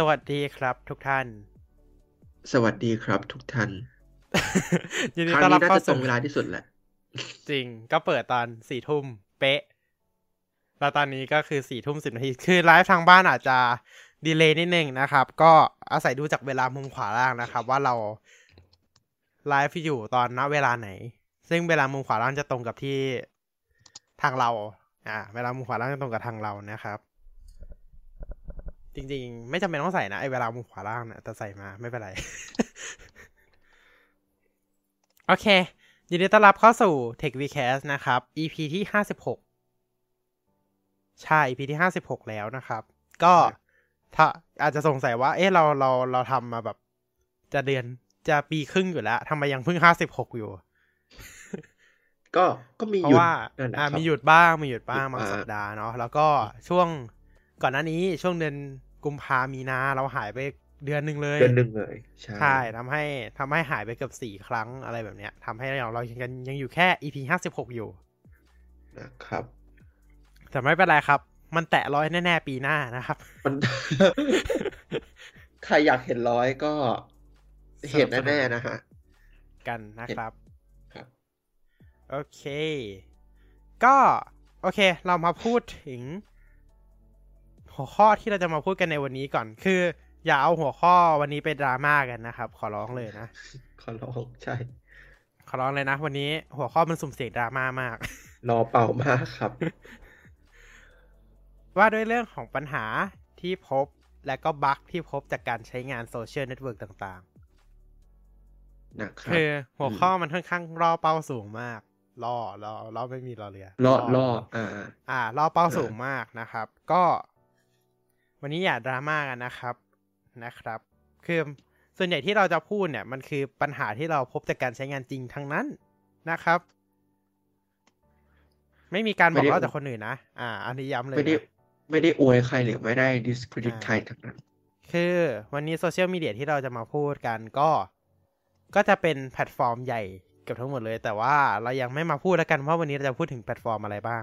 สวัสดีครับทุกท่าน สวัสดีครับทุกท่านยินดีครั้งต้อนรับนี้น่าเข้าจะตรสู่งเวลาที่สุดแหละ จริงก็เปิดตอนสี่ทุ่มเป๊ะ แล้วตอนนี้ก็คือสี่ทุ่มสิบนาที คือไลฟ์ทางบ้านอาจจะดีเลย์นิดนึงนะครับ ก็อาศัยดูจากเวลามุมขวาล่างนะครับ ว่าเราไลฟ์อยู่ตอนณเวลาไหน ซึ่งเวลามุมขวาล่างจะตรงกับที่ทางเรา อ่า เวลามุมขวาล่างจะตรงกับทางเรานะครับ จริง ๆ ไม่จำเป็นต้องใส่นะไอเวลามุมขวาล่างนะแต่ใส่มาไม่เป็นไร โอเค ยินดีต้อนรับเข้าสู่ Tech Vcast นะครับ EP ที่ห้าสิบหกใช่ EP ที่ห้าสิบหกแล้วนะครับ ก็ถ้าอาจจะสงสัยว่า เอ๊ะเราเราเราทำมาแบบ จะเดือนจะปีครึ่งอยู่แล้วทำไมยังเพิ่งห้าสิบหกอยู่ ก็ก็มีเพหยุราะดว่านั่นแหละอ่าครับมีหยุดบ้างมีหยุดบ้างหยุดบางบ้างสัปดาห์เนาะแล้วก็ช่วงก่อนหน้านี้ช่วงเดือน กุมภามีนาเราหายไปเดือนหนึ่งเลยเดือนหนึ่งเลย ใช่ใช่ทำให้ทำให้หายไปเกือบสี่ครั้งอะไรแบบเนี้ยทำให้เราเรายังกันยังอยู่แค่ EP ห้าสิบหกอยู่นะครับ แต่ไม่เป็นไรครับ มันแตะร้อยแน่ ๆ ปีหน้านะครับมันใครอยากเห็นร้อยก็เห็นแน่ๆนะฮะกันนะครับครับโอเค ก็โอเค เรามาพูดถึง หัวข้อที่เราจะมาพูดกันในวันนี้ก่อนคือ อย่าเอาหัวข้อวันนี้ไปดราม่ากันนะครับ ขอร้องเลยนะ ขอร้องใช่ ขอร้องเลยนะ วันนี้หัวข้อมันสุ่มเสี่ยงดราม่ามาก รอเป่ามากครับ ว่าด้วยเรื่องของปัญหาที่พบและก็บั๊กที่พบจากการใช้งานโซเชียลเน็ตเวิร์กต่างนะครับๆคือหัวข้อมันค่อนข้างล่อเป้าสูงมากล่อล่อล่อไม่มีรอเรือล่อล่ออ่า อ่าล่อเป้าเออสูงมากนะครับ ก็ วันนี้อย่าดราม่ากันนะครับนะครับ คือส่วนใหญ่ที่เราจะพูดเนี่ย มันคือปัญหาที่เราพบจากการใช้งานจริงทั้งนั้นนะครับ ไม่มีการบอกเล่าจากคนอื่นนะอ่า อันนี้ย้ำเลยไม่ได้นะไม่ได้อวยใครหรือไม่ได้ discredit อ่าใครทั้งนั้น คือวันนี้โซเชียลมีเดียที่เราจะมาพูดกันก็ ก็จะเป็นแพลตฟอร์มใหญ่เกือบทั้งหมดเลย แต่ว่าเรายังไม่มาพูดแล้วกันว่าวันนี้เราจะพูดถึงแพลตฟอร์มอะไรบ้าง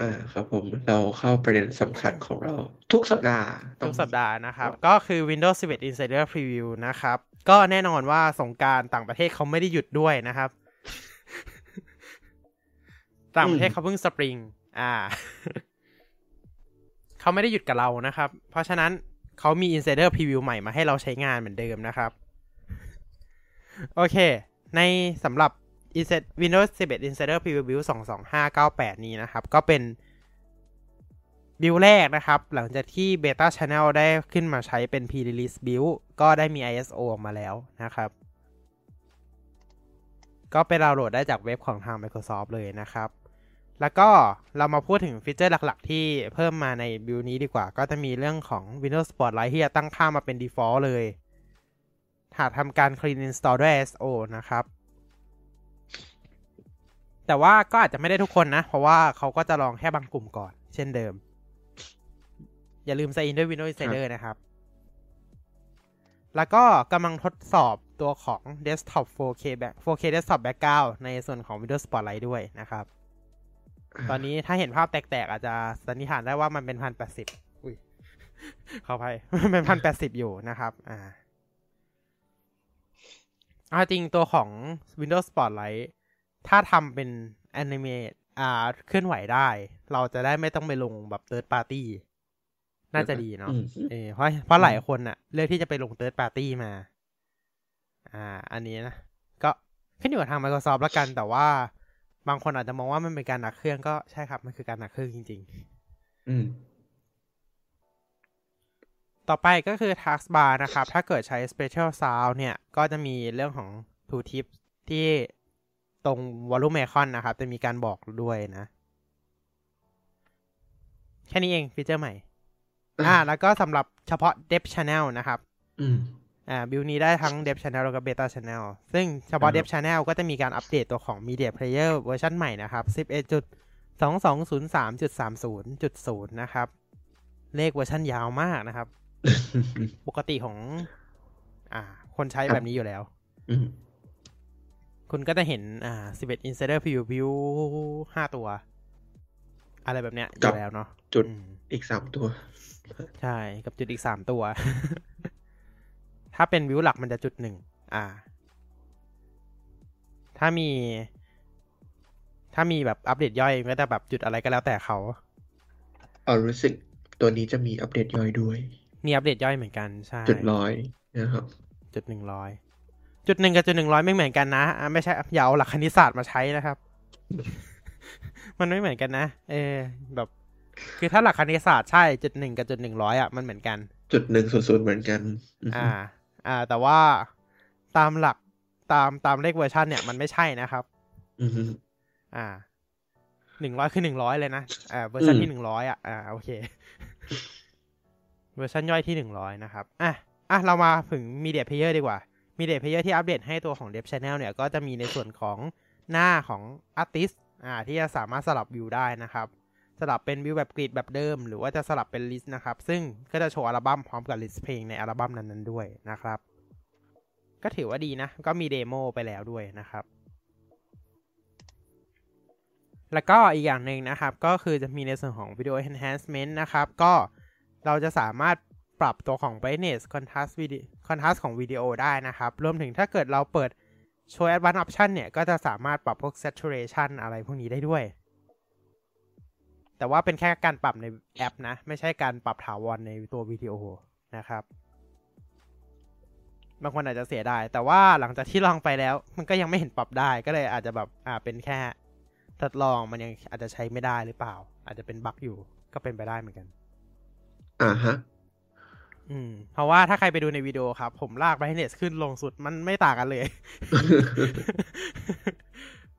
อ่าครับผมเราเข้าประเด็นสำคัญของเรา ทุกสัปดาห์ต้ทุองกสัปดาห์นะครับ ก็คือ Windows 11 Insider Preview นะครับ ก็แน่นอนว่าสงกรานต์ต่างประเทศเขาไม่ได้หยุดด้วยนะครับ ต่างประเทศเขาเพิ่งสปริง อ่า เขาไม่ได้หยุดกับเรานะครับ เพราะฉะนั้นเขามี Insider Preview ใหม่มาให้เราใช้งานเหมือนเดิมนะครับ โอเค ในสำหรับ Inset- Windows 11 Insider Preview Build 22598 นี้นะครับ ก็เป็นบิลแรกนะครับ หลังจากที่ Beta Channel ได้ขึ้นมาใช้เป็น Pre-release build ก็ได้มี ISO ออกมาแล้วนะครับ ก็ไปดาวน์โหลดได้จากเว็บของทาง Microsoft เลยนะครับ แล้วก็เรามาพูดถึงฟีเจอร์หลักๆ ที่เพิ่มมาในบิลนี้ดีกว่า ก็จะมีเรื่องของ Windows Spotlight ที่จะตั้งค่ามาเป็น default เลยหากทำการ clean install ด้วย ISO นะครับ แต่ว่าก็อาจจะไม่ได้ทุกคนนะ เพราะว่าเขาก็จะลองแค่บางกลุ่มก่อน เช่นเดิม อย่าลืมใส่อินด้วย Windows Insider นะครับ แล้วก็กำลังทดสอบตัวของ Desktop 4K back 4K Desktop Background ในส่วนของ Windows Spotlight ด้วยนะครับ ตอนนี้ถ้าเห็นภาพแตกๆ อาจจะสันนิษฐานได้ว่ามันเป็นพันแปดสิบอุ้ยขออภัยมันเป็นพันแปดสิบอยู่นะครับ อ่าเอาจริงตัวของ Windows Spotlight ถ้าทำเป็น Animate อ่าเคลื่อนไหวได้ เราจะได้ไม่ต้องไปลงแบบ Third Party น่าจะดีเนาะอืมเออเพราะเพราะหลายคนอะเลือกที่จะไปลง Third Party มา อ่า อันนี้นะ ก็ขึ้นอยู่กับทาง Microsoft แล้วกันแต่ว่าบางคนอาจจะมองว่ามันเป็นการหนักเครื่องก็ใช่ครับ มันคือการหนักเครื่องจริงอืมๆต่อไปก็คือ Taskbar นะครับ ถ้าเกิดใช้ Special Sound เนี่ย ก็จะมีเรื่องของ Tooltip ที่ ตรง Volume Icon นะครับ จะมีการบอกด้วยนะ แค่นี้เองฟีเจอร์ใหม่ อ่า แล้วก็สำหรับเฉพาะ Dev Channel นะครับอืมอ่าบิลนี้ได้ทั้ง Dev Channel แล้วก็ Beta Channel ซึ่งเฉพาะครับ Dev Channel ก็จะมีการอัปเดตตัวของ Media Player เวอร์ชันใหม่นะครับ 11.2203.30.0 นะครับ เลขเวอร์ชันยาวมากนะครับ ปกติของ อ่า คนใช้แบบนี้อยู่แล้วอืม คุณก็จะเห็นอ่า 11 Insider Preview View 5ตัว อะไรแบบเนี้ยอยู่แล้วเนาะจุดอืมอีกสามตัว ใช่ กับจุดอีกสามตัว ถ้าเป็นวิวหลักมันจะจุดหนึ่ง อ่า ถ้ามี ถ้ามีแบบอัปเดตย่อยก็จะแบบจุดอะไรก็แล้วแต่เขาเอารู้สึกตัวนี้จะมีอัปเดตย่อยด้วย มีอัปเดตย่อยเหมือนกัน ใช่ จุดร้อยนะครับ จุดหนึ่งร้อย จุดหนึ่งกับจุดหนึ่งร้อยไม่เหมือนกันนะอะไม่ใช่อย่าเอาหลักคณิตศาสตร์มาใช้นะครับ มันไม่เหมือนกันนะเออแบบ คือถ้าหลักคณิตศาสตร์ใช่จุดหนึ่งกับจุดหนึ่งร้อยอะมันเหมือนกัน จุดหนึ่งศูนย์ศูนย์เหมือนกันอือฮึอ่า อ่า แต่ว่าตามหลักตามตามเลขเวอร์ชันเนี่ยมันไม่ใช่นะครับอือฮึอ่าหนึ่งร้อยคือหนึ่งร้อยเลยนะอ่าเวอร์ชันอืมที่หนึ่งร้อยอะอ่าโอเค เวอร์ชันย่อยที่หนึ่งร้อยนะครับอะอะเรามาถึง Media Player ดีกว่า Media Player ที่อัปเดตให้ตัวของ Dev Channel เนี่ย ก็จะมีในส่วนของหน้าของ Artist อ่าที่จะสามารถสลับวิวได้นะครับ สลับเป็นวิวแบบกริดแบบเดิม หรือว่าจะสลับเป็นลิสต์นะครับ ซึ่งก็จะโชว์อัลบั้มพร้อมกับลิสต์เพลงในอัลบั้มนั้นๆด้วยนะครับ ก็ถือว่าดีนะ ก็มีเดโมไปแล้วด้วยนะครับแล้วก็อีกอย่างหนึ่งนะครับ ก็คือจะมีในส่วนของ Video Enhancement นะครับ ก็เราจะสามารถ ปรับตัวของ brightness contrast video contrast ของวิดีโอได้นะครับ รวมถึงถ้าเกิดเราเปิด Show Advanced Option เนี่ย ก็จะสามารถปรับพวก saturation อะไรพวกนี้ได้ด้วย แต่ว่าเป็นแค่การปรับในแอปนะ ไม่ใช่การปรับถาวรในตัววิดีโอนะครับ บางคนอาจจะเสียดาย แต่ว่าหลังจากที่ลองไปแล้ว มันก็ยังไม่เห็นปรับได้ ก็เลยอาจจะแบบ อ่า เป็นแค่ทดลอง มันยังอาจจะใช้ไม่ได้หรือเปล่า อาจจะเป็นบั๊กอยู่ ก็เป็นไปได้เหมือนกัน อ่าฮะ อืมเพราะว่าถ้าใครไปดูในวิดีโอครับ ผมลาก brightness ขึ้นลงสุดมันไม่ต่างกันเลย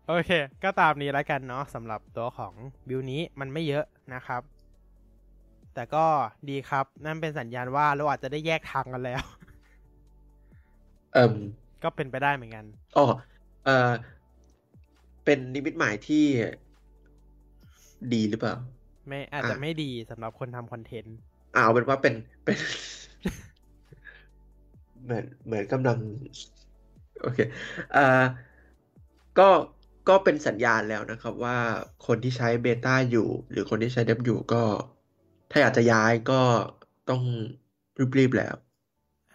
โอเค ก็ตามนี้แล้วกันเนาะสำหรับตัวของวิวนี้มันไม่เยอะนะครับ แต่ก็ดีครับ นั่นเป็นสัญญาณว่าเราอาจจะได้แยกทางกันแล้ว เอ่มก็เป็นไปได้เหมือนกันอ๋อเอ่อเป็นนิมิตหมายที่ดีหรือเปล่า ไม่อาจจะอะไม่ดีสำหรับคนทำคอนเทนต์ อ่าเอาเป็นว่าเป็นเป็นเหมือนเหมือนกำลัง โอเคอ่าก็ก็เป็นสัญญาณแล้วนะครับว่าคนที่ใช้เบต้าอยู่ หรือคนที่ใช้เดฟอยู่ก็ ถ้าอยากจะย้ายก็ต้องรีบๆแล้ว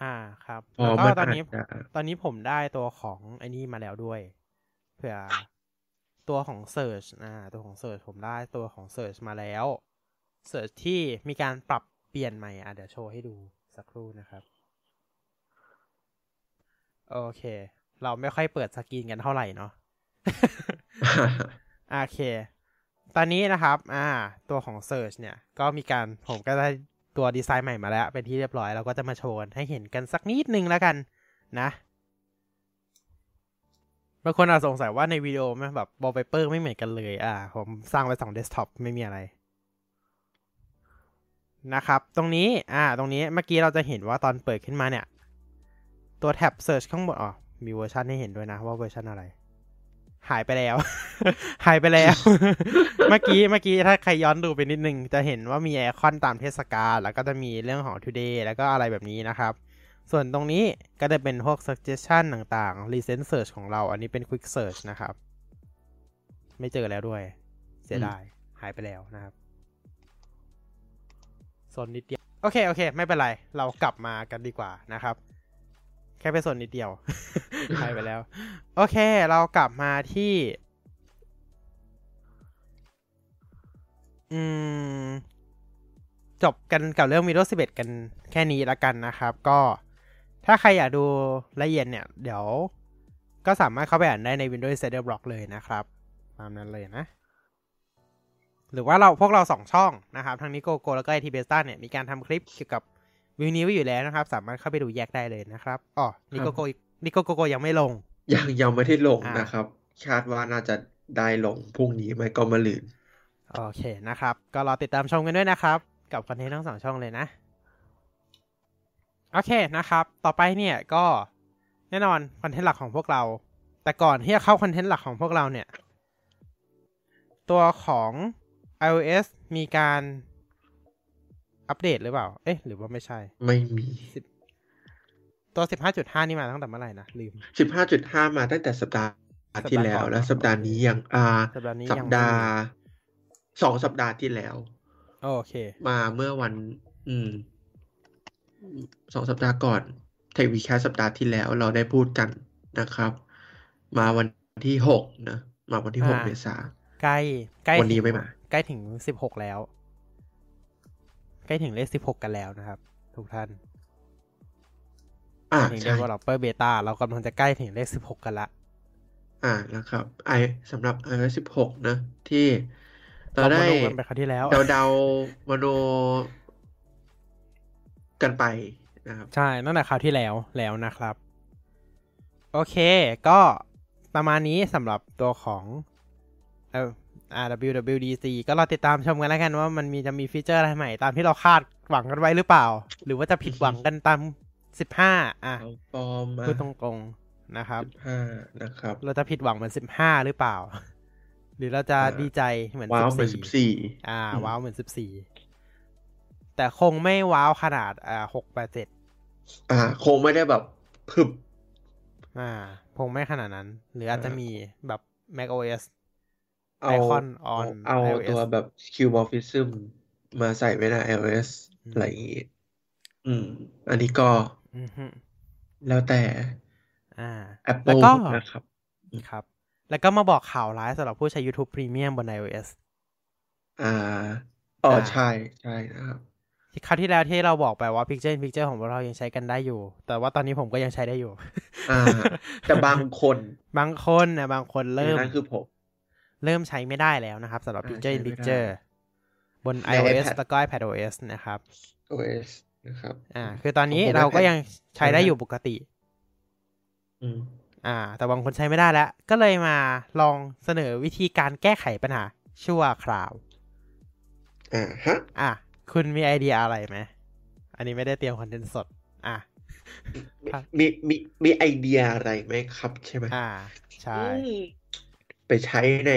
อ่าครับเพราะแล้วก็มันตอนนี้อาจจะตอนนี้ผมได้ตัวของไอ้นี่มาแล้วด้วย เผื่อตัวของ Search อ่าตัวของ Search ผมได้ตัวของ Search มาแล้ว Search ที่มีการปรับ เปลี่ยนใหม่อะเดี๋ยวโชว์ให้ดูสักครู่นะครับ โอเค เราไม่ค่อยเปิดสกรีนกันเท่าไหร่เนาะโอเค ตอนนี้นะครับ อ่า ตัวของ Search เนี่ย ก็มีการผมก็ได้ตัวดีไซน์ใหม่มาแล้ว เป็นที่เรียบร้อยเราก็จะมาโชว์ให้เห็นกันสักนิดนึงแล้วกันนะบางคนอาจสงสัยว่าในวิดีโอแม่งแบบวอลเปเปอร์ไม่เหมือนกันเลย อ่า ผมสร้างไว้สองเดสก์ท็อปไม่มีอะไร นะครับ ตรงนี้ อ่า ตรงนี้เมื่อกี้เราจะเห็นว่าตอนเปิดขึ้นมาเนี่ย ตัวแท็บ Search ข้างบนอ๋อ มีเวอร์ชันให้เห็นด้วยนะว่าเวอร์ชันอะไร หายไปแล้ว หายไปแล้ว เมื่อกี้เมื่อกี้ถ้าใครย้อนดูไปนิดนึง จะเห็นว่ามีไอคอนตามเทศกาลแล้วก็จะมีเรื่องของ today แล้วก็อะไรแบบนี้นะครับ ส่วนตรงนี้ก็จะเป็นพวก suggestion ต่างๆ recent search ของเรา อันนี้เป็น quick search นะครับ ไม่เจอแล้วด้วย เสียดายหายไปแล้วนะครับ โซนนิดเดียวโอเคโอเค ไม่เป็นไร เรากลับมากันดีกว่านะครับ แค่ไปโซนนิดเดียวหายไปแล้ว โอเค เรากลับมาที่ อืม จบกันกับเรื่อง Windows 11 กันแค่นี้ละกันนะครับ ก็ถ้าใครอยากดูละเอียดเนี่ย เดี๋ยวก็สามารถเข้าไปอ่านได้ใน Windows Insider Blog เลยนะครับ ตามนั้นเลยนะ หรือว่าเราพวกเราสองช่องนะครับทั้งนิโกโกแล้วก็ไอทีเบสต้าเนี่ยมีการทำคลิปเกี่ยวกับวิวนี้ไว้อยู่แล้วนะครับ สามารถเข้าไปดูแยกได้เลยนะครับอ๋อนิโกโกนิโกโกโกยังไม่ลง ยังยังไม่ได้ลงอ่านนะครับ คาดว่าน่าจะได้ลงพรุ่งนี้ไม่ก็มะรืนโอเคนะครับ ก็รอติดตามชมกันด้วยนะครับ กับคอนเทนต์ทั้งสองช่องเลยนะ โอเคนะครับ ต่อไปเนี่ยก็แน่นอนคอนเทนต์หลักของพวกเรา แต่ก่อนที่จะเข้าคอนเทนต์หลักของพวกเราเนี่ย ตัวของ iOS มีการอัปเดตหรือเปล่า เอ๊ะ หรือว่าไม่ใช่ ไม่มีตัว 15.5 นี่มาตั้งแต่เมื่อไหร่นะ ลืมสิบห้าจุดห้ามาตั้งแต่สัปดาห์ที่แล้วสัปดาห์ก่อนและสัปดาห์นี้ยังอ่าสัปดาห์นี้สัยัปงไม่ดาห์มีสองสัปดาห์ที่แล้ว โอเค มาเมื่อวัน อืมสองสัปดาห์ก่อนเทควีแคสสัปดาห์ที่แล้วเราได้พูดกันนะครับ มาวันที่หกนะ มาวันที่หกอ่าเมษาใกล้ใกล้วันนี้ถึงไม่มา ใกล้ถึงสิบหกแล้ว ใกล้ถึงเลขสิบหกกันแล้วนะครับ ทุกท่านอ่าถึงใช่ developer beta เรากำลังจะใกล้ถึงเลขสิบหกกันละ อ่านะครับ ไอสำหรับ iOS สิบหกนะ ที่เราเราได้มาดูกันไปคราวที่แล้วเดาเดาๆมโนกันไปนะครับ ใช่ตั้งแต่คราวที่แล้วแล้วนะครับ โอเค ก็ประมาณนี้สำหรับตัวของเอ่อ RWWDC ก็รอติดตามชมกันแล้วกันว่ามันมีจะมีฟีเจอร์อะไรใหม่ ตามที่เราคาดหวังกันไว้หรือเปล่า หรือว่าจะผิดหวังกันตามสิบห้าอะเอาฟอร์มมาพูดตรงๆนะครับสิบห้านะครับ เราจะผิดหวังเหมือนสิบห้าหรือเปล่า หรือเราจะอ่าดีใจเหมือนว้าวสิบเป็นสี่สิบสี่อ่าอืมว้าวเหมือนสิบสี่แต่คงไม่ว้าวขนาดอ่าหกแปดเจ็ดอ่า คงไม่ได้แบบพึบอ่า คงไม่ขนาดนั้น หรืออาจจะอ่ามีมีแบบ mac os เอา Icon on เอา iOS ตัวแบบ Qmorphism มาใส่ไว้ใน iOS อืมอะไรอย่างงี้ อืม อันนี้ก็อือฮึแล้วแต่ อ่า Apple แล้วก็นะครับ ครับ แล้วก็มาบอกข่าวร้ายสำหรับผู้ใช้ YouTube Premium บน iOS อ่าอ๋ออ่าใช่ใช่นะครับที่คราวที่แล้วที่เราบอกไปว่า Picture in Picture ของพวกเรายังใช้กันได้อยู่ แต่ว่าตอนนี้ผมก็ยังใช้ได้อยู่ อ่า แต่บางคน บางคนนะบางคนเริ่เริ่มมนั้นคือผม เริ่มใช้ไม่ได้แล้วนะครับสำหรับอ่า Picture in ใช้ไม่ได้ Picture บนใน iOS iPad แล้วก็ iPadOS นะครับ OS นะครับ อ่า คือตอนนี้ของผมเราก็ iPad ยังใช้ได้อยู่ปกติ อืม อ่า แต่บางคนใช้ไม่ได้แล้ว ก็เลยมาลองเสนอวิธีการแก้ไขปัญหาชั่วคราว อ่าฮะ อะ คุณมีไอเดียอะไรไหม อันนี้ไม่ได้เตรียมคอนเทนต์สด อะครับมี มี มีไอเดียอะไรไหมครับใช่ไหมอ่า ใช่อืม ไปใช้ใน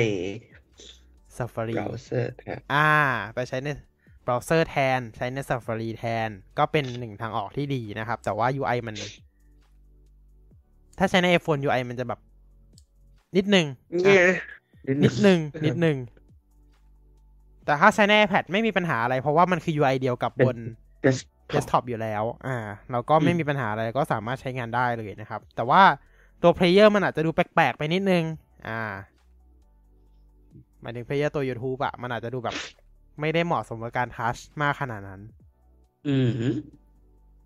Safari เบราว์เซอร์แทนอ่า ไปใช้ในเบราว์เซอร์แทน ใช้ใน Safari แทน ก็เป็นหนึ่งทางออกที่ดีนะครับ แต่ว่า UI มัน ถ้าใช้ใน iPhone UI มันจะแบบ นิดนึงเนี่ยอะนิดนึง นิดนึง แต่ถ้าใช้ใน iPad ไม่มีปัญหาอะไร เพราะว่ามันคือ UI เดียวกับบนเดสเดสก์ท็อปอยู่แล้ว อ่า เราก็ไม่อืมมีปัญหาอะไร ก็สามารถใช้งานได้เลยนะครับ แต่ว่าตัวเพลเยอร์มันอาจจะดูแปลกๆไปนิดนึง อ่า หมายถึงเพลเยอร์ตัว YouTube อะมันอาจจะดูแบบ ไม่ได้เหมาะสมกับการ touch มากขนาดนั้น อืม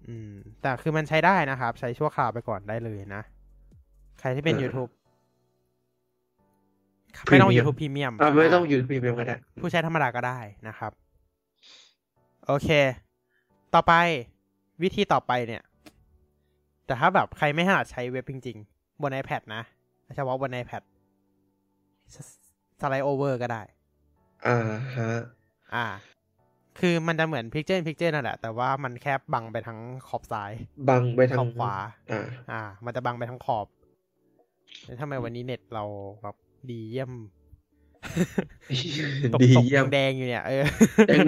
อืม แต่คือมันใช้ได้นะครับ ใช้ชั่วคราวไปก่อนได้เลยนะ ใครที่เป็นเออ YouTube ไม่ต้อง Premium YouTube Premium อ่าไม่ต้องยูทูบพรีเมียมก็ได้ผู้ใช้ธรรมดาก็ได้นะครับ โอเค ต่อไปวิธีต่อไปเนี่ย แต่ถ้าแบบใครไม่ถนัดใช้เว็บจริง ๆ บน iPad นะเฉพาะบน iPad สไลด์โอเวอร์ก็ได้ อ่าฮะ อ่า คือมันจะเหมือน Picture in Picture นั่นแหละ แต่ว่ามันแค่บังไปทั้งขอบซ้าย บังไปทาขงอบขวา อ่า อ่า มันจะบังไปทั้งขอบแล้วทำไมวันนี้เน็ตเราแบบดีเยี่ยมตกดีตกเยี่ยมแดงๆอยู่เนี่ย เออแดง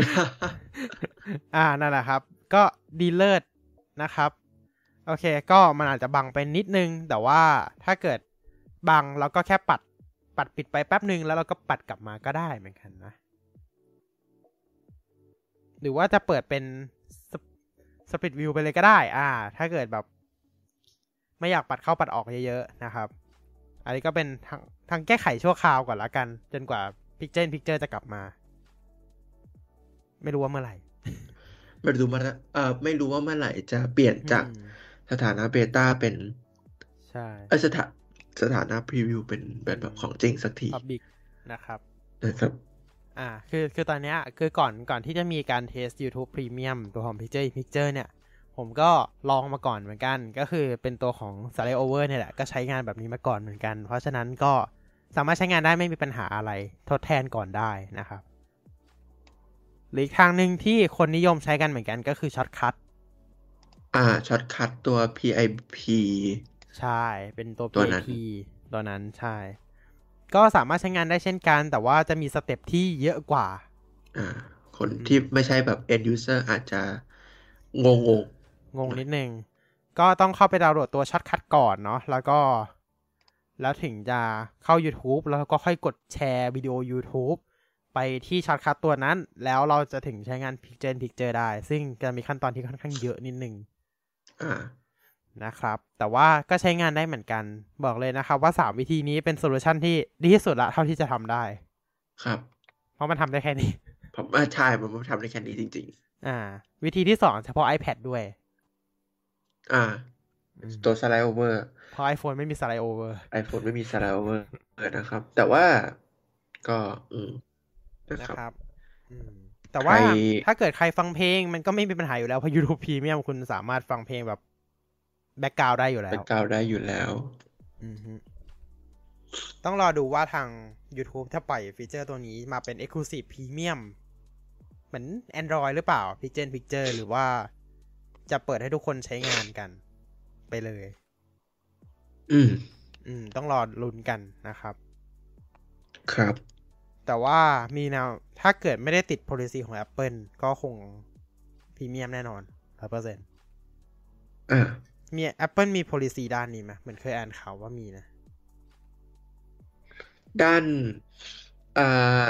อ่า นั่นแหละครับ ก็ดีเลิศนะครับ โอเค ก็มันอาจจะบังไปนิดนึง แต่ว่าถ้าเกิดบังแล้วก็แค่ปัด ปัดปิดไปแป๊บหนึ่งแล้วเราก็ปัดกลับมาก็ได้เหมือนกันนะ หรือว่าจะเปิดเป็นสปิดวิวไปเลยก็ได้ อ่า ถ้าเกิดแบบ ไม่อยากปัดเข้าปัดออกเยอะๆนะครับ อันนี้ก็เป็นทางทางแก้ไขชั่วคราวก่อนละกัน จนกว่า Picture in Picture จะกลับมา ไม่รู้ว่าเมื่อไหร่ ไม่รู้มาเอ่อไม่รู้ว่าเมื่อไหร่จะเปลี่ยนจากอืมสถานะเบต้าเป็น ใช่เอยสถา สถานะพรีวิวเป็นเป็นแบบของจริงสักที Public นะครับนะครับอ่าคือคือตอนเนี้ยคือก่อนก่อนที่จะมีการเทส YouTube Premium ตัวของ Picture in Picture เนี่ย ผมก็ลองมาก่อนเหมือนกัน ก็คือเป็นตัวของ Slide Over เนี่ยแหละ ก็ใช้งานแบบนี้มาก่อนเหมือนกัน เพราะฉะนั้นก็สามารถใช้งานได้ไม่มีปัญหาอะไรทดแทนก่อนได้นะครับหรืออีกทางหนึ่งที่คนนิยมใช้กันเหมือนกันก็คือ Shortcutอ่าช็อตคัทตัว PIP ใช่ เป็นตัวตัวนั้น PIP ตัวนั้นใช่ ก็สามารถใช้งานได้เช่นกัน แต่ว่าจะมี step ที่เยอะกว่า อ่า คนที่ไม่ใช่แบบ end user อาจจะงงงงงนิดนึง ก็ต้องเข้าไปดาวน์โหลดตัว Shortcut ก่อนเนาะแล้วก็ แล้วถึงจะเข้า YouTube แล้วก็ค่อยกดแชร์วิดีโอ YouTube ไปที่ Shortcut ตัวนั้น แล้วเราจะถึงใช้งาน Picture in Picture ได้ ซึ่งจะมีขั้นตอนที่ค่อนข้างเยอะนิดนึง อ่า นะครับ แต่ว่าก็ใช้งานได้เหมือนกัน บอกเลยนะครับว่าสามวิธีนี้เป็น solution ที่ดีที่สุดละเท่าที่จะทำได้ ครับ เพราะมันทำได้แค่นี้ผมอ่าใช่ผมทำได้แค่นี้จริงอ่า วิธีที่สองเฉพาะ iPad ด้วยๆอ่า ตัว Slide Overเพราะ iPhone ไม่มี Slide Over iPhone ไม่มี Slide Overนะครับ แต่ว่าก็ อืมนะนะครับครับอืมแต่ว่าใครถ้าเกิดใครฟังเพลงมันก็ไม่มีปัญหาอยู่แล้ว เพราะ YouTube Premium คุณสามารถฟังเพลงแบบ background ได้อยู่แล้ว เป็น background ได้อยู่แล้วอือฮึต้องรอดูว่าทาง YouTube ถ้าปล่อยฟีเจอร์ตัวนี้มาเป็น Exclusive Premium เหมือน Android หรือเปล่า Picture in Picture หรือว่าจะเปิดให้ทุกคนใช้งานกัน ไปเลย อืม อืม ต้องรอลุ้นกันนะครับ ครับ แต่ว่ามีแนว ถ้าเกิดไม่ได้ติด policy ของ Apple ก็คงพรีเมียมแน่นอนร้อยเปอร์เซ็นต์ อ่า มี Apple มี policy ด้านนี้ไหมเหมือนเคยอ่านข่าวว่ามีนะ ด้านอ่า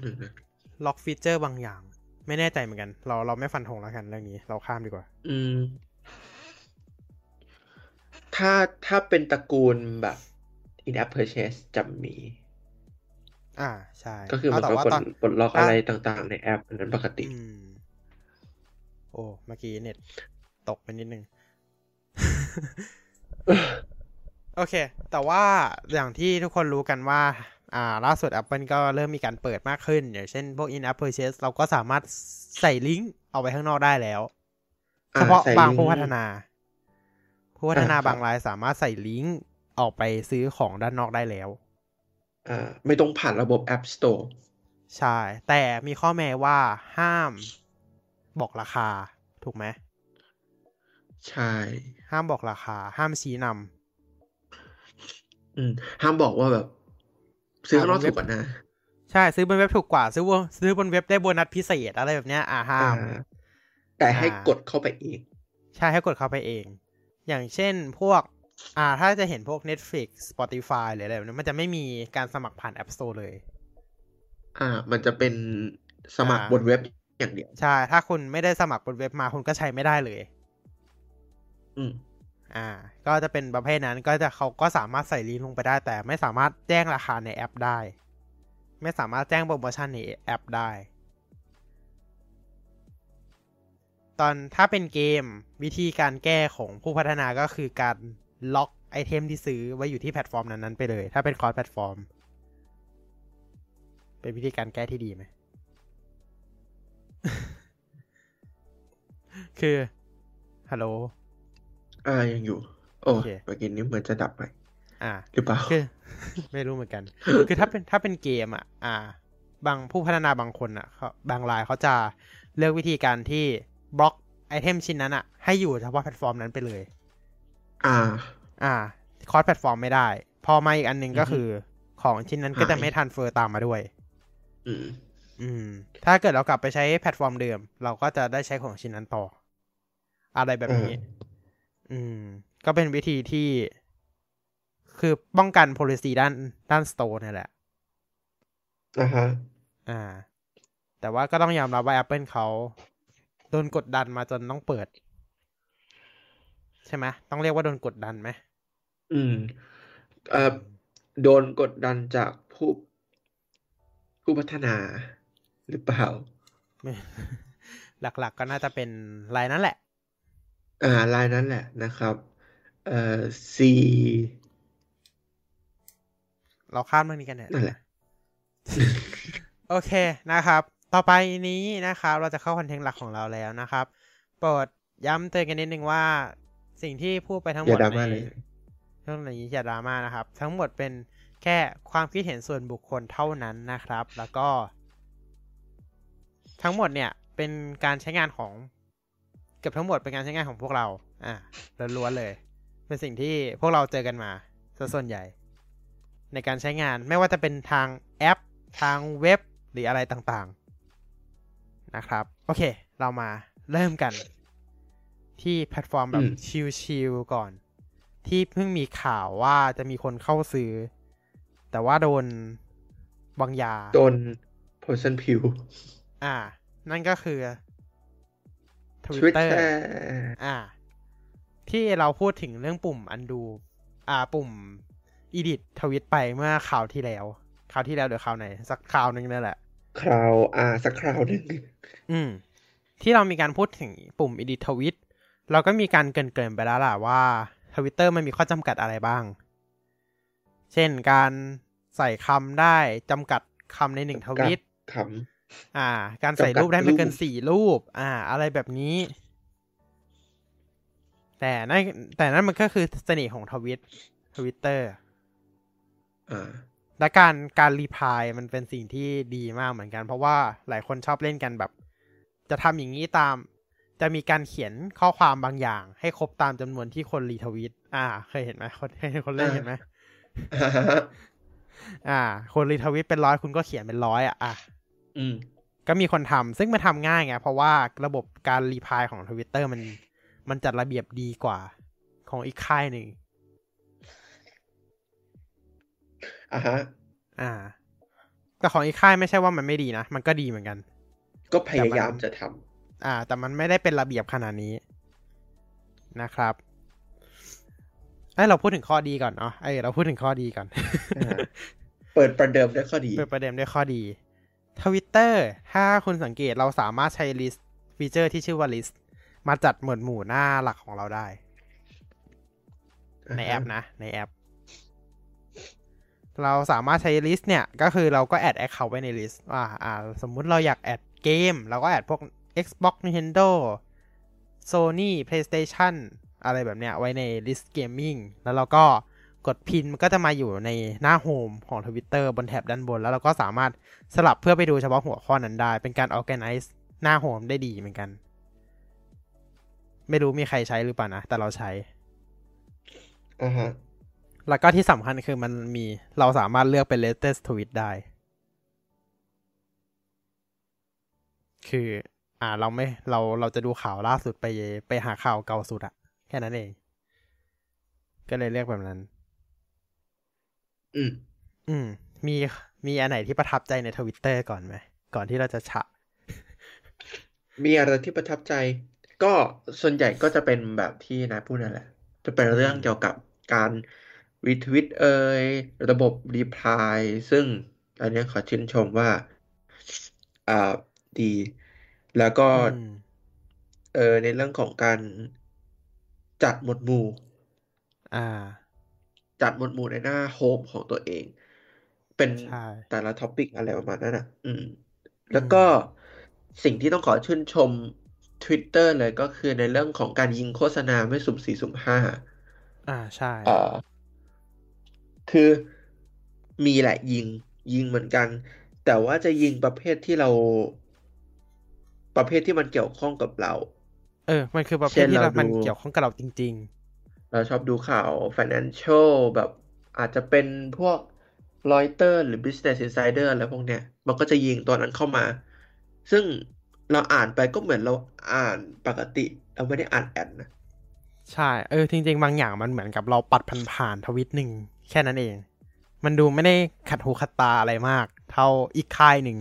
หนึ่งนะล็อกฟีเจอร์บางอย่าง ไม่แน่ใจเหมือนกัน เราเราไม่ฟันธงแล้วกันเรื่องนี้ เราข้ามดีกว่า อืม ถ้าถ้าเป็นตระกูลแบบ in-app purchase จะมี อ่า ใช่ ก็คือมันเาก็แต่ว่าปลดตอนปลดล็อกถ้าอะไรต่างๆ ในแอปอันนั้นปกติอืมโอ้ เมื่อกี้เน็ตตกไปนิดนึง โอเค แต่ว่าอย่างที่ทุกคนรู้กันว่า อ่า ล่าสุด Apple ก็เริ่มมีการเปิดมากขึ้น อย่างเช่นพวก in-app purchase เราก็สามารถใส่ลิงก์เอาไว้ข้างนอกได้แล้วอ่าเฉพาะใส่บางลิงก์ผู้พัฒนา ผู้พัฒนาอ่าครับบางรายสามารถใส่ลิงก์ออกไปซื้อของด้านนอกได้แล้วอ่าไม่ต้องผ่านระบบ App Store ใช่ แต่มีข้อแม้ว่าห้ามบอกราคา ถูกไหม ใช่ ห้ามบอกราคา ห้ามชี้นำอืม ห้ามบอกว่าแบบ ซื้อข้างนอกอ่าบนเว็ถูบกกว่านะ ใช่ ซื้อบนเว็บถูกกว่า ซื้อบนซื้อบนเว็บได้โบนัสพิเศษอะไรแบบเนี้ย อ่าห้ามอ่าแต่ให้อ่ากดเข้าไปเอง ใช่ให้กดเข้าไปเอง อย่างเช่นพวก อ่า ถ้าจะเห็นพวก Netflix Spotify หรืออะไรแบบนี้นมันจะไม่มีการสมัครผ่าน App Store เลย อ่า มันจะเป็นสมัครอ่าบนเว็บอย่างเดียว ใช่ ถ้าคุณไม่ได้สมัครบนเว็บมาคุณก็ใช้ไม่ได้เลย อืมอ่า ก็จะเป็นประเภทนั้นก็จะเขาก็สามารถใส่ลิงก์ลงไปได้ แต่ไม่สามารถแจ้งราคาในแอปได้ ไม่สามารถแจ้งโปรโมชั่นในแอปได้ ตอนถ้าเป็นเกมวิธีการแก้ของผู้พัฒนาก็คือการล็อกไอเทมที่ซื้อไว้อยู่ที่แพลตฟอร์มนั้นๆไปเลย ถ้าเป็น cross-platform เป็นวิธีการแก้ที่ดีไหม คือ ฮัลโหล อ่ายังอยู่ โอ้โอเคเมื่อกี้นี้เหมือนจะดับไป อ่าหรือเปล่าคือไม่รู้เหมือนกัน คือถ้าเป็นถ้าเป็นเกมอะ อ่า บางผู้พัฒนาบางคนอะเขาบางรายเขาจะเลือกวิธีการที่บล็อกไอเทมชิ้นนั้นอะ ให้อยู่เฉพาะแพลตฟอร์มนั้นไปเลย อ่า อ่า cross-platform ไม่ได้ พอมาอีกอันหนึ่งก็อือฮึคือ ของชิ้นนั้นก็จะหายไม่ transfer ตามมาด้วย อืมอืม ถ้าเกิดเรากลับไปใช้แพลตฟอร์มเดิม เราก็จะได้ใช้ของชิ้นนั้นต่อ อะไรแบบนี้ อืม ก็เป็นวิธีที่ คือป้องกัน policy ด้านด้าน store นี่แหละอ่าฮะ อ่า แต่ว่าก็ต้องยอมรับว่า Apple เขาโดนกดดันมาจนต้องเปิด ใช่ไหมต้องเรียกว่าโดนกดดันไหมอืมเอ่อโดนกดดันจากผู้ผู้พัฒนาหรือเปล่าไม่หลักๆก็น่าจะเป็นรายนั้นแหละ อ่า ลายนั้นแหละนะครับ เอ่อ C เราข้ามเรื่องนี้กันเนี่ยนั่นแหละ โอเคนะครับ ต่อไปนี้นะครับ เราจะเข้าคอนเทนต์หลักของเราแล้วนะครับ โปรดย้ำเตือนกันนิดนึงว่า สิ่งที่พูดไปทั้งหอมย่าดดราในม่าเลย เรื่องนี้อย่าดราม่านะครับ ทั้งหมดเป็นแค่ความคิดเห็นส่วนบุคคลเท่านั้นนะครับ แล้วก็ ทั้งหมดเนี่ยเป็นการใช้งานของ เกือบทั้งหมดเป็นการใช้งานของพวกเรา อะล้วนๆเลย เป็นสิ่งที่พวกเราเจอกันมาซะส่วนใหญ่ ในการใช้งานไม่ว่าจะเป็นทางแอป ทางเว็บหรืออะไรต่างๆ นะครับ โอเค เรามาเริ่มกัน ที่แพลตฟอร์มแบอืมชิลๆก่อน ที่เพิ่งมีข่าวว่าจะมีคนเข้าซื้อ แต่ว่าโดนวางยา โดน Poison Pill อ่า นั่นก็คือ Twitter Twitter อ่า ที่เราพูดถึงเรื่องปุ่ม undo อ่า ปุ่ม edit ทวิตไปเมื่อคราวที่แล้วคราวที่แล้วหรือคราวไหน สักคราวหนึ่งนั่นแหละคราวอ่า สักคราวหนึ่งอืม ที่เรามีการพูดถึงปุ่ม edit ทวิตเราก็มีการเกริ่นๆไปแล้วล่ะว่าทวิตเตอร์มันมีข้อจำกัดอะไรบ้าง เช่นการใส่คำได้จำกัดคำในหนึ่งทวิตข อ่า การใส่รูปได้ไม่เกินสี่รูป อ่า อะไรแบบนี้ แต่นั่นแต่นั่นมันก็คือเสน่ห์ของทวิตทวิตเตอร์ำอ่าและการการ reply มันเป็นสิ่งที่ดีมากเหมือนกัน เพราะว่าหลายคนชอบเล่นกันแบบ จะทำอย่างนี้ตาม จะมีการเขียนข้อความบางอย่าง ให้ครบตามจำนวนที่คนรีทวิต อ่า เคยเห็นไหมคนเคยเห็นคนเล่นเห็นไหมอ่าฮะอ่า คนรีทวิตเป็นร้อยคุณก็เขียนเป็นร้อยอะอะอืม ก็มีคนทำซึ่งมันทำง่ายไงเพราะว่าระบบการ reply ของทวิตเตอร์มัน มันจัดระเบียบดีกว่า ของอีกค่ายหนึ่งอ่าฮะ อ่า แต่ของอีกค่ายไม่ใช่ว่ามันไม่ดีนะ มันก็ดีเหมือนกัน ก็พยายามจะทอ่า แต่มันไม่ได้เป็นระเบียบขนาดนี้นะครับไอยเราพูดถึงข้อดีก่อนเนาะไอยเราพูดถึงข้อดีก่อนำอ่าเปิดประเดิมด้วยข้อดี เปิดประเด็นด้วยข้อดี ทวิตเตอร์ถ้าคุณสังเกตเราสามารถใช้ลิสต์ฟีเจอร์ที่ชื่อว่า list มาจัดหมวดหมู่หน้าหลักของเราได้ ในแอปนะ ในแอป เราสามารถใช้ list เนี่ย ก็คือเราก็ add account ไว้ใน list ว่าอ่า สมมุติเราอยาก add เกม เราก็ add พวก Xbox Nintendo Sony PlayStation อะไรแบบเนี้ยไว้ใน list gaming แล้วเราก็ กด pin มันก็จะมาอยู่ในหน้า home ของ Twitter บนแถบด้านบน แล้วเราก็สามารถสลับเพื่อไปดูเฉพาะหัวข้อนั้นได้ เป็นการ organize หน้าโฮมได้ดีเหมือนกัน ไม่รู้มีใครใช้หรือเปล่านะ แต่เราใช้อ่าฮะแล้วก็ที่สำคัญคือมันมีเราสามารถเลือกเป็น latest tweet ได้ คือ อ่าเราไม่เราเราจะดูข่าวล่าสุดไปไปหาข่าวเก่าสุดอะแค่นั้นเอง ก็เลยเลือกแบบนั้น อืม อืม มีมีอันไหนที่ประทับใจในทวิตเตอร์ก่อนไหม ก่อนที่เราจะฉะ มีอะไรที่ประทับใจ ก็ส่วนใหญ่ก็จะเป็นแบบที่นายพูดนั่นแหละ จะเป็นเรื่องเกี่ยวกับการรีทวิตเอ่ยระบบรีプライซึ่งอันเนี้ยขอชื่นชมว่า อ่าดี แล้วก็ อืม เออในเรื่องของการจัดหมวดหมู่ อ่า จัดหมวดหมู่ในหน้าโฮมของตัวเอง เป็นใช่แต่ละท็อปิกอะไรประมาณนั้นอะ อืม แล้วก็สิ่งที่ต้องขอชื่นชม Twitter เลยก็คือในเรื่องของการยิงโฆษณาไม่สุ่มสี่สุ่มห้าอ่าใช่เอ่อคือมีแหละยิงยิงเหมือนกัน แต่ว่าจะยิงประเภทที่เรา ประเภทที่มันเกี่ยวข้องกับเรา เออ มันคือประเภเช่ทนที่เราเรามันดูเกี่ยวข้องกับเราจริง เราชอบดูข่าว financial แบบอาจจะเป็นพวก Reuters หรือ Business Insider อะไรพวกเนี้ย มันก็จะยิงตัวนั้นเข้ามา ซึ่งเราอ่านไปก็เหมือนเราอ่านปกติ เราไม่ได้อ่านแอดนะๆใช่ เออ จริง ๆ บางอย่างมันเหมือนกับเราปัดผ่านๆทวิตหนึ่งแค่นั้นเอง มันดูไม่ได้ขัดหูขัดตาอะไรมาก เท่าอีกค่ายหนึ่ง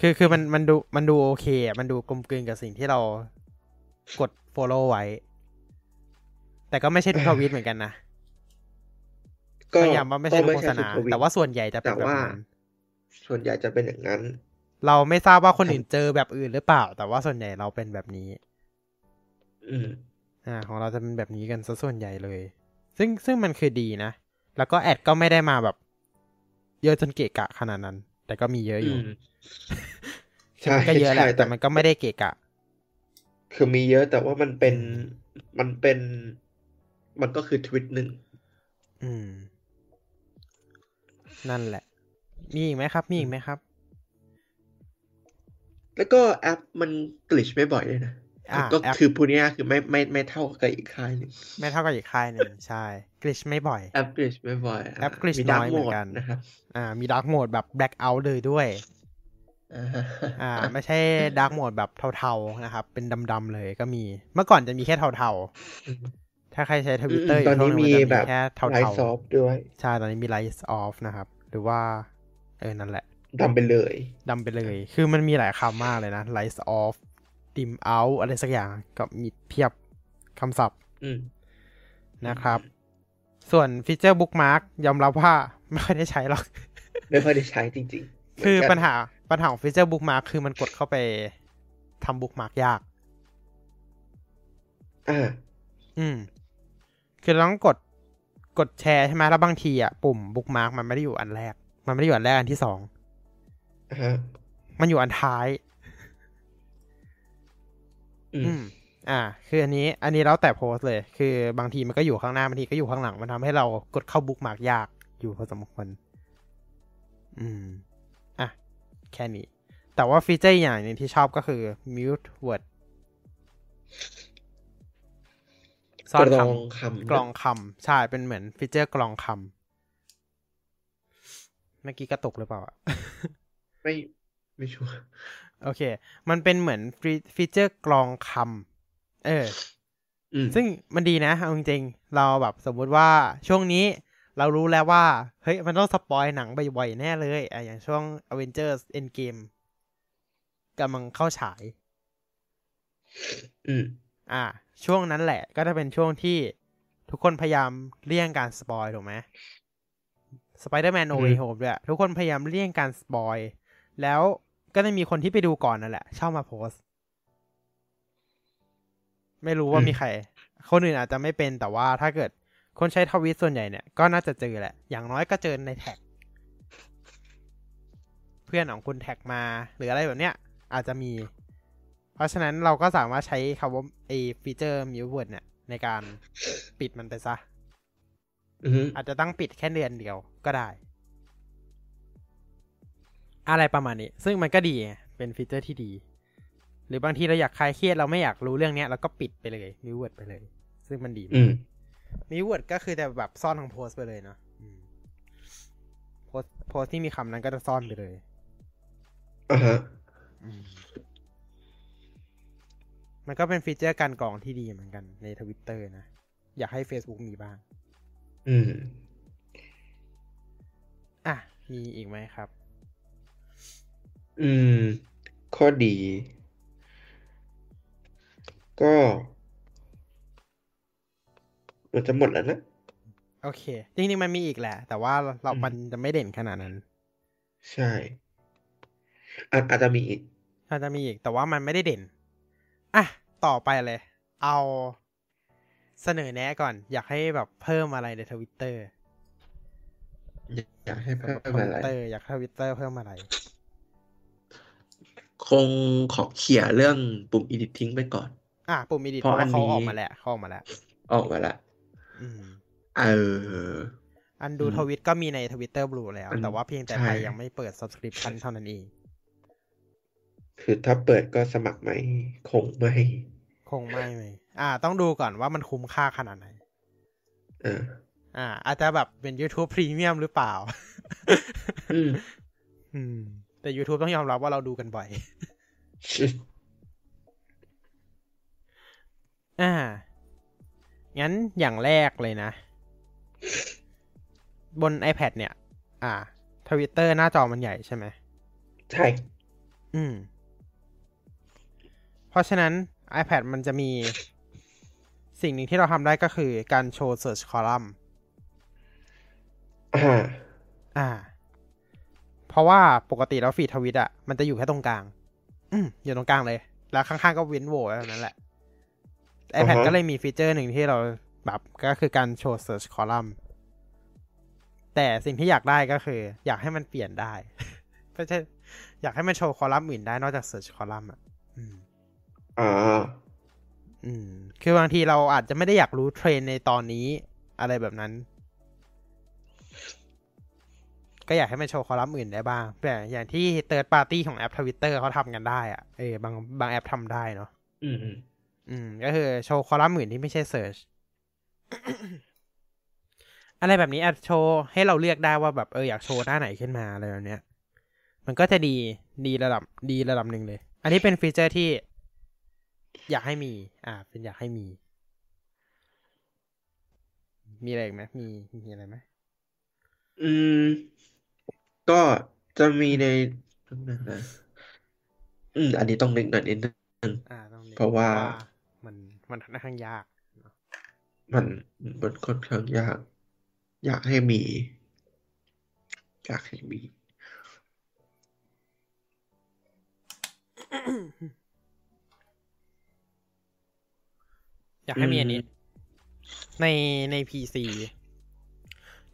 คือคือมันมันดูมันดูโอเคอะมันดูกลมกลืนกับสิ่งที่เรา กด follow ไว้ แต่ก็ไม่ใช่ทุกทวิตเหมือนกันนะก็พยายามว่าไม่ใช่ก็ทุกโฆษณาทุกทวิตแต่ว่าส่วนใหญ่จะเป็นแต่แบบว่านั้นส่วนใหญ่จะเป็นอย่างนั้น เราไม่ทราบว่าคนอื่นเจอแบบอื่นหรือเปล่า แต่ว่าส่วนใหญ่เราเป็นแบบนี้ อืมอ่า ของเราจะเป็นแบบนี้กันซะส่วนใหญ่เลย ซึ่งซึ่งมันคือดีนะ แล้วก็แอดก็ไม่ได้มาแบบ เยอะจนเกะกะขนาดนั้น แต่ก็มีเยอะอยู่อืมคือมันก็เยอะแหละใช่แต่มันก็ไม่ได้เกะกะ คือมีเยอะแต่ว่ามันเป็นมันเป็น มันก็คือทวิตหนึ่งอืม นั่นแหละ มีอีกไหมครับ มีอีกไหมครับ แล้วก็แอปมันกลิชไม่บ่อยเลยนะอ่าก็แอปคือพูดง่ายๆคือไม่ไม่ไม่เท่ากับอีกค่ายหนึ่งไม่เท่ากับอีกค่ายหนึ่งใช่กริชไม่บ่อยแอปกลิชไม่บ่อยแอป glitch มีดาร์น้อยเหมือนกันนะครับอ่า มีดาร์กโหมดแบบแบล็คเอาท์เลยด้วย อ่าอ่า ไม่ใช่ดาร์กโหมดแบบเทาๆนะครับ เป็นดำๆเลยก็มี เมื่อก่อนจะมีแค่เทาๆ ถ้าใครใช้ทวิตเตอร์อตอยู่นช่วงนี้นึงมันมีจะแบมีบแค่เทาไลท์ซอฟต์ด้วยๆใช่ ตอนนี้มี Lights Off นะครับ หรือว่า เออ นั่นแหละดำไปเลยดำไปเลย คือมันมีหลายคำมากเลยนะ lights off dim out อะไรสักอย่างก็มีเพียบคำศัพท์อืมนะครับ ส่วนฟีเจอร์ bookmark ยอมรับว่าไม่ค่อยได้ใช้หรอก ไม่ค่อยได้ใช้จริง ๆ คือเหมืนกันปัญหา ปัญหาของฟีเจอร์ bookmark คือมันกดเข้าไปทำ bookmark ยากอ่าอืม คือเราต้องกดกดแชร์ใช่ไหมแล้วบางทีอะปุ่ม bookmark มันไม่ได้อยู่อันแรก มันไม่ได้อยู่อันแรกอันที่สองอ่าฮะมันอยู่อันท้าย อืมมอ่า คืออันนี้ อันนี้แล้วแต่โพสต์เลย คือบางทีมันก็อยู่ข้างหน้าบางทีก็อยู่ข้างหลัง มันทำให้เรากดเข้า bookmark ยากอยู่พอสมควร อืมอะ แค่นี้ แต่ว่าฟีเจอร์อย่างหนึ่งที่ชอบก็คือ mute word ซ่อนคำกรองคำกรองคำใช่เป็นเหมือนฟีเจอร์กรองคำเมื่อกี้กระตุกหรือเปล่าอะไม่ไม่ชัวร์โอเค มันเป็นเหมือนฟีเจอร์กรองคำเอออืมซึ่งมันดีนะเอาจริงๆเราแบบสมมุติว่าช่วงนี้ เรารู้แล้วว่า เฮ้ย มันต้องสปอยหนังบ่อยๆ แน่เลยอะอย่างช่วง Avengers Endgame กำลังเข้าฉาย อืมอ่า ช่วงนั้นแหละ ก็จะเป็นช่วงที่ทุกคนพยายามเลี่ยงการสปอยถูกไหม Spider-Man No อือฮึ Way Home ด้วยทุกคนพยายามเลี่ยงการสปอย แล้วก็จะมีคนที่ไปดูก่อนนั่นแหละเช่ามาโพสต์ไม่รู้ว่ามีใคร คนอื่นอาจจะไม่เป็นแต่ว่าถ้าเกิด คนใช้ทวิตส่วนใหญ่เนี่ยก็น่าจะเจอแหละ อย่างน้อยก็เจอในแท็ก เพื่อนของคุณแท็กมา หรืออะไรแบบเนี้ย อาจจะมี เพราะฉะนั้นเราก็สามารถใช้คำว่าไอฟีเจอร์ mute word เนี่ย ในการปิดมันไปซะอืมอาจจะตั้งปิดแค่เดือนเดียวก็ได้ อะไรประมาณนี้ ซึ่งมันก็ดีไงเป็นฟีเจอร์ที่ดี หรือบางทีเราอยากคลายเครียดเราไม่อยากรู้เรื่องเนี้ยเราก็ปิดไปเลย mute word ไปเลย ซึ่งมันดีอืม mute word ก็คือแต่แบบซ่อนของโพสต์ไปเลยเนาะอืมโพสต์โพสต์ที่มีคำนั้นก็จะซ่อนไปเลยอ่าฮะอืมมันก็เป็นฟีเจอร์การกรองที่ดีเหมือนกันในทวิตเตอร์นะ อยากให้ Facebook มีบ้าง อืม อะ มีอีกไหมครับ อืม ข้อดี ก็ มันจะหมดแล้วนะ โอเค จริงๆมันมีอีกแหละ แต่ว่าเราอืมมันจะไม่เด่นขนาดนั้น ใช่อาจอาจจะมีอีก อาจจะมีอีก แต่ว่ามันไม่ได้เด่น อะ ต่อไปเลย เอาเสนอแนะก่อน อยากให้แบบเพิ่มอะไรในทวิตเตอร์อยากให้เพิ่มอะวิไรตเตอร์อยากทวิตเตอร์เพิ่มอะไร คงขอเขี่ยเรื่องปุ่ม edit ทิ้งไปก่อน อะปุ่มอีดิทเพราะเพราะว่าเขาอันนี้ออกมาแล้วเขาออกมาแล้ว ออกมาละอืม เออ อันดูอืมทวิตก็มีในทวิตเตอร์บลูแล้วอันแต่ว่าเพียงแต่ใช่ไทยยังไม่เปิด subscription เท่านั้นเอง คือถ้าเปิดก็สมัครไหม คงไม่ คงไม่ไหมอ่า ต้องดูก่อนว่ามันคุ้มค่าขนาดไหนเอออ่า อาจจะแบบเป็น YouTube Premium หรือเปล่า อืมอืมแต่ YouTube ต้องยอมรับว่าเราดูกันบ่อย อ่า งั้นอย่างแรกเลยนะ บน iPad เนี่ย อ่าทวิตเตอร์หน้าจอมันใหญ่ใช่ไหม ใช่ อืม เพราะฉะนั้น iPad มันจะมีสิ่งหนึ่งที่เราทำได้ก็คือการโชว์ Search Column อ่า อ่า เพราะว่าปกติแล้วฟีดทวิตอะมันจะอยู่แค่ตรงกลาง อืมอยู่ตรงกลางเลย แล้วข้างๆก็เว้นโหว่เท่านั้นแหละอ่า iPad ฮะก็เลยมีฟีเจอร์หนึ่งที่เราแบบก็คือการโชว์ Search Column แต่สิ่งที่อยากได้ก็คือ อยากให้มันเปลี่ยนได้ไม่ใช่อยากให้มันโชว์คอลัมน์อื่นได้นอกจาก Search Column อะอืมอ่าอืม คือบางทีเราอาจจะไม่ได้อยากรู้เทรนด์ในตอนนี้ อะไรแบบนั้น ก็อยากให้มันโชว์คอลัมน์อื่นได้บ้างแต่อย่างที่ third party ของแอป Twitter เขาทำกันได้อะเออบางบางแอปทำได้เนาะอืม อืมอืม ก็คือโชว์คอลัมน์อื่นที่ไม่ใช่ search อะไรแบบนี้อาจโชว์ให้เราเลือกได้ว่าแบบเอออยากโชว์หน้าไหนขึ้นมาอะไรแบบเนี้ย มันก็จะดีดีระดับดีระดับหนึ่งเลย อันนี้เป็นฟีเจอร์ที่ อยากให้มี อ่า เป็นอยากให้มี มีอะไรอีกไหมมีมีอะไรไหมอืม ก็จะมีในนั่นนะอืม อันนี้ต้องนึกหน่อยนิดนึงอ่าต้องนึกเพราะว่า มันมันค่อนข้างยาก มันมันค่อนข้างยาก อยากให้มี อยากให้มีอยากให้มีอันนี้ ในใน PC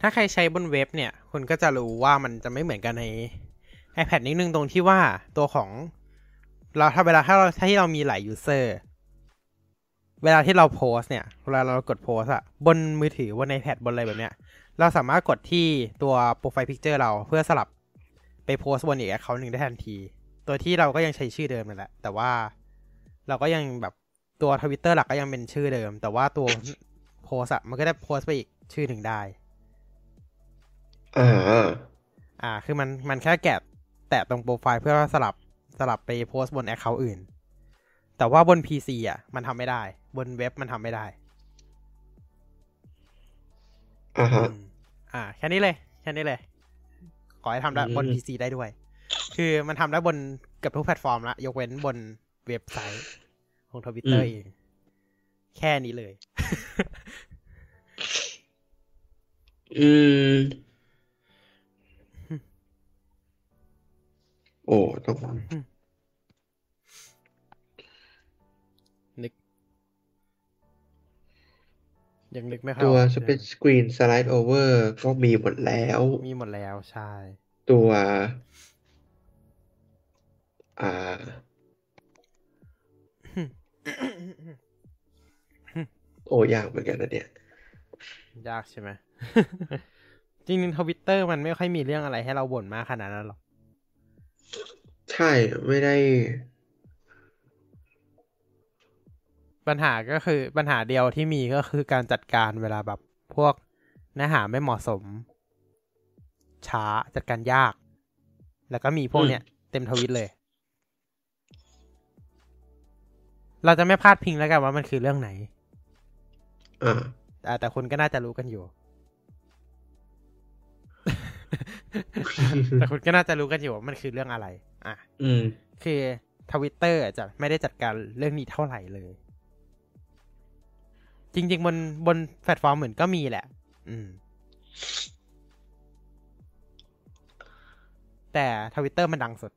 ถ้าใครใช้บนเว็บเนี่ย คุณก็จะรู้ว่ามันจะไม่เหมือนกันใน iPad นิดนึงตรงที่ว่าตัวของ เราถ้าเวลาถ้าเราถ้าที่เรามีหลาย user เวลาที่เราโพสเนี่ย เวลาเรากดโพสอะบนมือถือบน iPad บนอะไรแบบเนี้ย เราสามารถกดที่ตัว profile picture เราเพื่อสลับไปโพสบนอีก account หนึ่งได้ทันที ตัวที่เราก็ยังใช้ชื่อเดิมนั่นแหละ แต่ว่าเราก็ยังแบบตัวทวิตเตอร์หลักก็ยังเป็นชื่อเดิม แต่ว่าตัวโพสอะมันก็ได้โพสไปอีกชื่อหนึ่งได้ อ่า อ่า คือมันมันแค่แกะแตะตรงโปรไฟล์เพื่อสลับสลับไปโพสต์บน account อื่น แต่ว่าบน PC อะ มันทำไม่ได้ บนเว็บมันทำไม่ได้อ่าฮะอืมอ่า แค่นี้เลย แค่นี้เลย ขอให้ทำได้อืมบน PC ได้ด้วย คือมันทำได้บนเกือบทุกแพลตฟอร์มละ ยกเว้นบนเว็บไซต์ ของทวิตเตอร์เอง แค่นี้เลย อืม โอ้ต้อง ยังนึกไม่ค่อยตัวออกสเปซสกรีนสไลด์โอเวอร์ก็มีหมดแล้ว มีหมดแล้วใช่ ตัว อ่า โอ้ยากเหมือนกันนะเนี่ย ยากใช่ไหมจริงๆทวิตเตอร์มันไม่ค่อยมีเรื่องอะไรให้เราบ่นมากขนาดนั้นหรอก ใช่ไม่ได้ ปัญหาก็คือปัญหาเดียวที่มีก็คือการจัดการเวลาแบบพวกเนื้อหาไม่เหมาะสม ช้าจัดการยาก แล้วก็มีพวกอืมเนี้ยเต็มทวิตเลย เราจะไม่พลาดพิงแล้วกันว่ามันคือเรื่องไหนอ่าแต่แต่คุณก็น่าจะรู้กันอยู่ แต่คุณก็น่าจะรู้กันอยู่ว่ามันคือเรื่องอะไร อะ อืม คือทวิตเตอร์จะไม่ได้จัดการเรื่องนี้เท่าไหร่เลย จริง ๆ บนบนแพลตฟอร์มเหมือนก็มีแหละ อืม แต่ทวิตเตอร์มันดังสุด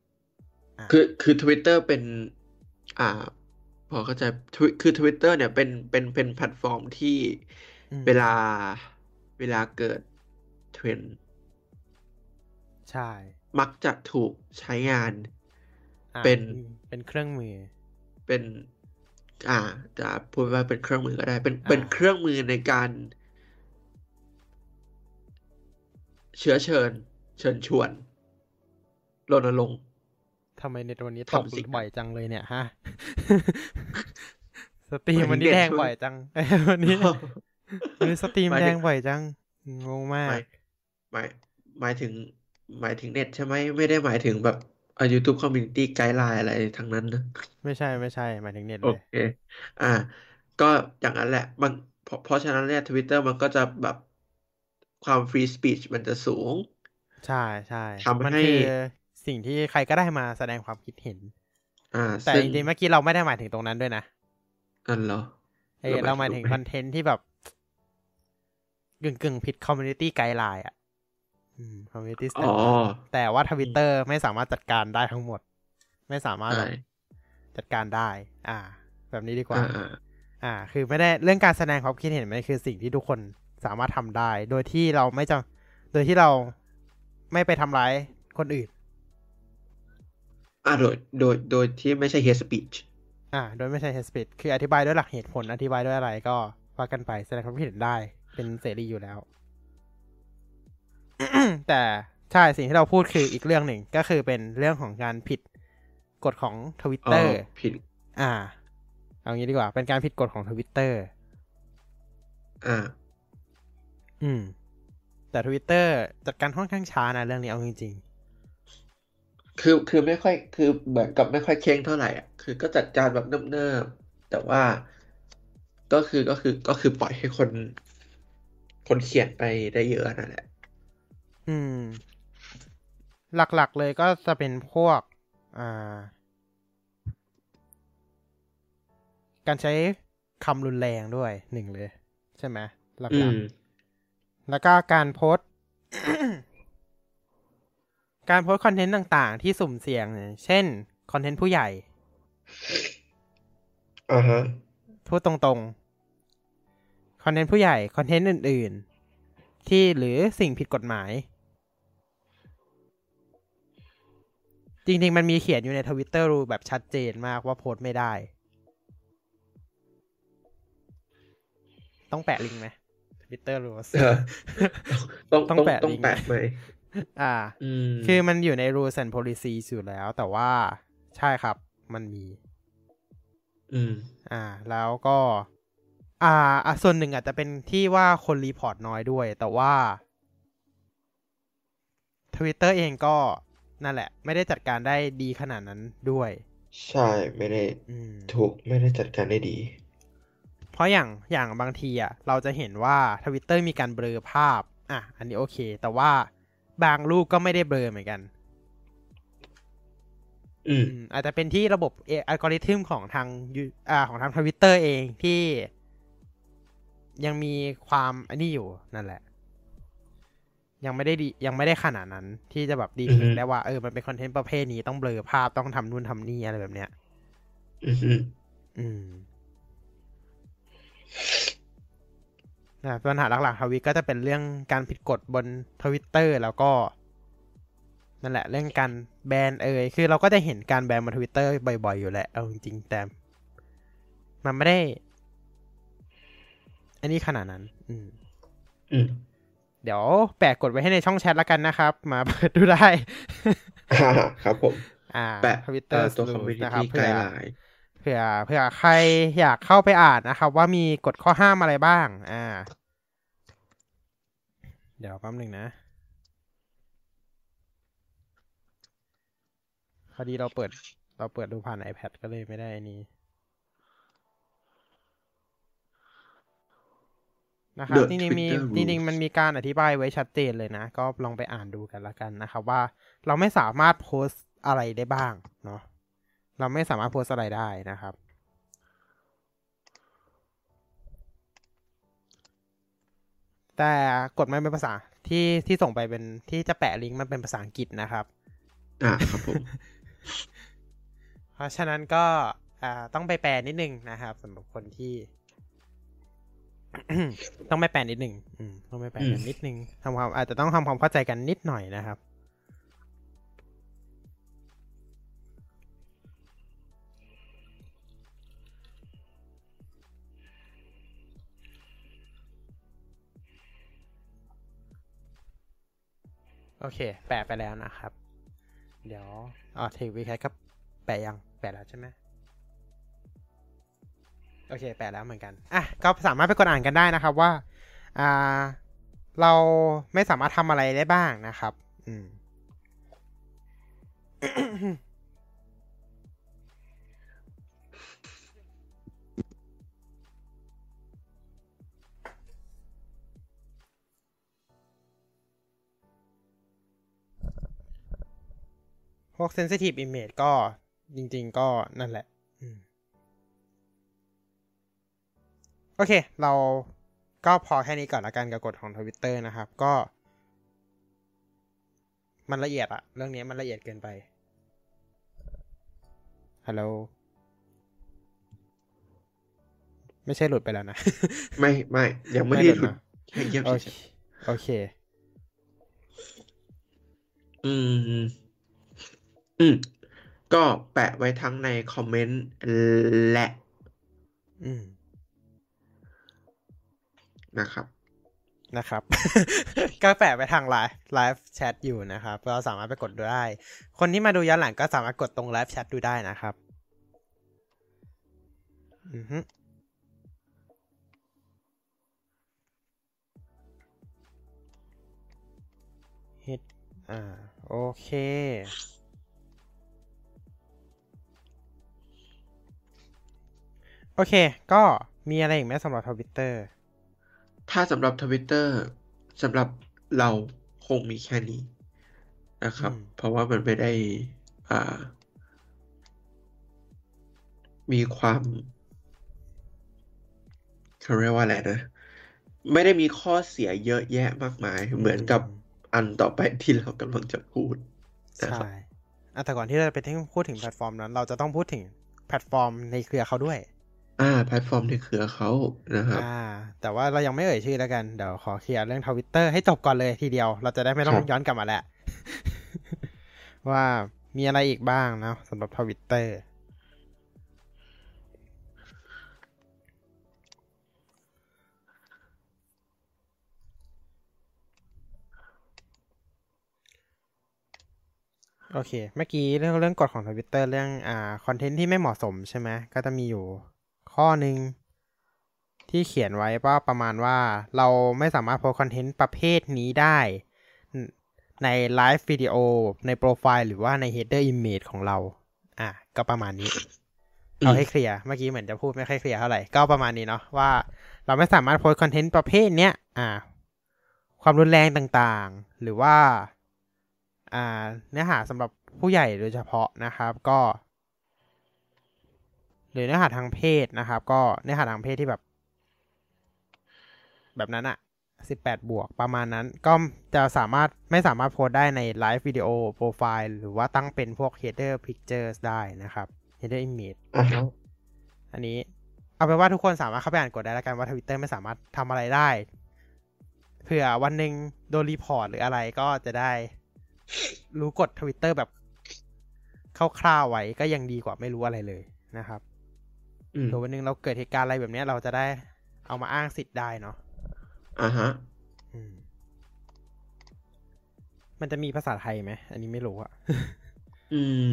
คือคือทวิตเตอร์เป็น อ่า พอเข้าใจ Twi- คือทวิตเตอร์เนี่ยเป็นเป็นเป็นแพลตฟอร์มที่อืมเวลาเวลาเกิดเทรนด์ใช่ มักจะถูกใช้งานอะเป็นเป็นเครื่องมือ เป็น อ่าจะพูดว่าเป็นเครื่องมือก็ได้ เป็นอ่าเป็นเครื่องมือในการ เชื้อเชิญ เชิญชวนรณรงค์ทำไมในวันนี้ตกทำสิ่งนั้นบ่อยจังเลยเนี่ยฮะสตรีมหมายถึงวันนี้เด็กแดงใช่ไหมบ่อยจังวันนี้วันนี้สตรีมหมายแดถึงงบ่อยจังงงมาหมากยหมายหมายถึง หมายถึงเน็ตใช่ไหมไม่ได้หมายถึงแบบ อ่า YouTube Community Guideline อะไรทั้งนั้นนะ ไม่ใช่ไม่ใช่หมายถึงเน็ตโอเลย เค อ่า ก็อย่างนั้นแหละมันเพราะเพราะฉะนั้นเนี่ย Twitter มันก็จะแบบความฟรีสปีชมันจะสูง ใช่ใช่ทำมันให้ คือสิ่งที่ใครก็ได้มาแสดงความคิดเห็น อ่า แต่ซึ่จงริงๆเมื่อกี้เราไม่ได้หมายถึงตรงนั้นด้วยนะอันเหรอ เออเราเราหหมามายยถึถึงงคอนเทนต์ที่แบบกึ่งกึ่งๆผิด community guideline อะ community อ๋อแต่ว่าทวิตเตอร์ไม่สามารถจัดการได้ทั้งหมด ไม่สามารถใช่แบบจัดการได้ อ่า แบบนี้ดีกว่าอ่าอ่า อ่า คือไม่ได้เรื่องการแสดงความคิดเห็นมันคือสิ่งที่ทุกคนสามารถทำได้ โดยที่เราไม่จะโดยที่เราไม่ไปทำร้ายคนอื่น อ่าโดยโดยโดยที่ไม่ใช่ hate speech อ่า โดยไม่ใช่ hate speech คืออธิบายด้วยหลักเหตุผลอธิบายด้วยอะไรก็ว่ากันไปแสดงความคิดเห็นได้เป็นเสรีอยู่แล้ว แต่ใช่สิ่งที่เราพูดคืออีกเรื่องหนึ่งก็คือเป็นเรื่องของการผิดกฎของทวิตอ๋อเตอร์ผิด อ่า เอางี้ดีกว่า เป็นการผิดกฎของทวิตเตอร์อ่า อืม แต่ทวิตเตอร์จัดการค่อนข้างช้านะเรื่องนี้เอาจริงคือคือไม่ค่อยคือเหมือนกับไม่ค่อยเค้งเท่าไหร่อะคือก็จัดการแบบเนิบๆแต่ว่าก็คือก็คือก็คือปล่อยให้คน คนเขียนไปได้เยอะนั่นแหละๆ อืม หลักๆเลยก็จะเป็นพวก อ่า การใช้คำรุนแรงด้วยหนึ่งเลย ใช่ไหมหอืลักมๆแล้วก็การโพสต์การโพสต์คอนเทนต์ต่างๆ ที่สุ่มเสี่ยงเนี่ยเช่น คอนเทนต์ผู้ใหญ่อ่าฮะพูดตรงๆ คอนเทนต์ผู้ใหญ่ คอนเทนต์อื่น ๆ ที่หรือสิ่งผิดกฎหมาย จริง ๆ มันมีเขียนอยู่ใน Twitter rule แบบชัดเจนมากว่าโพสต์ไม่ได้ ต้องแปะลิงก์ไหม Twitter rule เออต้องต้องแปะต้องลิงก์แปะไหมอ่าอืมคือมันอยู่ใน rules and policies อยู่แล้ว แต่ว่าใช่ครับ มันมี อืม อ่า แล้วก็ อ่าอะส่วนหนึ่งอาจจะเป็นที่ว่าคนรีพอร์ตน้อยด้วย แต่ว่า Twitter เองก็ นั่นแหละ ไม่ได้จัดการได้ดีขนาดนั้นด้วย ใช่ไม่ได้อืมถูกไม่ได้จัดการได้ดี เพราะอย่างอย่างบางทีอะเราจะเห็นว่า Twitter มีการเบลอภาพ อะ อันนี้โอเค แต่ว่าบางรูปก็ไม่ได้เบลอเหมือนกันอืมอืมอาจจะเป็นที่ระบบเออัลกอริทึมของทางยูอ่าของทางทวิตเตอร์เองที่ยังมีความอันนี้อยู่นั่นแหละ ยังไม่ได้ดียังไม่ได้ขนาดนั้น ที่จะแบบดีเทอือฮึได้ว่าเออมันเป็นคอนเทนต์ประเภทนี้ต้องเบลอภาพต้องทำนู่นทำนี่อะไรแบบเนี้ยอืมอืมอืมนะปัญหาหลักๆทวิตก็จะเป็นเรื่องการผิดกฎบนทวิตเตอร์แล้วก็นั่นแหละ เรื่องการแบนเอ่ยคือเราก็จะเห็นการแบนบนทวิตเตอร์บ่อยๆ อยู่แหละเอาจริงๆ แต่ มันไม่ได้ อันนี้ขนาดนั้น อืม อืม เดี๋ยวแปะกดไว้ให้ในช่องแชทแล้วกันนะครับ มาเปิดดูได้อ่าครับผมอ่าแปะทวิตเตเอ่ออร์ตัวนะ community ครับเพื่อ guideline เผื่อเผื่อใครอยากเข้าไปอ่านนะครับ ว่ามีกฎข้อห้ามอะไรบ้าง อ่า เดี๋ยวแป๊บหนึ่งนะพอดีเราเปิด เราเปิดดูผ่าน iPad ก็เลยไม่ได้อันนี้ นะครับ The จริงๆมี Twitter จริงๆมันมีการอธิบายไว้ชัดเจนเลยนะ ก็ลองไปอ่านดูกันละกันนะครับว่าเราไม่สามารถโพสต์อะไรได้บ้างเนาะเราไม่สามารถโพสต์อะไรได้นะครับ แต่กฎมันเป็นภาษาที่ที่ส่งไปเป็นที่จะแปะลิงก์มันเป็นภาษาอังกฤษนะครับ อ่าครับผม เพราะฉะนั้นก็อ่าต้องไปแปลนิดนึงนะครับสำหรับคนที่ ต้องไปแปลนิดนึงอืมต้องไปแปลกันอืมนิดนึงทำความอาจจะต้องทำความเข้าใจกันนิดหน่อยนะครับ โอเค แปะไปแล้วนะครับ เดี๋ยวอ๋อเทควีแคก็แปะยัง แปะแล้วใช่ไหม โอเคแปะแล้วเหมือนกันอะก็สามารถไปกดอ่านกันได้นะครับว่าอ่าเราไม่สามารถทำอะไรได้บ้างนะครับ อืมพวก sensitive image ก็จริง ๆ ก็นั่นแหละ โอเค เราก็พอแค่นี้ก่อนละกันกับกฎของทวิตเตอร์นะครับ ก็ มันละเอียดอะเรื่องนี้มันละเอียดเกินไปฮัลโหลไม่ใช่หลุดไปแล้วนะ ไม่ไม่ยังไม่ไม่ได้หลุหลุดดนะแค่เยี่ยมโอเฉเคยโอเคๆอืม อืม ก็แปะไว้ทั้งในคอมเมนต์และ อืม นะครับนะครับ ก็แปะไปทาง live live chat อยู่นะครับเราสามารถไปกดดูได้ คนที่มาดูย้อนหลังก็สามารถกดตรง live chat ดูได้นะครับอือฮึฮิตอ่า โอเคโอเค ก็มีอะไรอีกไหมสำหรับทวิตเตอร์ ถ้าสำหรับทวิตเตอร์สำหรับเราคงมีแค่นี้นะครับอืมเพราะว่ามันไม่ได้อ่า มีความเขาเรียกว่าอะไรนะ ไม่ได้มีข้อเสียเยอะแยะมากมาย เหมือนกับอันต่อไปที่เรากำลังจะพูดนะครับใช่อะแต่ก่อนที่เราจะไปพูดถึงแพลตฟอร์มนั้น เราจะต้องพูดถึงแพลตฟอร์มในเครือเขาด้วย อ่าแพลตฟอร์มในเครือเขานะครับ อ่า แต่ว่าเรายังไม่เอ่ยชื่อแล้วกัน เดี๋ยวขอเคลียร์เรื่องทวิตเตอร์ให้จบก่อนเลยทีเดียว เราจะได้ไม่ต้อครับย้อนกลับมาแล้วว่ามีอะไรอีกบ้างนะสำหรับทวิตเตอร์โอเค เมื่อกี้เรื่องเรื่องกฎของทวิตเตอร์เรื่องอ่าคอนเทนต์ที่ไม่เหมาะสมใช่ไหมก็จะมีอยู่ ข้อหนึ่งที่เขียนไว้ว่าประมาณว่าเราไม่สามารถโพสต์คอนเทนต์ประเภทนี้ได้ในไลฟ์วิดีโอในโปรไฟล์หรือว่าใน header image ของเรา อะ ก็ประมาณนี้อืมเอาให้เคลียร์เมื่อกี้เหมือนจะพูดไม่ค่อยเคลียร์เท่าไหร่ก็ประมาณนี้เนาะว่า เราไม่สามารถโพสต์คอนเทนต์ประเภทเนี้ยอ่า ความรุนแรงต่างๆ หรือว่า อ่า เนื้อหาสำหรับผู้ใหญ่โดยเฉพาะนะครับ ก็ หรือเนื้อหาทางเพศนะครับ ก็เนื้อหาทางเพศที่แบบ แบบนั้นอะสิบแปดบวกประมาณนั้น ก็จะสามารถไม่สามารถโพสต์ได้ในไลฟ์วิดีโอโปรไฟล์หรือว่าตั้งเป็นพวก header pictures ได้นะครับ header image อ่าฮะอันนี้เอาเป็นว่าทุกคนสามารถเข้าไปอ่านกฎได้แล้วกันว่าทวิตเตอร์ไม่สามารถทำอะไรได้เผื่อวันหนึ่งโดน report หรืออะไรก็จะได้รู้กฎทวิตเตอร์แบบคร่าวๆไว้ก็ยังดีกว่าไม่รู้อะไรเลยนะครับอืม เผื่อวันหนึ่งเราเกิดเหตุการณ์อะไรแบบเนี้ยเราจะได้เอามาอ้างสิทธิ์ได้เนาะอ่าฮะอืมมันจะมีภาษาไทยไหม อันนี้ไม่รู้อะอืม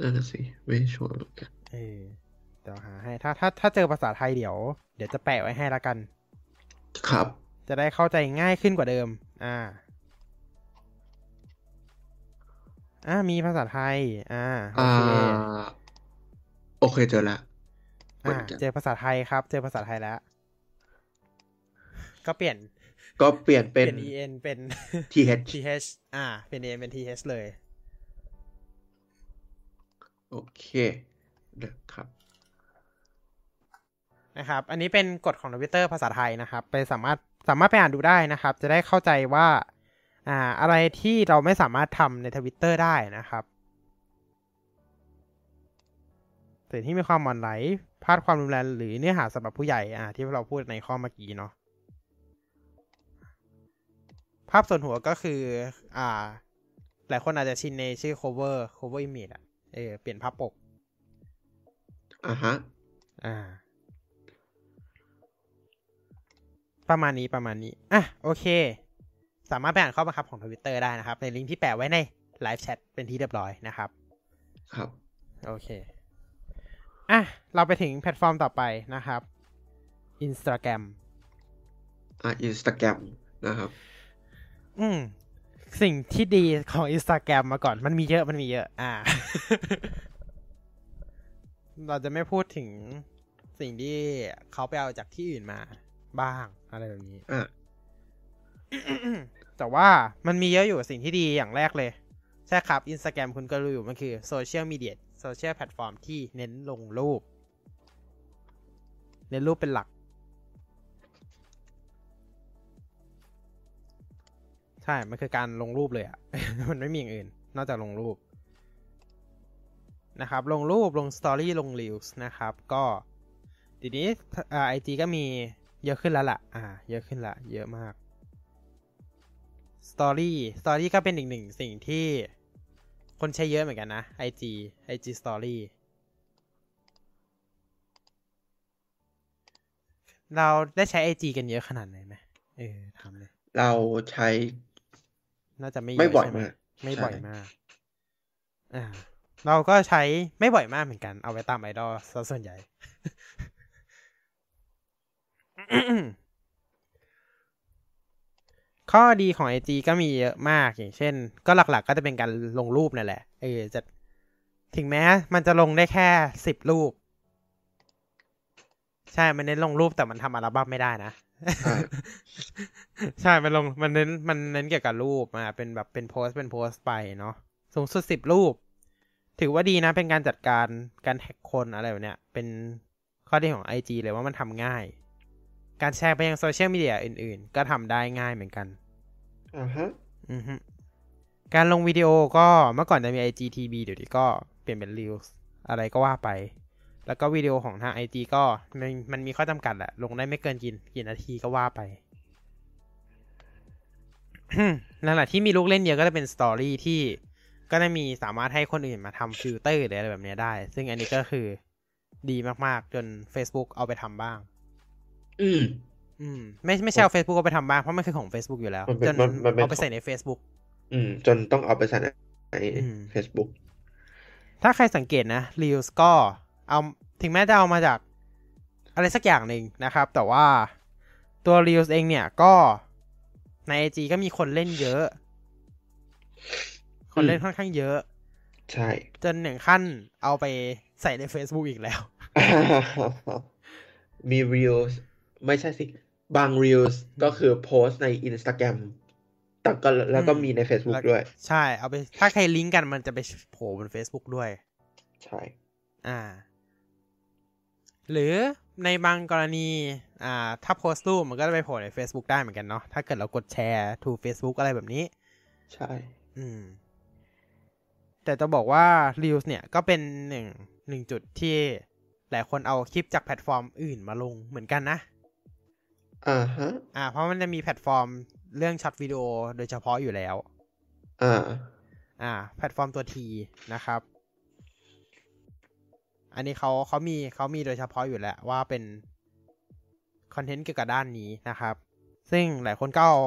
นั่นนะสิไม่ชัวร์เหมือนกันเออเดี๋ยวหาให้ ถ้าถ้าถ้าเจอภาษาไทยเดี๋ยว เดี๋ยวจะแปะไว้ให้ละกัน ครับ จะได้เข้าใจง่ายขึ้นกว่าเดิม อ่า อ่ามีภาษาไทย อ่า โออ่าเค โอเคเจอละ เหมือ่าอนกันเจอภาษาไทยครับ เจอภาษาไทยแล้ว ก็เปลี่ยน ก็เปลี่ยนเปเป็นลี่ยน en เป็น th th อ่า เป็น en เป็น th เลย โอเคนะครับนะครับ อันนี้เป็นกฎของทวิตเตอร์ภาษาไทยนะครับ ไปสามารถสามารถไปอ่านดูได้นะครับ จะได้เข้าใจว่า อ่า อะไรที่เราไม่สามารถทำในทวิตเตอร์ได้นะครับ สิ่งที่มีความหมอนไหลพลาดความรุนแรงหรือเนื้อหาสำหรับผู้ใหญ่อ่าที่เราพูดในข้อเมื่อกี้เนาะภาพส่วนหัวก็คือ อ่า หลายคนอาจจะชินในชื่อ cover cover image อะเออเปลี่ยนภาพปกอ่าฮะอ่า ประมาณนี้ประมาณนี้ อะ โอเค สามารถไปอ่านข้อบังคับของทวิตเตอร์ได้นะครับ ในลิงก์ที่แปะไว้ในไลฟ์แชทเป็นที่เรียบร้อยนะครับ ครับ โอเค อะ เราไปถึงแพลตฟอร์มต่อไปนะครับ Instagram อ่าอินสตาแกรมนะครับ อืม สิ่งที่ดีของ Instagram มาก่อน มันมีเยอะ มันมีเยอะ อ่า เราจะไม่พูดถึงสิ่งที่เขาไปเอาจากที่อื่นมาบ้าง อะไรแบบนี้อ่าแต่ว่ามันมีเยอะอยู่สิ่งที่ดีอย่างแรกเลย ใช่ครับ Instagram คุณก็รู้อยู่มันคือโซเชียลมีเดียโซ เชียลแพลตฟอร์มที่เน้นลงรูป เน้นรูปเป็นหลัก ใช่ มันคือการลงรูปเลยอะ มันไม่มีอย่างอื่น นอกจากลงรูป นะครับ ลงรูปลงสตอรี่ลง Reels นะครับ ก็ทีนี้ IG ก็มีเยอะขึ้นแล้วล่ะ อ่า เยอะขึ้นละ เยอะมากสตอรี่สตอรี่ก็เป็นอีกหนึ่งสิ่งที่ คนใช้เยอะเหมือนกันนะ IG IG Story เราได้ใช้ IG กันเยอะขนาดไหนไหมเออทำเลย เราใช้ น่าจะไม่เยไม่อะบ่อยใช่ไหมมาก ไม่บ่อยใช่มาก อ่า เราก็ใช้ไม่บ่อยมากเหมือนกัน เอาไว้ตามไอดอลซะส่วนใหญ่ ข้อดีของ IG ก็มีเยอะมากอย่างเช่น ก็หลักๆ ก็จะเป็นการลงรูปนั่นแหละเออจะถึงแม้มันจะลงได้แค่สิบรูป ใช่มันเน้นลงรูปแต่มันทำอัลบั้มไม่ได้นะ ใช่มันลงมันเน้นมันเน้นเกี่ยวกับรูปมาเป็นแบบเป็นโพสเป็นโพสไปเนาะสูงสุดสิบรูป ถือว่าดีนะ เป็นการจัดการการแท็กคนอะไรแบบเนี้ยเป็นข้อดีของ IG เลยว่ามันทำง่าย การแชร์ไปยังโซเชียลมีเดียอื่นๆ ก็ทำได้ง่ายเหมือนกัน อ่าฮะอือฮึการลงวิดีโอก็เมื่อก่อนจะมี IGTV เดี๋ยวนี้ก็เปลี่ยนเป็น Reels อะไรก็ว่าไป แล้วก็วิดีโอของทาง IG ก็มันมันมีข้อจำกัดแหละ ลงได้ไม่เกินกี่กี่นาทีก็ว่าไปนั่นแหละที่มีลูกเล่นเยอะก็จะเป็นสตอรี่ที่ก็ได้มีสามารถให้คนอื่นมาทำฟิลเตอร์หรืออะไรแบบเนี้ยได้ ซึ่งอันนี้ก็คือดีมาก ๆ จน Facebook เอาไปทำบ้าง อืม อืมไม่ไม่ใช่เอา Facebook เอาไปทำบ้างเพราะมันคือของ Facebook อยู่แล้วมันเป็นจนมันมันเป็นเอาไปของใส่ใน Facebook อืม จนต้องเอาไปใส่ในอืม Facebook ถ้าใครสังเกตนะ Reels ก็เอาถึงแม้จะเอามาจาก อะไรสักอย่างหนึ่งนะครับ แต่ว่าตัว Reels เองเนี่ยก็ใน IG ก็มีคนเล่นเยอะ คนเล่นค่อนข้างเยอะ ใช่ จนหนึ่งขั้นเอาไปใส่ใน Facebook อีกแล้ว มี Reels ไม่ใช่สิ บาง Reels ก็คือโพสต์ใน Instagram แต่ก็แล้วก็อืมมีใน Facebook แล้วด้วย ใช่ เอาไป ถ้าใครลิงก์กันมันจะไปโผล่บน Facebook ด้วย ใช่ อ่า หรือในบางกรณี อ่า ถ้าโพสต์รูปมันก็จะไปโผล่ใน Facebook ได้เหมือนกันเนาะ ถ้าเกิดเรากดแชร์ to Facebook อะไรแบบนี้ ใช่ อืม แต่จะบอกว่า Reels เนี่ยก็เป็นหนึ่งหนึ่งจุดที่หลายคนเอาคลิปจากแพลตฟอร์มอื่นมาลงเหมือนกันนะ อ่าฮะ อ่า เพราะมันจะมีแพลตฟอร์มเรื่อง short video โดยเฉพาะอยู่แล้ว อ่า อ่า แพลตฟอร์มตัว T นะครับ อันนี้เขาเขามีเขามีโดยเฉพาะอยู่แล้วว่าเป็นคอนเทนต์เกี่ยวกับด้านนี้นะครับ ซึ่งหลายคนก็เอา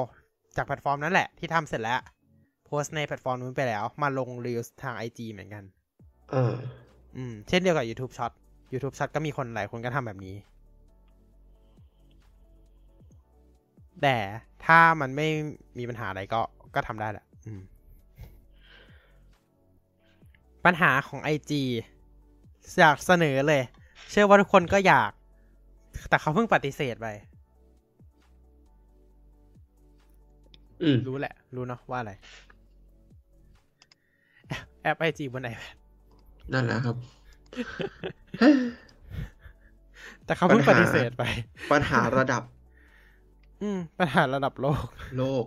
จากแพลตฟอร์มนั้นแหละที่ทำเสร็จแล้วโพสต์ในแพลตฟอร์มนู้นไปแล้ว มาลง Reels ทาง IG เหมือนกันอ่าอืม เช่นเดียวกับ YouTube Short YouTube Short ก็มีคนหลายคนก็ทำแบบนี้ แต่ถ้ามันไม่มีปัญหาอะไรก็ก็ทำได้แหละอืมปัญหาของ IG อยากเสนอเลย เชื่อว่าทุกคนก็อยาก แต่เขาเพิ่งปฏิเสธไปอืมรู้แหละ รู้เนาะว่าอะไร แอปแอป IG บน iPad นั่นแหละครับ แต่เขาเพิ่งปัปญหาฏิเสธไป ปัญหาระดับ อืมปัญหาระดับโลก โลก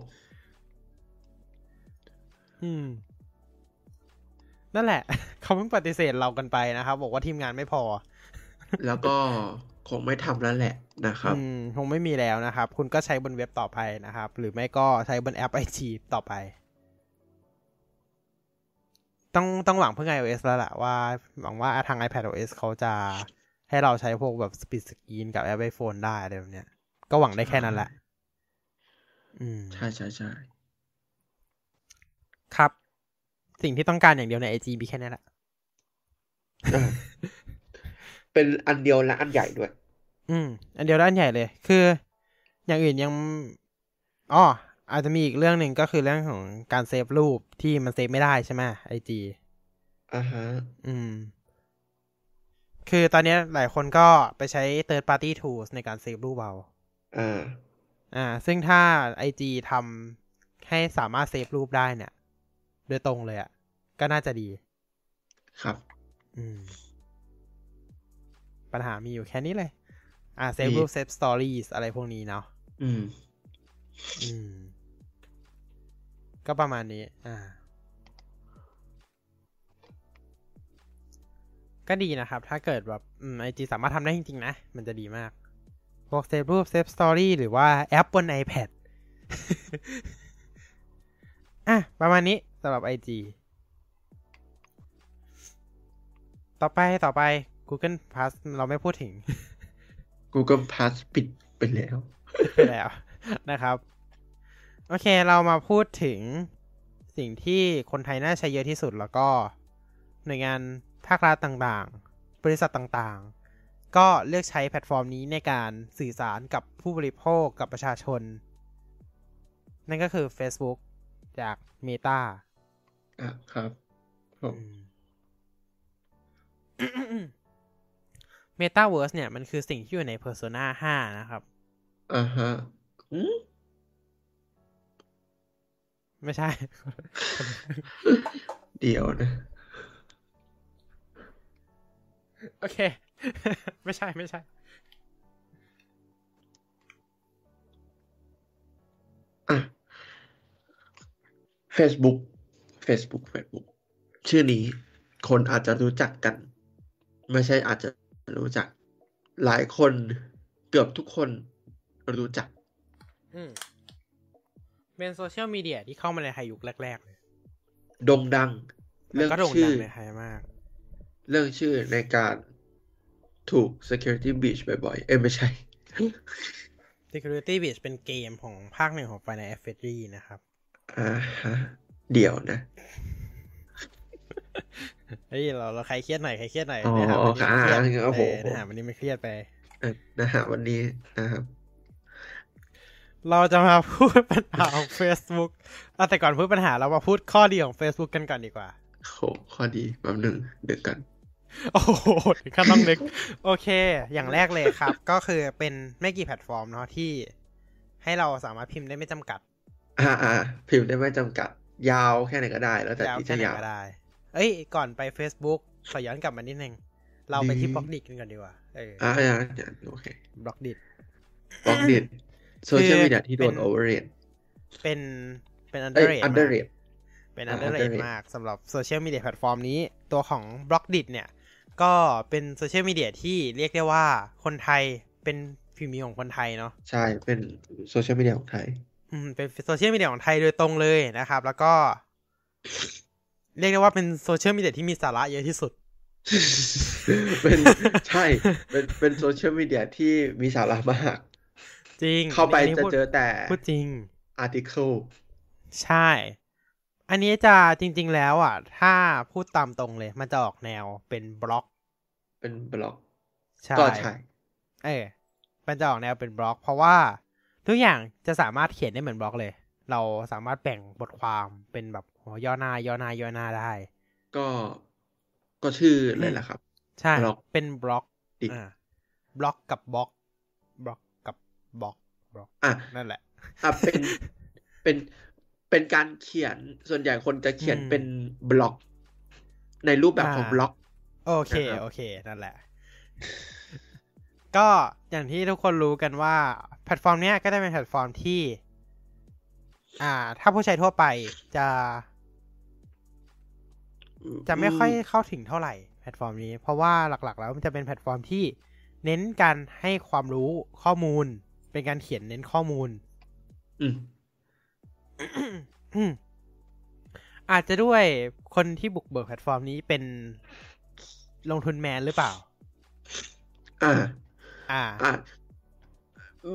อืม นั่นแหละ เขาเพิ่งปฏิเสธเรากันไปนะครับ บอกว่าทีมงานไม่พอ แล้วก็คงไม่ทำแล้วแหละนะครับ อืม คงไม่มีแล้วนะครับ คุณก็ใช้บนเว็บต่อไปนะครับ หรือไม่ก็ใช้บนแอปไอจีต่อไป ต้องต้องหวังเพื่อ iOS แล้วแหละว่า หวังว่าทาง iPadOS เขาจะให้เราใช้พวกแบบ Split Screen กับแอป iPhone ได้อะไรแบบเนี้ยก็หวังได้แค่นั้นแหละ อืมใช่ใช่ใช่ครับ สิ่งที่ต้องการอย่างเดียวใน IG มีแค่นี้แหละอ่าเป็นอันเดียวและอันใหญ่ด้วย อืม อันเดียวอันใหญ่เลย คือ อย่างอื่นยังอ๋ออาจจะมีอีกเรื่องหนึ่งก็คือเรื่องของการเซฟรูปที่มันเซฟไม่ได้ใช่ไหม IG อ่าฮะ อืม คือตอนนี้หลายคนก็ไปใช้ third party tools ในการเซฟรูปเอาอ่า อ่า ซึ่งถ้า IG ทำให้สามารถเซฟรูปได้เนี่ย โดยตรงเลยอะ่ะ ก็น่าจะดี ครับ อืม ปัญหามีอยู่แค่นี้เลย อ่ามีเซฟรูปเซฟสตอรี่อะไรพวกนี้เนาะ อืม อืม ก็ประมาณนี้ อ่า ก็ดีนะครับ ถ้าเกิดแบบอืม IG สามารถทำได้จริง ๆ นะ มันจะดีมากพ วกเซฟรูปเซฟสตอรี่หรือว่าแอปบน iPad อะ ประมาณนี้สำหรับ IG ต่อไปต่อไป Google Plus เราไม่พูดถึง Google Plus ปิดไปแล้วไปแล้วนะครับ โอเคเรามาพูดถึงสิ่งที่คนไทยน่าใช้เยอะที่สุดแล้วก็ หน่วยงานภาครัฐต่างๆ บริษัทต่างๆ ก็เลือกใช้แพลตฟอร์มนี้ในการสื่อสารกับผู้บริโภคกับประชาชน นั่นก็คือ Facebook จาก Meta อะครับผม Metaverse เนี่ยมันคือสิ่งที่อยู่ใน Persona 5 นะครับอ่าฮะอืมไม่ใช่ เดี๋ยวนะ โอเค ไม่ใช่ไม่ใช่ อะ Facebook Facebook Facebook ชื่อนี้คนอาจจะรู้จักกัน ไม่ใช่อาจจะรู้จัก หลายคนเกือบทุกคนรู้จัก อืมเป็นโซเชียลมีเดียที่เข้ามาในไทยยุคแรก ๆ เลยโด่งดังแล้เรื่วองก็โด่งชื่ดัองในไทยมาก เรื่องชื่อในการ ถูก security breach บ่อยๆ เอ้ยไม่ใช่ Security Breach เป็นเกมของภาคหนึ่งของ Final Fantasy นะครับ อ่าฮะ เดี๋ยวนะเฮ้ยเราเราใครเครียดหน่อยใครเครียดหน่อยอ๋อเนื้อหาวันนี้มันเครียดอ่าโอ้โหเออเนื้อหาวันนี้ไม่เครียดไปเอ่อนะฮะวันนี้นะครับ เราจะมาพูดปัญหาของ Facebook เอาแต่ก่อนพูดปัญหาเรามาพูดข้อดีของ Facebook กันก่อนดีกว่าโหข้อดีแป๊บหนึ่งเดี๋ยวกัน โอ้โหถึงขั้นต้องนึก โอเค อย่างแรกเลยครับ ก็คือเป็นไม่กี่แพลตฟอร์มเนาะที่ ให้เราสามารถพิมพ์ได้ไม่จำกัด อ่าอ่าพิมพ์ได้ไม่จำกัด ยาวแค่ไหนก็ได้ แล้วแต่ยาวที่แค่จะไหนยาวก็ได้ เอ้ย ก่อนไป Facebook ขอย้อนกลับมานิดนึง เราไปที่ Blockdit กันก่อนดีกว่าเอออ่าอ่าอ่าโอเค Blockdit Blockdit คือโซเชียลมีเดียที่โดนเป็น overrateเป็นเป็นอันเดเอ้อยร์เรอันเดอร์เรทเป็นอ่าอันเดอร์เร underrate มากสำหรับโซเชียลมีเดียแพลตฟอร์มนี้ ตัวของ Blockdit เนี่ย ก็เป็นโซเชียลมีเดียที่เรียกได้ว่าคนไทยเป็นฝีมือของคนไทยเนาะใช่เป็นโซเชียลมีเดียของไทย อืมเป็นโซเชียลมีเดียของไทยโดยตรงเลยนะครับ แล้วก็ เรียกได้ว่าเป็นโซเชียลมีเดียที่มีสาระเยอะที่สุด เป็นใช่ เป็นเป็นโซเชียลมีเดียที่มีสาระมาก จริง เข้าไปนนี้จะพูดเจอแต่พูดจริง article ใช่ อันนี้จะจริง ๆ แล้วอะ ถ้าพูดตามตรงเลย มันจะออกแนวเป็นบล็อก เป็นบล็อกใช่ก็ใช่เออมันจะออกแนวเป็นบล็อก เพราะว่าทุกอย่างจะสามารถเขียนได้เหมือนบล็อกเลย เราสามารถแบ่งบทความเป็นแบบหัวย่อหน้าย่อหน้าย่อหน้าได้ ก็ก็ชื่อเลยแหละครับ ใช่บล็อกเป็น Blockdit อ่าบล็อกกับบล็อกบล็อกกับบล็อกบล็อกอะนั่นแหละอะเป็นเป็น เป็นการเขียนส่วนใหญ่คนจะเขียนอืมเป็นบล็อก ในรูปแบบของอ่าบล็อก โอเคนะครับโอเค นั่นแหละ ก็อย่างที่ทุกคนรู้กันว่า แพลตฟอร์มเนี้ยก็จะเป็นแพลตฟอร์มที่ อ่า ถ้าผู้ใช้ทั่วไปจะ จะไม่ค่อยเข้าถึงเท่าไหร่แพลตฟอร์มนี้ เพราะว่าหลัก ๆ แล้วมันจะเป็นแพลตฟอร์มที่เน้นการให้ความรู้ข้อมูล เป็นการเขียนเน้นข้อมูล อืมอืมอาจจะด้วยคนที่บุกเบิกแพลตฟอร์มนี้เป็นลงทุนแมนหรือเปล่า อ่า อ่าอ่า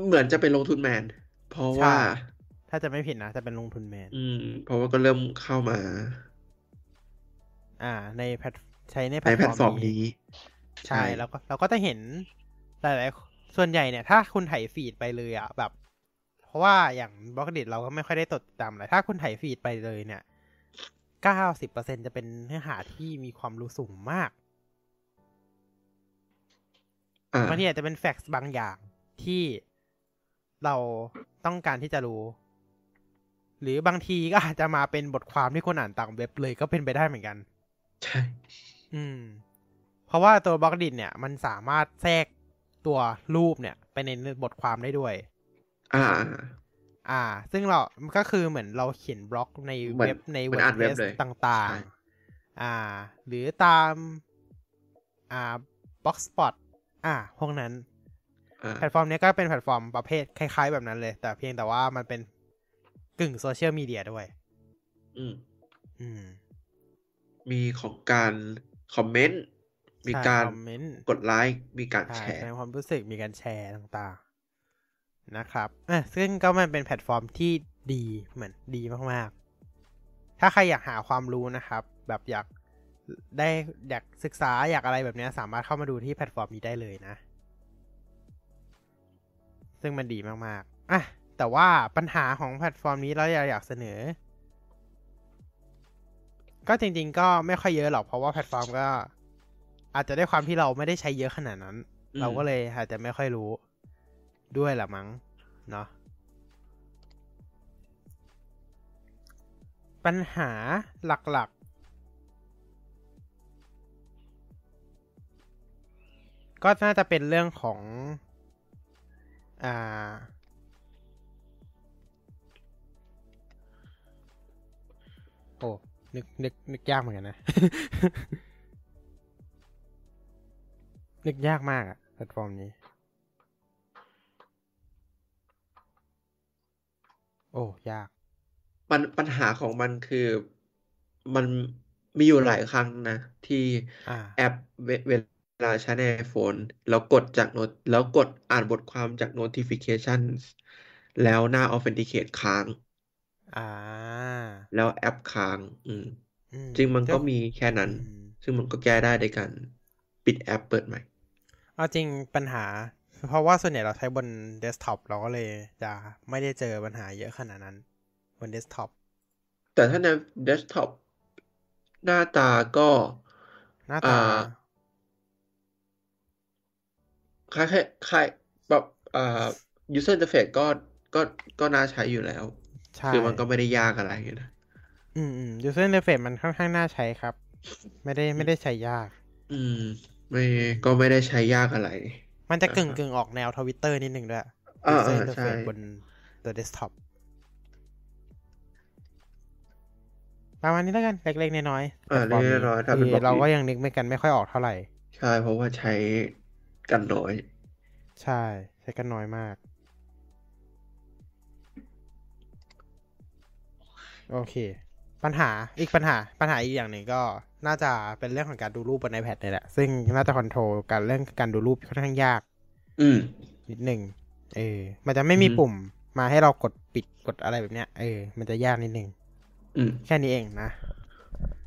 เหมือนจะเป็นลงทุนแมน เพราะว่าใช่ถ้าจะไม่ผิดนะจะเป็นลงทุนแมน อืม เพราะว่าก็เริ่มเข้ามา อ่า ในแพลตใช้ในแพในลตแพฟลอตร์ฟอร์มมนี้นี้ ใช่แล้วก็เราก็จะเห็นหลายๆส่วนใหญ่เนี่ย ถ้าคุณไถฟีดไปเลยอะแบบ เพราะว่าอย่าง Blockdit เราก็ไม่ค่อยได้ติดตามอะไรถ้าคุณไถฟีดไปเลยเนี่ยเก้าสิบเปอร์เซ็นจะเป็นเนื้อหาที่มีความรู้สูงมากอ่าบางทีอาจจะเป็นแฟกต์บางอย่างที่เราต้องการที่จะรู้ หรือบางทีก็อาจจะมาเป็นบทความที่คนอ่านต่างเว็บเลยก็เป็นไปได้เหมือนกัน ใช่ อืม เพราะว่าตัวบล็อกดิเนี่ย มันสามารถแทรกตัวรูปเนี่ย ไปในบทความได้ด้วย อ่า อ่า ซึ่งเราก็คือเหมือนเราเขียนบล็อกในเหมือนเว็บในเหมือนอ่านเว็บ WordPress เลยต่างใช่ๆอ่า หรือตาม อ่า Blogspot อ่า พวกนั้นอ่าแพลตฟอร์มเนี้ยก็เป็นแพลตฟอร์มประเภทคล้ายๆแบบนั้นเลย แต่เพียงแต่ว่ามันเป็นกึ่งโซเชียลมีเดียด้วย อืม อืม มีของการคอมเมนต์ มีใช่การคอมเมนต์กดไลค์ มีการใช่แชแสร์ดงความรู้สึก มีการแชร์ต่างๆ นะครับอะซึ่งก็มันเป็นแพลตฟอร์มที่ดีเหมือนดีมากๆ ถ้าใครอยากหาความรู้นะครับ แบบอยากได้อยากศึกษาอยากอะไรแบบเนี้ยสามารถเข้ามาดูที่แพลตฟอร์มนี้ได้เลยนะ ซึ่งมันดีมากๆอะแต่ว่าปัญหาของแพลตฟอร์มนี้เราอยากเสนอ ก็จริง ๆ ก็ไม่ค่อยเยอะหรอกเพราะว่าแพลตฟอร์มก็ อาจจะด้วยความที่เราไม่ได้ใช้เยอะขนาดนั้นอืมเราก็เลยอาจจะไม่ค่อยรู้ ด้วยละมั้งเนาะปัญหาหลักๆ ก็น่าจะเป็นเรื่องของอ่าโอ้นึกนึกนึกยากเหมือนกันนะ นึกยากมากอะแพลตฟอร์มนี้ โอ้ยาก ปัญปัญหาของมันคือมันมีอยู่หลายครั้งนะ ที่อ่าแอปเวเวลาใช้ใน iPhone แล้วกดจาก noti แล้วกดอ่านบทความจาก notification แล้วหน้า authenticate ค้างอ่าแล้วแอปค้าง อืมอืมจริงมันก็เจ้ามีแค่นั้นอืมซึ่งมันก็แก้ได้ในการปิดแอปเปิดใหม่เอาจริงปัญหา เพราะว่าส่วนใหญ่เราใช้บนเดสก์ท็อปเราก็เลยจะไม่ได้เจอปัญหาเยอะขนาดนั้น บนเดสก์ท็อปแต่ถ้าในเดสก์ท็อปหน้าตาก็ หน้าตา อ่าคล้ายๆคล้ายแบบอ่า user interface ก็ก็ก็น่าใช้อยู่แล้วใช่คือมันก็ไม่ได้ยากอะไรนะอืมอืม user interface มันค่อนข้างน่าใช้ครับ ไม่ได้ไม่ได้ใช้ยาก อืม ไม่ก็ไม่ได้ใช้ยากอะไร มันจะอ่าฮะกึ่งกึ่งออกแนวทวิตเตอร์นิดหนึ่งด้วยอ่า user อ่า interface ใช่บนตัวเดสก์ท็อปประมาณนี้แล้วกัน เล็กๆน้อยๆอ่าแพลตฟอร์มเล็กๆน้อยๆถ้าเป็นที่บล็อกเราก็นี้ยังนึกไม่กันไม่ค่อยออกเท่าไหร่ ใช่ เพราะว่าใช้กันน้อย ใช่ ใช้กันน้อยมาก โอเค ปัญหาอีกปัญหา ปัญหาอีกอย่างหนึ่งก็ น่าจะเป็นเรื่องของการดูรูปบน iPad นี่แหละ ซึ่งน่าจะคอนโทรลการเรื่องการดูรูปค่อนข้างยาก อืมนิดหนึ่งเออ มันจะไม่มีอือฮึปุ่มมาให้เรากดปิดกดอะไรแบบเนี้ย เออ มันจะยากนิดหนึ่งอืมแค่นี้เองนะ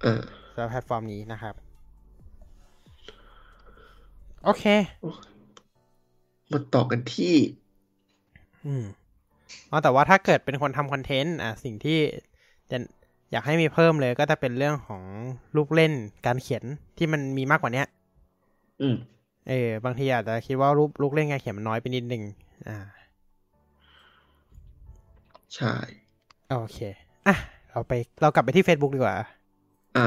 อ่าสำหรับแพลตฟอร์มนี้นะครับ โอเคมาต่อกันที่ อืมอ๋อแต่ว่าถ้าเกิดเป็นคนทำคอนเทนต์อะสิ่งที่จะ อยากให้มีเพิ่มเลยก็จะเป็นเรื่องของลูกเล่นการเขียนที่มันมีมากกว่าเนี้ย อืม เออ บางทีอาจจะคิดว่ารูปลูกเล่นการเขียนมันน้อยไปนิดนึงอ่า ใช่ โอเค อะ เราไปเรากลับไปที่ Facebook ดีกว่า อ่า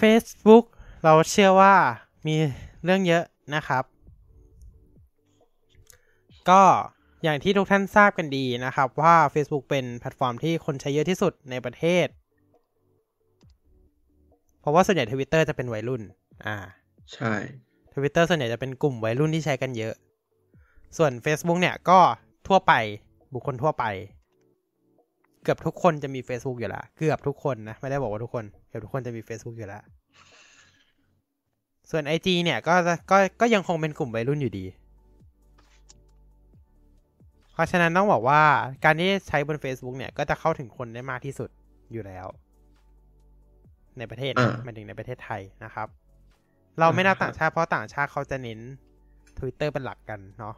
Facebook เราเชื่อว่ามีเรื่องเยอะนะครับ ก็ อย่างที่ทุกท่านทราบกันดีนะครับว่า Facebook เป็นแพลตฟอร์มที่คนใช้เยอะที่สุดในประเทศ เพราะว่าส่วนใหญ่ทวิตเตอร์จะเป็นวัยรุ่น อ่า ใช่ทวิตเตอร์ส่วนใหญ่จะเป็นกลุ่มวัยรุ่นที่ใช้กันเยอะ ส่วน Facebook เนี่ยก็ทั่วไปบุคคลทั่วไป เกือบทุกคนจะมี Facebook อยู่แล้วเกือบทุกคนนะ ไม่ได้บอกว่าทุกคน เกือบทุกคนจะมี Facebook อยู่แล้วส่วน IG เนี่ยก็จะก็ก็ยังคงเป็นกลุ่มวัยรุ่นอยู่ดี เพราะฉะนั้นต้องบอกว่าการที่ใช้บน Facebook เนี่ยก็จะเข้าถึงคนได้มากที่สุดอยู่แล้ว ในประเทศนะอ่าหมายถึงในประเทศไทยนะครับ เราไม่นับอ่าฮะต่างชาติเพราะต่างชาติเขาจะเน้น Twitter เป็นหลักกันเนาะ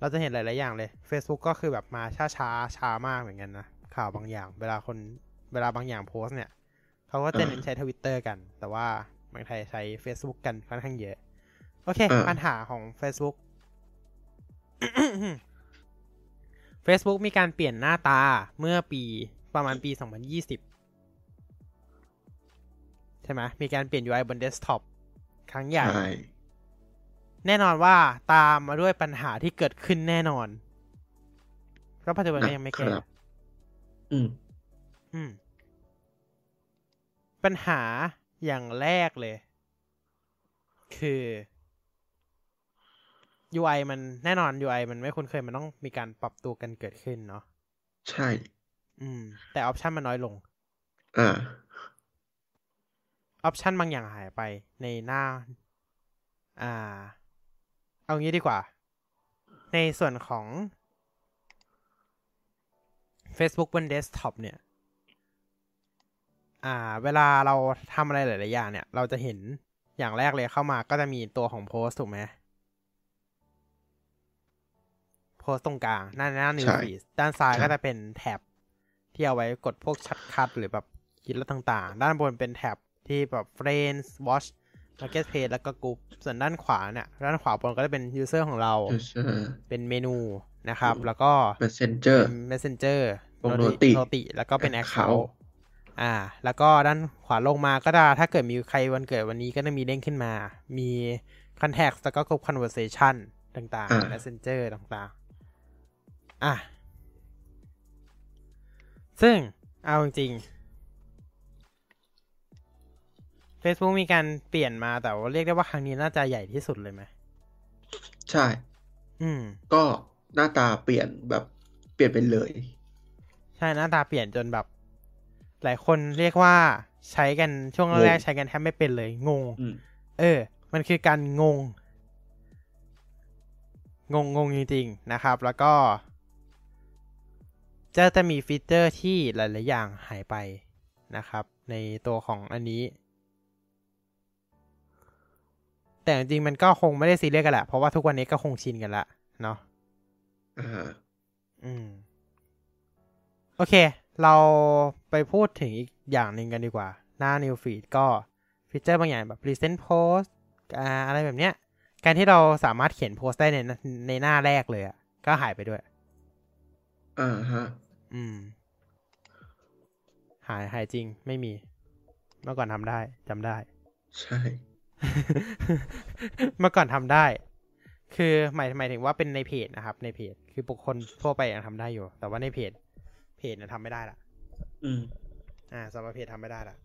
เราจะเห็นหลาย ๆ อย่างเลย Facebook ก็คือแบบมาช้าช้าๆช้ามากเหมือนกันนะ ข่าวบางอย่าง เวลาคนเวลาบางอย่างโพสต์เนี่ย เขาก็จะเน้นใช้ทวิตเตอร์กัน แต่ว่าบางไทยใช้ Facebook กันค่อนข้างเยอะ โอเคอ่าปัญหาของ Facebook Facebook มีการเปลี่ยนหน้าตาเมื่อปีประมาณปี 2020 ใช่ไหม มีการเปลี่ยน UI บนเดสก์ท็อปครั้งใหญ่ใช่แน่นอนว่าตามมาด้วยปัญหาที่เกิดขึ้นแน่นอนก็ปัจจุบันก็ยังไม่แก้นะครับอืม อืม ปัญหาอย่างแรกเลย คือ UI มันแน่นอน UI มันไม่คุ้นเคยมันต้องมีการปรับตัวกันเกิดขึ้นเนาะใช่ อืม แต่ option มันน้อยลงอ่า option บางอย่างหายไปในหน้า อ่า เอางี้ดีกว่า ในส่วนของ Facebook บนเดสก์ท็อปเนี่ย อ่า เวลาเราทำอะไรหลาย ๆ อย่างเนี่ย เราจะเห็นอย่างแรกเลยเข้ามาก็จะมีตัวของโพสถูกไหม โพสตรงกลางหน้าหน้านิวใช่ฟีดด้านซ้ายใช่ก็จะเป็นแท็บที่เอาไว้กดพวกชัดคัดหรือแบบคิดแล้วต่างๆ ด้านบนเป็นแท็บที่แบบ Friends Watch Marketplace แล้วก็กลุ่มส่วนด้านขวาเนี่ย ด้านขวาบนก็จะเป็น user ของเรา user เป็นเมนูนะครับ แล้วก็ messenger เป็น messenger วง Noti โนติแล้วก็เป็น Account account อ่า แล้วก็ด้านขวาลงมาก็ได้ถ้าเกิดมีใครวันเกิดวันนี้ก็จะมีเด้งขึ้นมา มี contact แล้วก็กลุ่ม conversation ต่างอ่าๆ messenger ต่างๆ อะ ซึ่งเอาจริงๆ Facebook มีการเปลี่ยนมาแต่ว่าเรียกได้ว่าครั้งนี้น่าจะใหญ่ที่สุดเลยไหม ใช่ อืม ก็หน้าตาเปลี่ยนแบบเปลี่ยนไปเลย ใช่หน้าตาเปลี่ยนจนแบบ หลายคนเรียกว่าใช้กันช่วงแรกงงๆใช้กันแทบไม่เป็นเลย งงอืมเออ มันคือการงงง งงงจริงๆนะครับ แล้วก็ จะจะมีฟีเจอร์ที่หลาย ๆ อย่างหายไปนะครับ ในตัวของอันนี้ แต่จริงๆมันก็คงไม่ได้ซีเรียสกันแหละเพราะว่าทุกวันนี้ก็คงชินกันละเนาะอ่าอืม โอเค เราไปพูดถึงอีกอย่างหนึ่งกันดีกว่า หน้า New Feed ก็ฟีเจอร์บางอย่างแบบ Recent Post อ่าอะไรแบบเนี้ย การที่เราสามารถเขียนโพสต์ได้ในในหน้าแรกเลยอะก็หายไปด้วยอ่าฮะ อืม หายหายจริงไม่มี เมื่อก่อนทำได้จำได้ ใช่ เมื่อก่อนทำได้ คือหมายหมายถึงว่าเป็นในเพจนะครับ ในเพจ คือบุคคลทั่วไปยังทำได้อยู่ แต่ว่าในเพจ เพจเนี่ยทำไม่ได้ละอืม อ่าสำหรับเพจทำไม่ได้ละ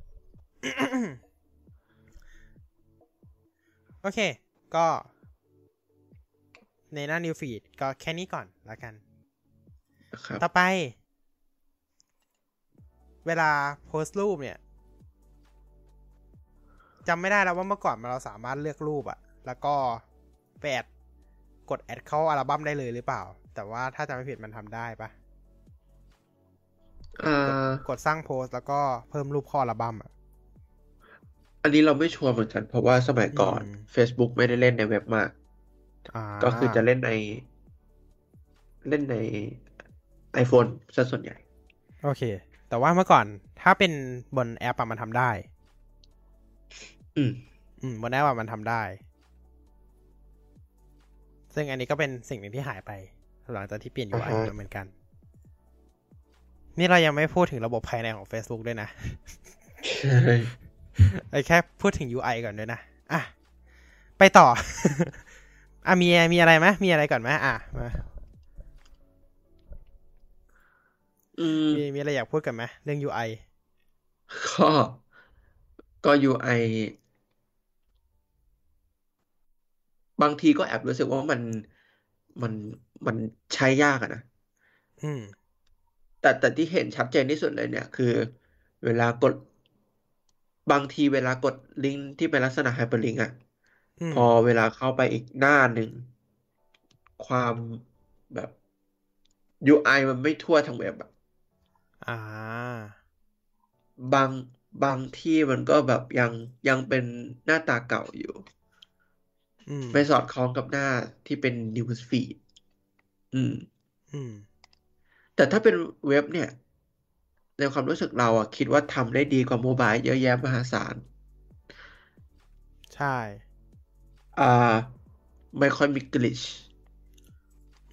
โอเค ก็ ในหน้า New Feed ก็แค่นี้ก่อนละกันนะครับต่อไป เวลาโพสต์รูปเนี่ยจำไม่ได้แล้วว่าเมื่อก่อนเราสามารถเลือกรูปอะแล้วก็ไปแอดกดแอดเข้าอัลบั้มได้เลยหรือเปล่า แต่ว่าถ้าจำไม่ผิดมันทำได้ปะอ่ากดสร้างโพสต์แล้วก็เพิ่มรูปเข้าอัลบั้มอะอันนี้เราไม่ชัวร์เหมือนกัน เพราะว่าสมัยก่อนอืม Facebook ไม่ได้เล่นในเว็บมากอ่าก็คือจะเล่นใน เล่นใน iPhone ซะส่วนใหญ่ โอเค แต่ว่าเมื่อก่อนถ้าเป็นบนแอปอะมันทำได้ อืม อืม บนแอปอะมันทำได้ ซึ่งอันนี้ก็เป็นสิ่งหนึ่งที่หายไป หลังจากที่เปลี่ยน UI อ่าฮะแล้วเหมือนกัน นี่เรายังไม่พูดถึงระบบภายในของ Facebook ด้วยนะใช่ไอ้แค่พูดถึง UI ก่อนด้วยนะ อะ ไปต่อ อะมีมีอะไรไหมมีอะไรก่อนไหมอะมา มมีมีอะไรอยากพูดกันไหมเรื่อง UI ก็ก็ UI บางทีก็แอบรู้สึกว่ามันมันมันใช้ยากอะนะอืมแต่แต่ที่เห็นชัดเจนที่สุดเลยเนี่ย คือ เวลากดบางทีเวลากดลิงก์ที่เป็นลักษณะไฮเปอร์ลิงก์อะอืมพอเวลาเข้าไปอีกหน้าหนึ่ง ความแบบ UI มันไม่ทั่วทั้งเว็บอะ อ่า บางบางที่มันก็แบบยังยังเป็นหน้าตาเก่าอยู่อืมไม่สอดคล้องกับหน้าที่เป็น News Feed อืม อืม แต่ถ้าเป็นเว็บเนี่ย ในความรู้สึกเราอะคิดว่าทำได้ดีกว่าโมบายเยอะแยะมหาศาล ใช่ อ่า ไม่ค่อยมีกลิช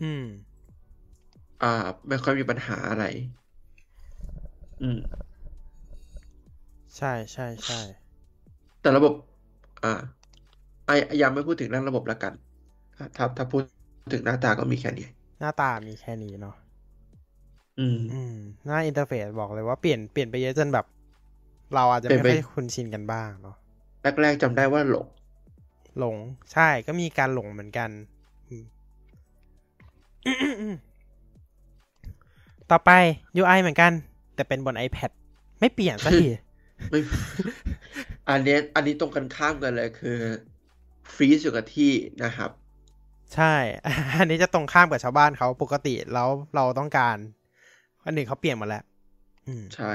อืม อ่า ไม่ค่อยมีปัญหาอะไร อืม ใช่ใช่ใช่แต่ระบบ อ่าไอยังไม่พูดถึงเรื่องระบบละกันอะถ้าถ้าพูดถึงหน้าตาก็มีแค่นี้ หน้าตามีแค่นี้เนาะอืม อืม หน้าอินเทอร์เฟซบอกเลยว่าเปลี่ยนเปลี่ยนไปเยอะจนแบบ เราอาจจะเปลี่ไม่ยนไปค่อยคุ้นชินกันบ้างเนาะแรกๆจำได้ว่าหลง หลง ใช่ก็มีการหลงเหมือนกันอืมต่อไป UI เหมือนกัน แต่เป็นบน iPad ไม่เปลี่ยนสักทีไม่อันเนี้ยอันนี้ตรงกันข้ามกันเลยคือฟรีซอยู่กับที่นะครับ ใช่ อันนี้จะตรงข้ามกับชาวบ้านเขาปกติแล้วเราต้องการอันหนึ่งเขาเปลี่ยนหมดแล้วอืมใช่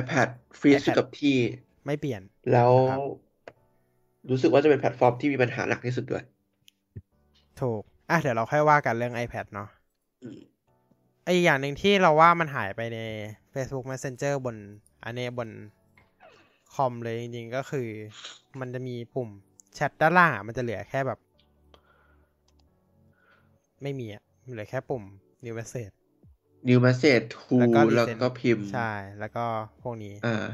iPad freeze อยู่ iPad กับที่ ไม่เปลี่ยน แล้วครับรู้สึกว่าจะเป็นแพลตฟอร์มที่มีปัญหาหนักที่สุดด้วย ถูก อะเดี๋ยวเราค่อยว่ากันเรื่อง iPad เนาะอืมไอ้อย่างหนึ่งที่เราว่ามันหายไปใน Facebook Messenger บนอันนี้บนคอมเลยจริงๆก็คือ มันจะมีปุ่มแชทด้านล่างอะมันจะเหลือแค่แบบ ไม่มีอะเหลือแค่ปุ่ม new message new message to แล้วก็แล้ว resend ก็พิมพ์ ใช่ แล้วก็พวกนี้อ่า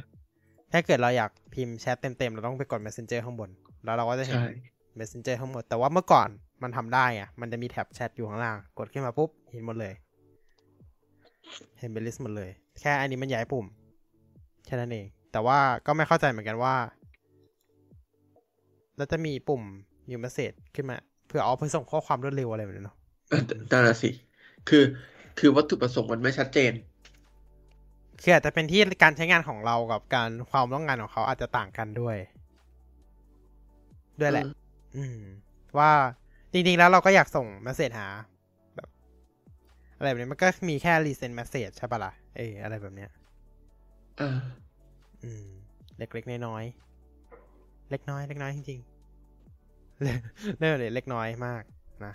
ถ้าเกิดเราอยากพิมพ์แชทเต็มๆ เราต้องไปกด messenger ข้างบน แล้วเราก็จะเห็นใช่ messenger ทั้งหมด แต่ว่าเมื่อก่อนมันทำได้อะ มันจะมีแท็บแชทอยู่ข้างล่าง กดขึ้นมาปุ๊บ เห็นหมดเลย เห็นเป็นลิสต์หมดเลย แค่อันนี้มันย้ายปุ่ม แค่นั้นเอง แต่ว่าก็ไม่เข้าใจเหมือนกันว่า แล้วจะมีปุ่ม new message ขึ้นมา เพื่อเอาไปส่งข้อความรวดเร็วอะไรแบบนี้เนาะเออนั่นน่ะสิ คือ คือวัตถุประสงค์มันไม่ชัดเจน คืออาจจะเป็นที่การใช้งานของเรากับการความต้องการของเขาอาจจะต่างกันด้วย ด้วยแหละ อืม ว่าจริงๆแล้วเราก็อยากส่ง message หาแบบ อะไรแบบนี้มันก็มีแค่ recent message ใช่ปะล่ะเอออะไรแบบเนี้ยอ่าอืม เล็กๆน้อยๆเล็กน้อย เล็กน้อยจริงๆเรื่องเลยเล็กน้อยมากนะ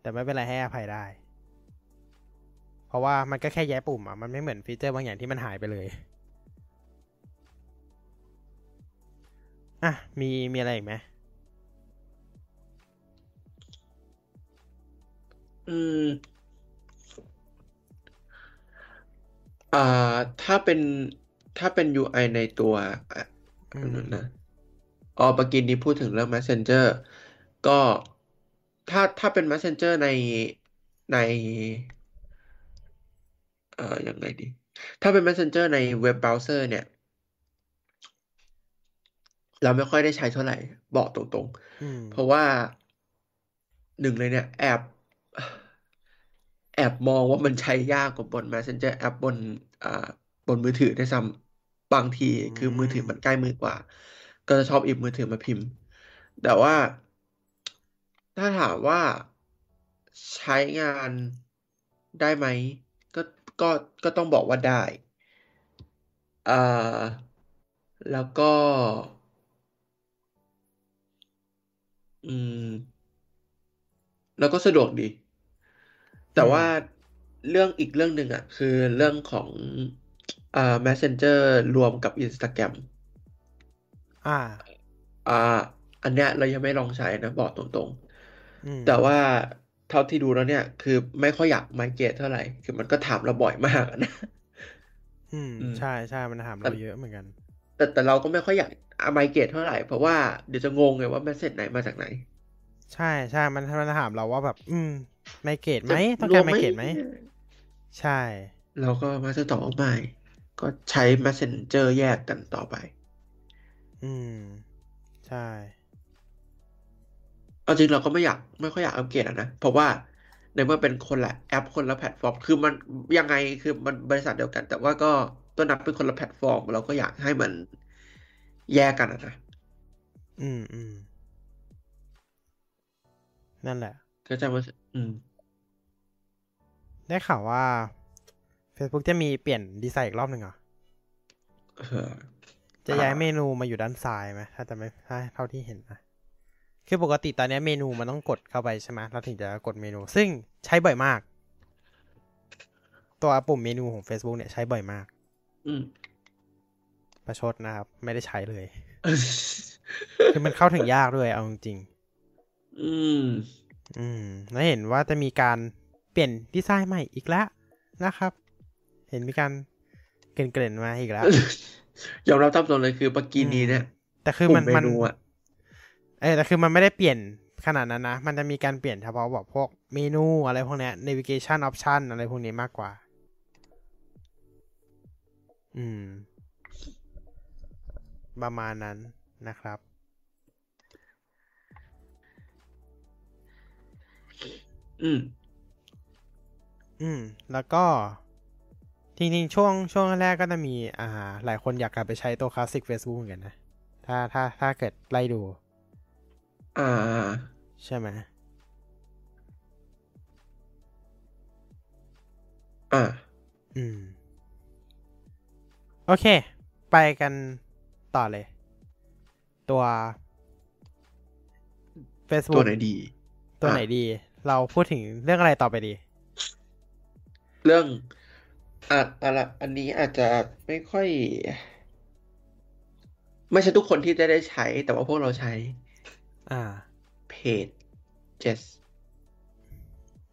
แต่ไม่เป็นไรให้อภัยได้ เพราะว่ามันก็แค่แย้ปุ่มอะ มันไม่เหมือนฟีเจอร์บางอย่างที่มันหายไปเลยอะมีมีอะไรอีกไหม อืม อ่า ถ้าเป็นถ้าเป็น UI ในตัวอะอือันมนั้นนะอ๋อเมื่อกี้นี้พูดถึงเรื่อง Messenger ก็ถ้าถ้าเป็น Messenger ในใน เอ่อยังไงดี ถ้าเป็น Messenger ในเว็บเบราว์เซอร์เนี่ย เราไม่ค่อยได้ใช้เท่าไหร่ บอกตรงอืม ๆ เพราะว่าหนึ่งเลยเนี่ย แอบ แอบมองว่ามันใช้ยากกว่าบน Messenger แอปบนอ่าบนมือถือได้ซ้ำบางทีคือมือถือมันใกล้มือกว่า ก็จะชอบหยิบมือถือมาพิมพ์ แต่ว่า ถ้าถามว่าใช้งานได้ไหม ก็ก็ก็ต้องบอกว่าได้อ่าแล้วก็ อืม แล้วก็สะดวกดี แต่ว่าเรื่องอีกเรื่องหนึ่งอะ คือเรื่องของอ่า Messenger รวมกับ Instagram อ่า อ่า อันเนี้ยเรายังไม่ลองใช้นะ บอกตรงอืมๆแต่ว่าเท่าที่ดูแล้วเนี่ย คือไม่ค่อยอยากไมเกรตเท่าไหร่ คือมันก็ถามเราบ่อยมากอะนะอืมอืม ใช่ใช่มันถามเราเยอะเหมือนกัน แต่แต่เราก็ไม่ค่อยอยากไมเกรตเท่าไหร่ เพราะว่าเดี๋ยวจะงงไงว่าเมสเซจไหนมาจากไหน ใช่ใช่มันมันถามเราว่าแบบ อืม ไมเกรดไหมจะต้องการวไมเกรดไหม ใช่เราก็มาจะตอบว่าไม่ ก็ใช้ Messenger แยกกันต่อไป อืม ใช่เอาจริงเราก็ไม่อยากไม่ค่อยอยากอัปเกรดอะนะ เพราะว่าในเมื่อเป็นคนละแอปคนละแพลตฟอร์ม คือมันยังไงคือมันบริษัทเดียวกัน แต่ว่าก็ต้องนับเป็นคนละแพลตฟอร์ม เราก็อยากให้มันแยกกันอะนะอืมอืมนั่นแหละก็จะมา อืม ได้ข่าวว่า Facebook จะมีเปลี่ยนดีไซน์อีกรอบหนึ่งเหรอเออจะย้ายเมนูมาอยู่ด้านซ้ายไหมถ้าจะไม่ถ้าเท่าที่เห็นนะคือปกติตอนนี้เมนูมันต้องกดเข้าไปใช่ไหมเราถึงจะกดเมนู ซึ่งใช้บ่อยมาก ตัวปุ่มเมนูของ Facebook เนี่ยใช้บ่อยมาก อืมประชดนะครับ ไม่ได้ใช้เลย คือมันเข้าถึงยากด้วยเอาจริงอืมๆ อืมแล้วเห็นว่าจะมีการเปลี่ยนดีไซน์ใหม่อีกแล้วนะครับ เห็นมีการเกริ่นๆมาอีกแล้วยอมรับตามตรงเลยคือเมื่อกี้นี้เนี่ย แต่คือมันปุ่มันเมนูอะเออแต่คือมันไม่ได้เปลี่ยนขนาดนั้นนะ มันจะมีการเปลี่ยนเฉพาะแบบพวกเมนูอะไรพวกเนี้ย navigation option อะไรพวกนี้มากกว่า อืม ประมาณนั้นนะครับ อืม อืม แล้วก็จริงๆช่วงช่วงแรกก็จะมี อ่า หลายคนอยากกลับไปใช้ตัวคลาสสิก Facebook เหมือนกันนะ ถ้าถ้าถ้าเกิดไล่ดู อ่า ใช่ไหมอ่า อืม โอเค ไปกันต่อเลย ตัวตัว Facebook ไหนดี ตัวไหนอะดี เราพูดถึงเรื่องอะไรต่อไปดี เรื่องอะอะไรอันนี้อาจจะไม่ค่อย ไม่ใช่ทุกคนที่จะได้ใช้ แต่ว่าพวกเราใช้ อ่า เพจ Jess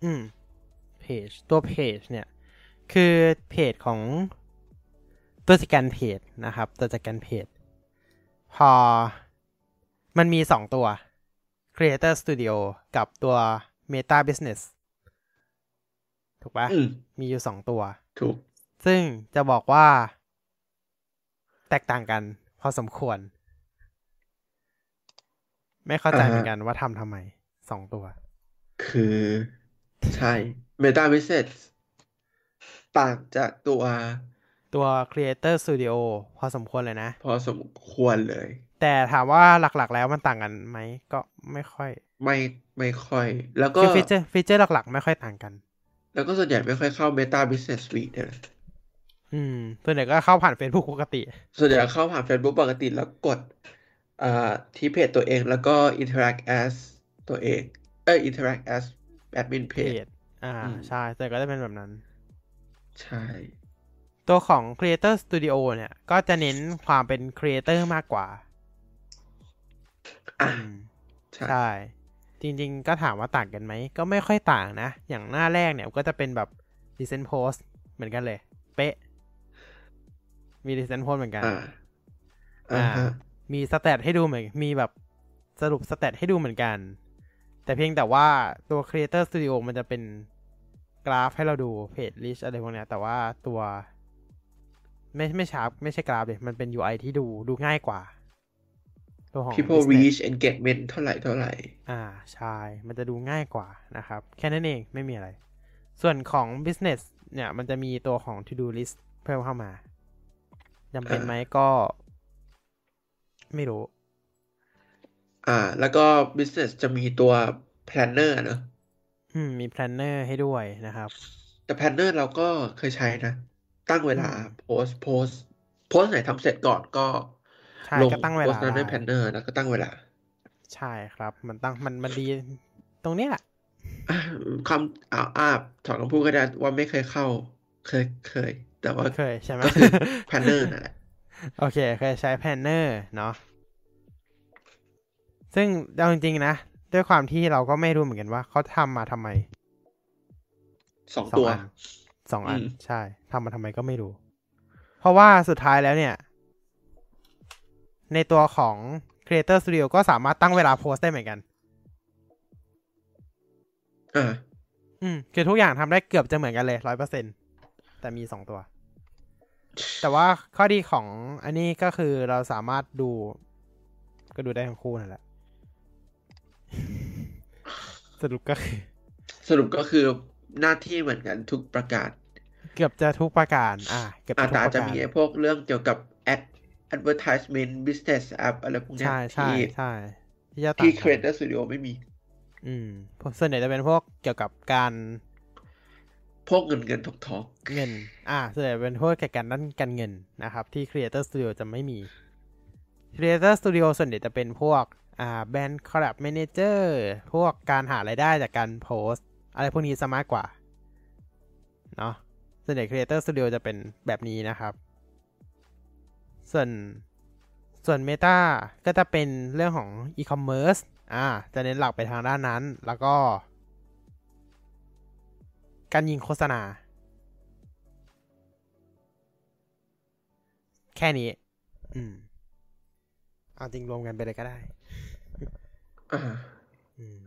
อืม เพจ ตัวเพจ เนี่ย คือเพจของตัวจัดการเพจนะครับ ตัวจัดการเพจ พอมันมีสองตัว Creator Studio กับตัว Meta Business ถูกปะอืมมีอยู่สองตัว ถูก ซึ่งจะบอกว่า แตกต่างกัน พอสมควร ไม่เข้าใจอ่าฮะเหมือนกันว่าทำทำไมสองตัว คือ ใช่ Meta Business ต่างจากตัวตัว Creator Studio พอสมควรเลยนะ พอสมควรเลย แต่ถามว่าหลักๆแล้วมันต่างกันไหม ก็ไม่ค่อย ไม่ ไม่ค่อย แล้วก็คือฟีเจอร์ฟีเจอร์หลักๆ ไม่ค่อยต่างกัน แล้วก็ส่วนใหญ่ไม่ค่อยเข้า Meta Business Suite เนี่ยนะอืม ส่วนใหญ่ก็เข้าผ่าน Facebook ปกติ ส่วนใหญ่เข้าผ่าน Facebook ปกติแล้วกดอ่าที่เพจตัวเองแล้วก็ interact as ตัวเอง เอ้ย interact as admin pageอ่าอืมใช่แต่ก็จะเป็นแบบนั้น ใช่ ตัวของ Creator Studio เนี่ย ก็จะเน้นความเป็น Creator มากกว่า อะอืมใช่ใช่ จริงๆ ก็ถามว่าต่างกันไหม ก็ไม่ค่อยต่างนะ อย่างหน้าแรกเนี่ยก็จะเป็นแบบ Recent Post เหมือนกันเลย เป๊ะ มี Recent Post เหมือนกัน อ่าอ่าฮะมีสแตทให้ดูเหมือน มีแบบสรุปสแตทให้ดูเหมือนกัน แต่เพียงแต่ว่าตัว Creator Studio มันจะเป็นกราฟให้เราดูเพจลิชอะไรพวกเนี้ยแต่ว่าตัว ไม่ไม่ชาร์ปไม่ใช่กราฟเลยมันเป็น UI ที่ดูดูง่ายกว่า ตัวของ people Business reach engagement เท่าไหร่เท่าไหร่ อ่า ใช่ มันจะดูง่ายกว่านะครับ แค่นั้นเองไม่มีอะไร ส่วนของ business เนี่ย มันจะมีตัวของ to do list เพิ่มเข้ามาจำเป็นไหมก็ ไม่รู้ อ่า แล้วก็ business จะมีตัว planner เนอะอืม มี planner ให้ด้วยนะครับ แต่ planner เราก็เคยใช้นะ ตั้งเวลาอืมโพสโพสโพสไหนทำเสร็จก่อนก็ ใช่ลงก็ตั้งเวโพลาสนั้นในได้ planner แล้วก็ตั้งเวลา ใช่ครับ มันตั้งมันมันดีตรงเนี้ยแหละอะคำอ่าอ่าถอนคำพูดก็ได้ว่าไม่เคยเข้า เคยเคย แต่ว่าเคยใช่ไหมก็คือ planner นั่นแหละโอเค เคยใช้ planner เนาะซึ่งเอาจริงๆนะ ด้วยความที่เราก็ไม่รู้เหมือนกันว่าเขาทำมาทำไมสองตัวอันสองอันอืมใช่ทำมาทำไมก็ไม่รู้ เพราะว่าสุดท้ายแล้วเนี่ย ในตัวของ Creator Studio ก็สามารถตั้งเวลาโพสต์ได้เหมือนกันอ่าอืม คือทุกอย่างทำได้เกือบจะเหมือนกันเลยร้อยเปอร์เซ็นแต่มีสองตัว แต่ว่าข้อดีของอันนี้ก็คือเราสามารถดู ก็ดูได้ทั้งคู่นั่นแหละ สรุปก็คือ สรุปก็คือหน้าที่เหมือนกันทุกประกาศ เกือบจะทุกประการ อ่า เกือบอาจะจทุกจะประอาจจะการมีไอ้พวกเรื่องเกี่ยวกับ ad advertisement business app อะไรพวกเนี้ยใช่ใช่ที่ใช่ที่จะต่างที่กัน Creator Studio ไม่มี อืมพวกส่วนใหญ่จะเป็นพวกเกี่ยวกับการ พวกเงินเงินทองทองเงิน อ่าส่วนใหญ่เป็นพวกเกี่ยวกับการด้านการเงินนะครับ ที่ Creator Studio จะไม่มี Creator Studio ส่วนใหญ่จะเป็นพวก อ่า Brand Collabs Manager พวกการหารายได้จากการโพสต์อะไรพวกนี้ซะมากกว่า เนาะส่วนใหญ่ Creator Studio จะเป็นแบบนี้นะครับ ส่วนส่วน Meta ก็จะเป็นเรื่องของ e-commerce อ่า จะเน้นหลักไปทางด้านนั้น แล้วก็ การยิงโฆษณา แค่นี้ อืม เอาจริงรวมกันไปเลยก็ได้อ่าอืม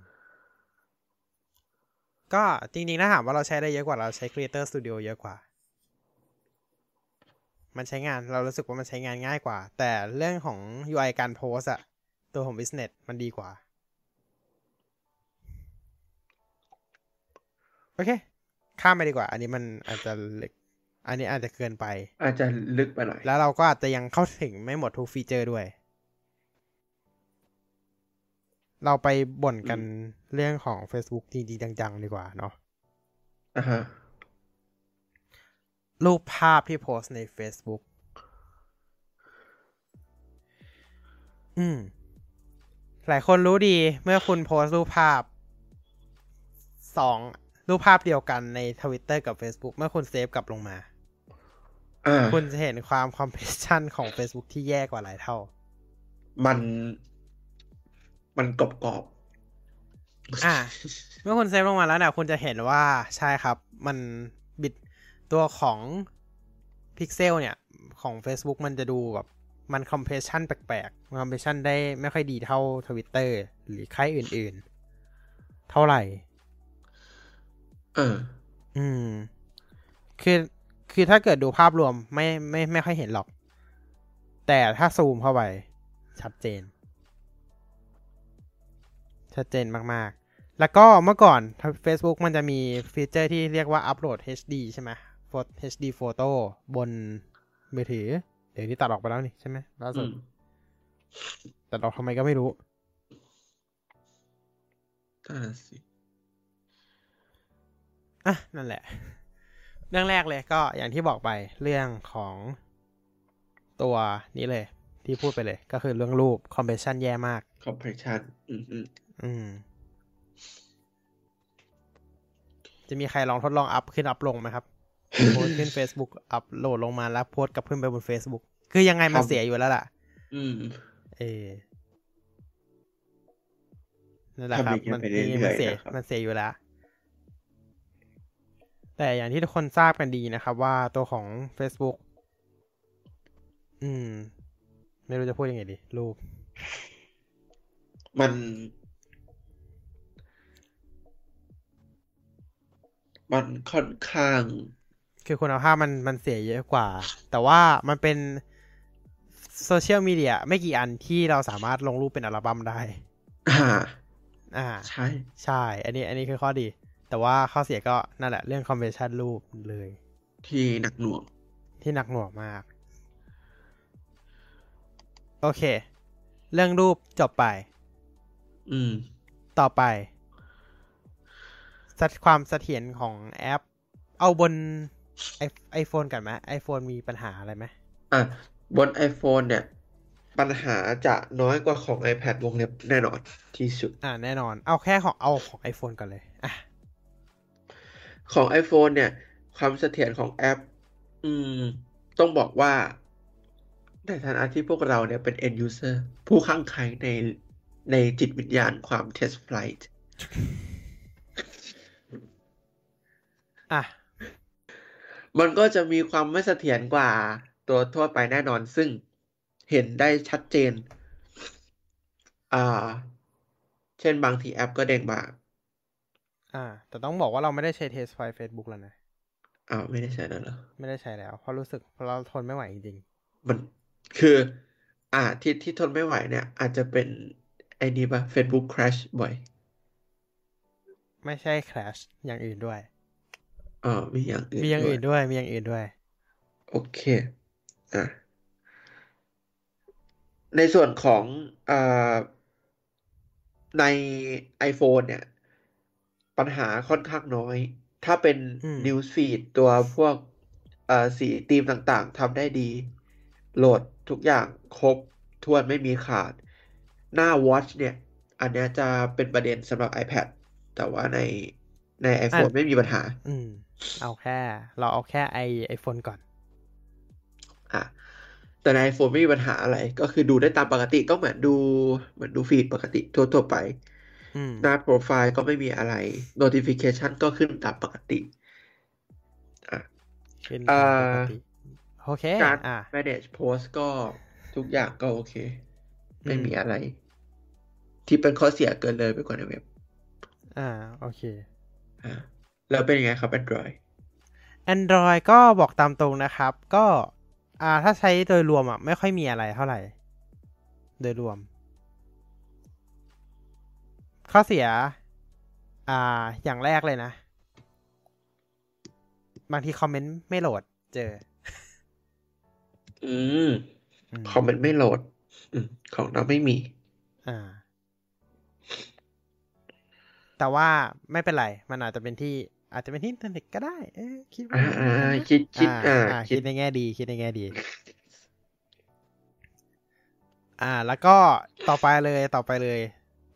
ก็จริงๆถ้าถามว่าเราใช้ได้เยอะกว่าเราใช้ Creator Studio เยอะกว่า มันใช้งานเรารู้สึกว่ามันใช้งานง่ายกว่า แต่เรื่องของ UI การโพสอะตัวของ Business มันดีกว่า โอเค ข้ามไปดีกว่า อันนี้มันอาจจะเล็กอันนี้อาจจะเกินไป อาจจะลึกไปหน่อย แล้วเราก็อาจจะยังเข้าถึงไม่หมดทุกฟีเจอร์ด้วย เราไปบ่นกันเรื่องของ Facebook จริงๆจังๆ ดีกว่าเนาะอ่าฮะ รูปภาพที่โพสต์ใน Facebook อืม หลายคนรู้ดีเมื่อคุณโพสต์รูปภาพสองรูปภาพเดียวกันใน Twitter กับ Facebook เมื่อคุณเซฟกลับลงมาอ่าคุณจะเห็นความคอมเพรสชันของ Facebook ที่แย่กว่าหลายเท่า มัน มันกรอบกรอบอ่า เมื่อคุณเซฟลงมาแล้วเนี่ยคุณจะเห็นว่าใช่ครับ มันบิด ตัวของพิกเซลเนี่ย ของ Facebook มันจะดูแบบมัน compression แปลกๆมัน compression ได้ไม่ค่อยดีเท่าทวิตเตอร์หรือค่ายอื่นๆ เท่าไหร่ เออ อืม คือคือถ้าเกิดดูภาพรวมไม่ไม่ไม่ค่อยเห็นหรอก แต่ถ้าซูมเข้าไป ชัดเจน ชัดเจนมากๆ แล้วก็เมื่อก่อน Facebook มันจะมีฟีเจอร์ที่เรียกว่า Upload HD ใช่ไหม HD Photo บนมือถือ เดี๋ยวที่ตัดออกไปแล้วนี่ใช่ไหมล่าสุดอืมตัดออกทำไมก็ไม่รู้นั่นนะสิอะนั่นแหละ เรื่องแรกเลยก็อย่างที่บอกไปเรื่องของตัวนี้เลย ที่พูดไปเลย ก็คือเรื่องรูป compression แย่มากคอมเพรสชันอืมอืมอืมจะมีใครลองทดลองอัพขึ้นอัพลงไหมครับ โพสต์ขึ้น Facebook อัพโหลดลงมาแล้วโพสต์กลับขึ้นไปบน Facebook คือยังไงมันเสียอยู่แล้วล่ะ อืม เออนั่นแหละครับทำอย่างเงี้ยมันไปเรื่อยๆมันเสียนะครับมันเสียอยู่แล้ว แต่อย่างที่ทุกคนทราบกันดีนะครับ ว่าตัวของ Facebook อืม ไม่รู้จะพูดยังไงดี รูป มันมันค่อนข้าง คือคุณภาพมันมันเสียเยอะกว่า แต่ว่ามันเป็นโซเชียลมีเดียไม่กี่อันที่เราสามารถลงรูปเป็นอัลบั้มได้ อ่า อ่า ใช่ ใช่ อันนี้ อันนี้คือข้อดี แต่ว่าข้อเสียก็นั่นแหละ เรื่องคอมเพรสชันรูปเลย ที่หนักหน่วง ที่หนักหน่วงมาก โอเค เรื่องรูปจบไป อืม ต่อไปสัดความเสถียรของแอป เอาบน ไอไอโฟนกันไหมไอโฟนมีปัญหาอะไรไหมอะบน iPhone เนี่ย ปัญหาจะน้อยกว่าของ iPad วงเล็บแน่นอนที่สุด อ่าแน่นอน เอาแค่ของเอาของ iPhone ก่อนเลยอะของ iPhone เนี่ย ความเสถียรของแอป อืม ต้องบอกว่าในฐานะที่พวกเราเนี่ยเป็น end user ผู้ข้างใครในในจิตวิญญาณความ test flight อะ มันก็จะมีความไม่เสถียรกว่าตัวทั่วไปแน่นอนซึ่งเห็นได้ชัดเจน อ่า เช่นบางทีแอปก็เด้งมาอ่า แต่ต้องบอกว่าเราไม่ได้ใช้เทสไฟล์ Facebook แล้วนะอ้าวไม่ได้ใช้นั่นเหรอ ไม่ได้ใช้แล้ว เพราะรู้สึกเพราะเราทนไม่ไหวจริงมันคือ อ่าที่ที่ทนไม่ไหวเนี่ย อาจจะเป็นไอ้นี่ปะ Facebook crash บ่อยๆไม่ใช่ crash อย่างอื่นด้วย อ๋อมีอย่างอื่นมีอย่างด้วยอื่นด้วย มีอย่างอื่นด้วย โอเคอะในส่วนของอ่าใน iPhone เนี่ย ปัญหาค่อนข้างน้อย ถ้าเป็นอืม News Feed ตัวพวกเอ่อสีธีมต่างๆทำได้ดี โหลดทุกอย่างครบถ้วนไม่มีขาด หน้า Watch เนี่ย อันเนี้ยจะเป็นประเด็นสำหรับ iPad แต่ว่าในใน iPhone ไม่มีปัญหา อืม เอาแค่ เราเอาแค่ไอไอโฟนก่อน อะ แต่ใน iPhone ไม่มีปัญหาอะไร ก็คือดูได้ตามปกติก็เหมือนดู เหมือนดูฟีดปกติทั่วๆไปอืมหน้าโปรไฟล์ก็ไม่มีอะไร notification ก็ขึ้นตามปกติอะขึ้นอ่าตามปกติโอเคการอ่า manage post ก็ทุกอย่างก็โอเค ไม่อืมมีอะไร ที่เป็นข้อเสียเกินเลยไปกว่าในเว็บ อ่า โอเค อะ แล้วเป็นยังไงครับ Android Android ก็บอกตามตรงนะครับ ก็อ่าถ้าใช้โดยรวมอะ ไม่ค่อยมีอะไรเท่าไหร่ โดยรวม ข้อเสีย อ่า อย่างแรกเลยนะ บางทีคอมเมนต์ไม่โหลด เจอ อืมอืมคอมเมนต์ไม่โหลดอืมของเราไม่มี อ่า แต่ว่าไม่เป็นไร มันอาจจะเป็นที่ อาจจะเป็นที่อินเทอร์เน็ตก็ได้ เอ๊ะคิดว่าอ่างั้นอ่านะคิดคิดอ่าอ่าอ่าคิคิดดในแง่ดี คิดในแง่ดี อ่า แล้วก็ต่อไปเลยต่อไปเลย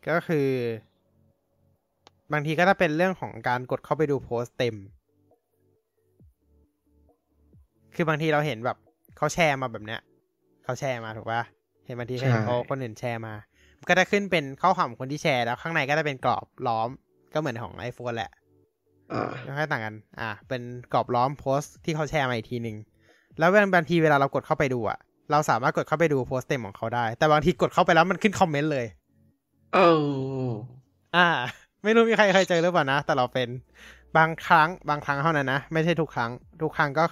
ก็คือ บางทีก็จะเป็นเรื่องของการกดเข้าไปดูโพสต์เต็ม คือบางทีเราเห็นแบบเขาแชร์มาแบบเนี้ยเขาแชร์มาถูกปะเห็นบางทีใช่เห็นเขาคนอื่นแชร์มามันก็จะขึ้นเป็นข้อความของคนที่แชร์แล้วข้างในก็จะเป็นกรอบล้อมก็เหมือนของ iPhone แหละอ่า ไม่ค่อยต่างกัน อ่า เป็นกรอบล้อมโพสต์ที่เขาแชร์มาอีกทีหนึ่ง แล้วบางทีเวลาเรากดเข้าไปดูอะเราสามารถกดเข้าไปดูโพสต์เต็มของเขาได้ แต่บางทีกดเข้าไปแล้วมันขึ้นคอมเมนต์เลยเอ้าอ่า ไม่รู้มีใครเคยเจอหรือเปล่านะ แต่เราเป็น บางครั้ง บางครั้งเท่านั้นนะ ไม่ใช่ทุกครั้ง ทุกครั้งก็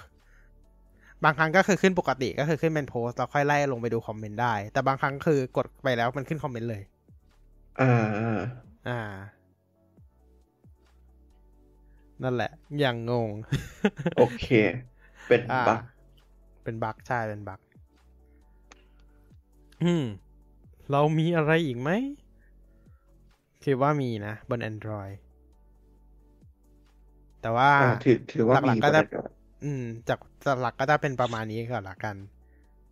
บางครั้งก็คือขึ้นปกติ ก็คือขึ้นเป็นโพสต์เราค่อยไล่ลงไปดูคอมเมนต์ได้ แต่บางครั้งคือกดไปแล้วมันขึ้นคอมเมนต์เลย อ่า อ่าอ่า นั่นแหละ อย่างงง โอเค เป็นอ่าบั๊กเป็นบั๊กใช่ เป็นบั๊กอืม เรามีอะไรอีกไหม คิดว่ามีนะ บน Android แต่ว่าอ่าถือถือว่าหลัมีกๆก็จะประเด็นก่อนอืม จากจากหลักก็จะเป็นประมาณนี้ก่อนละกัน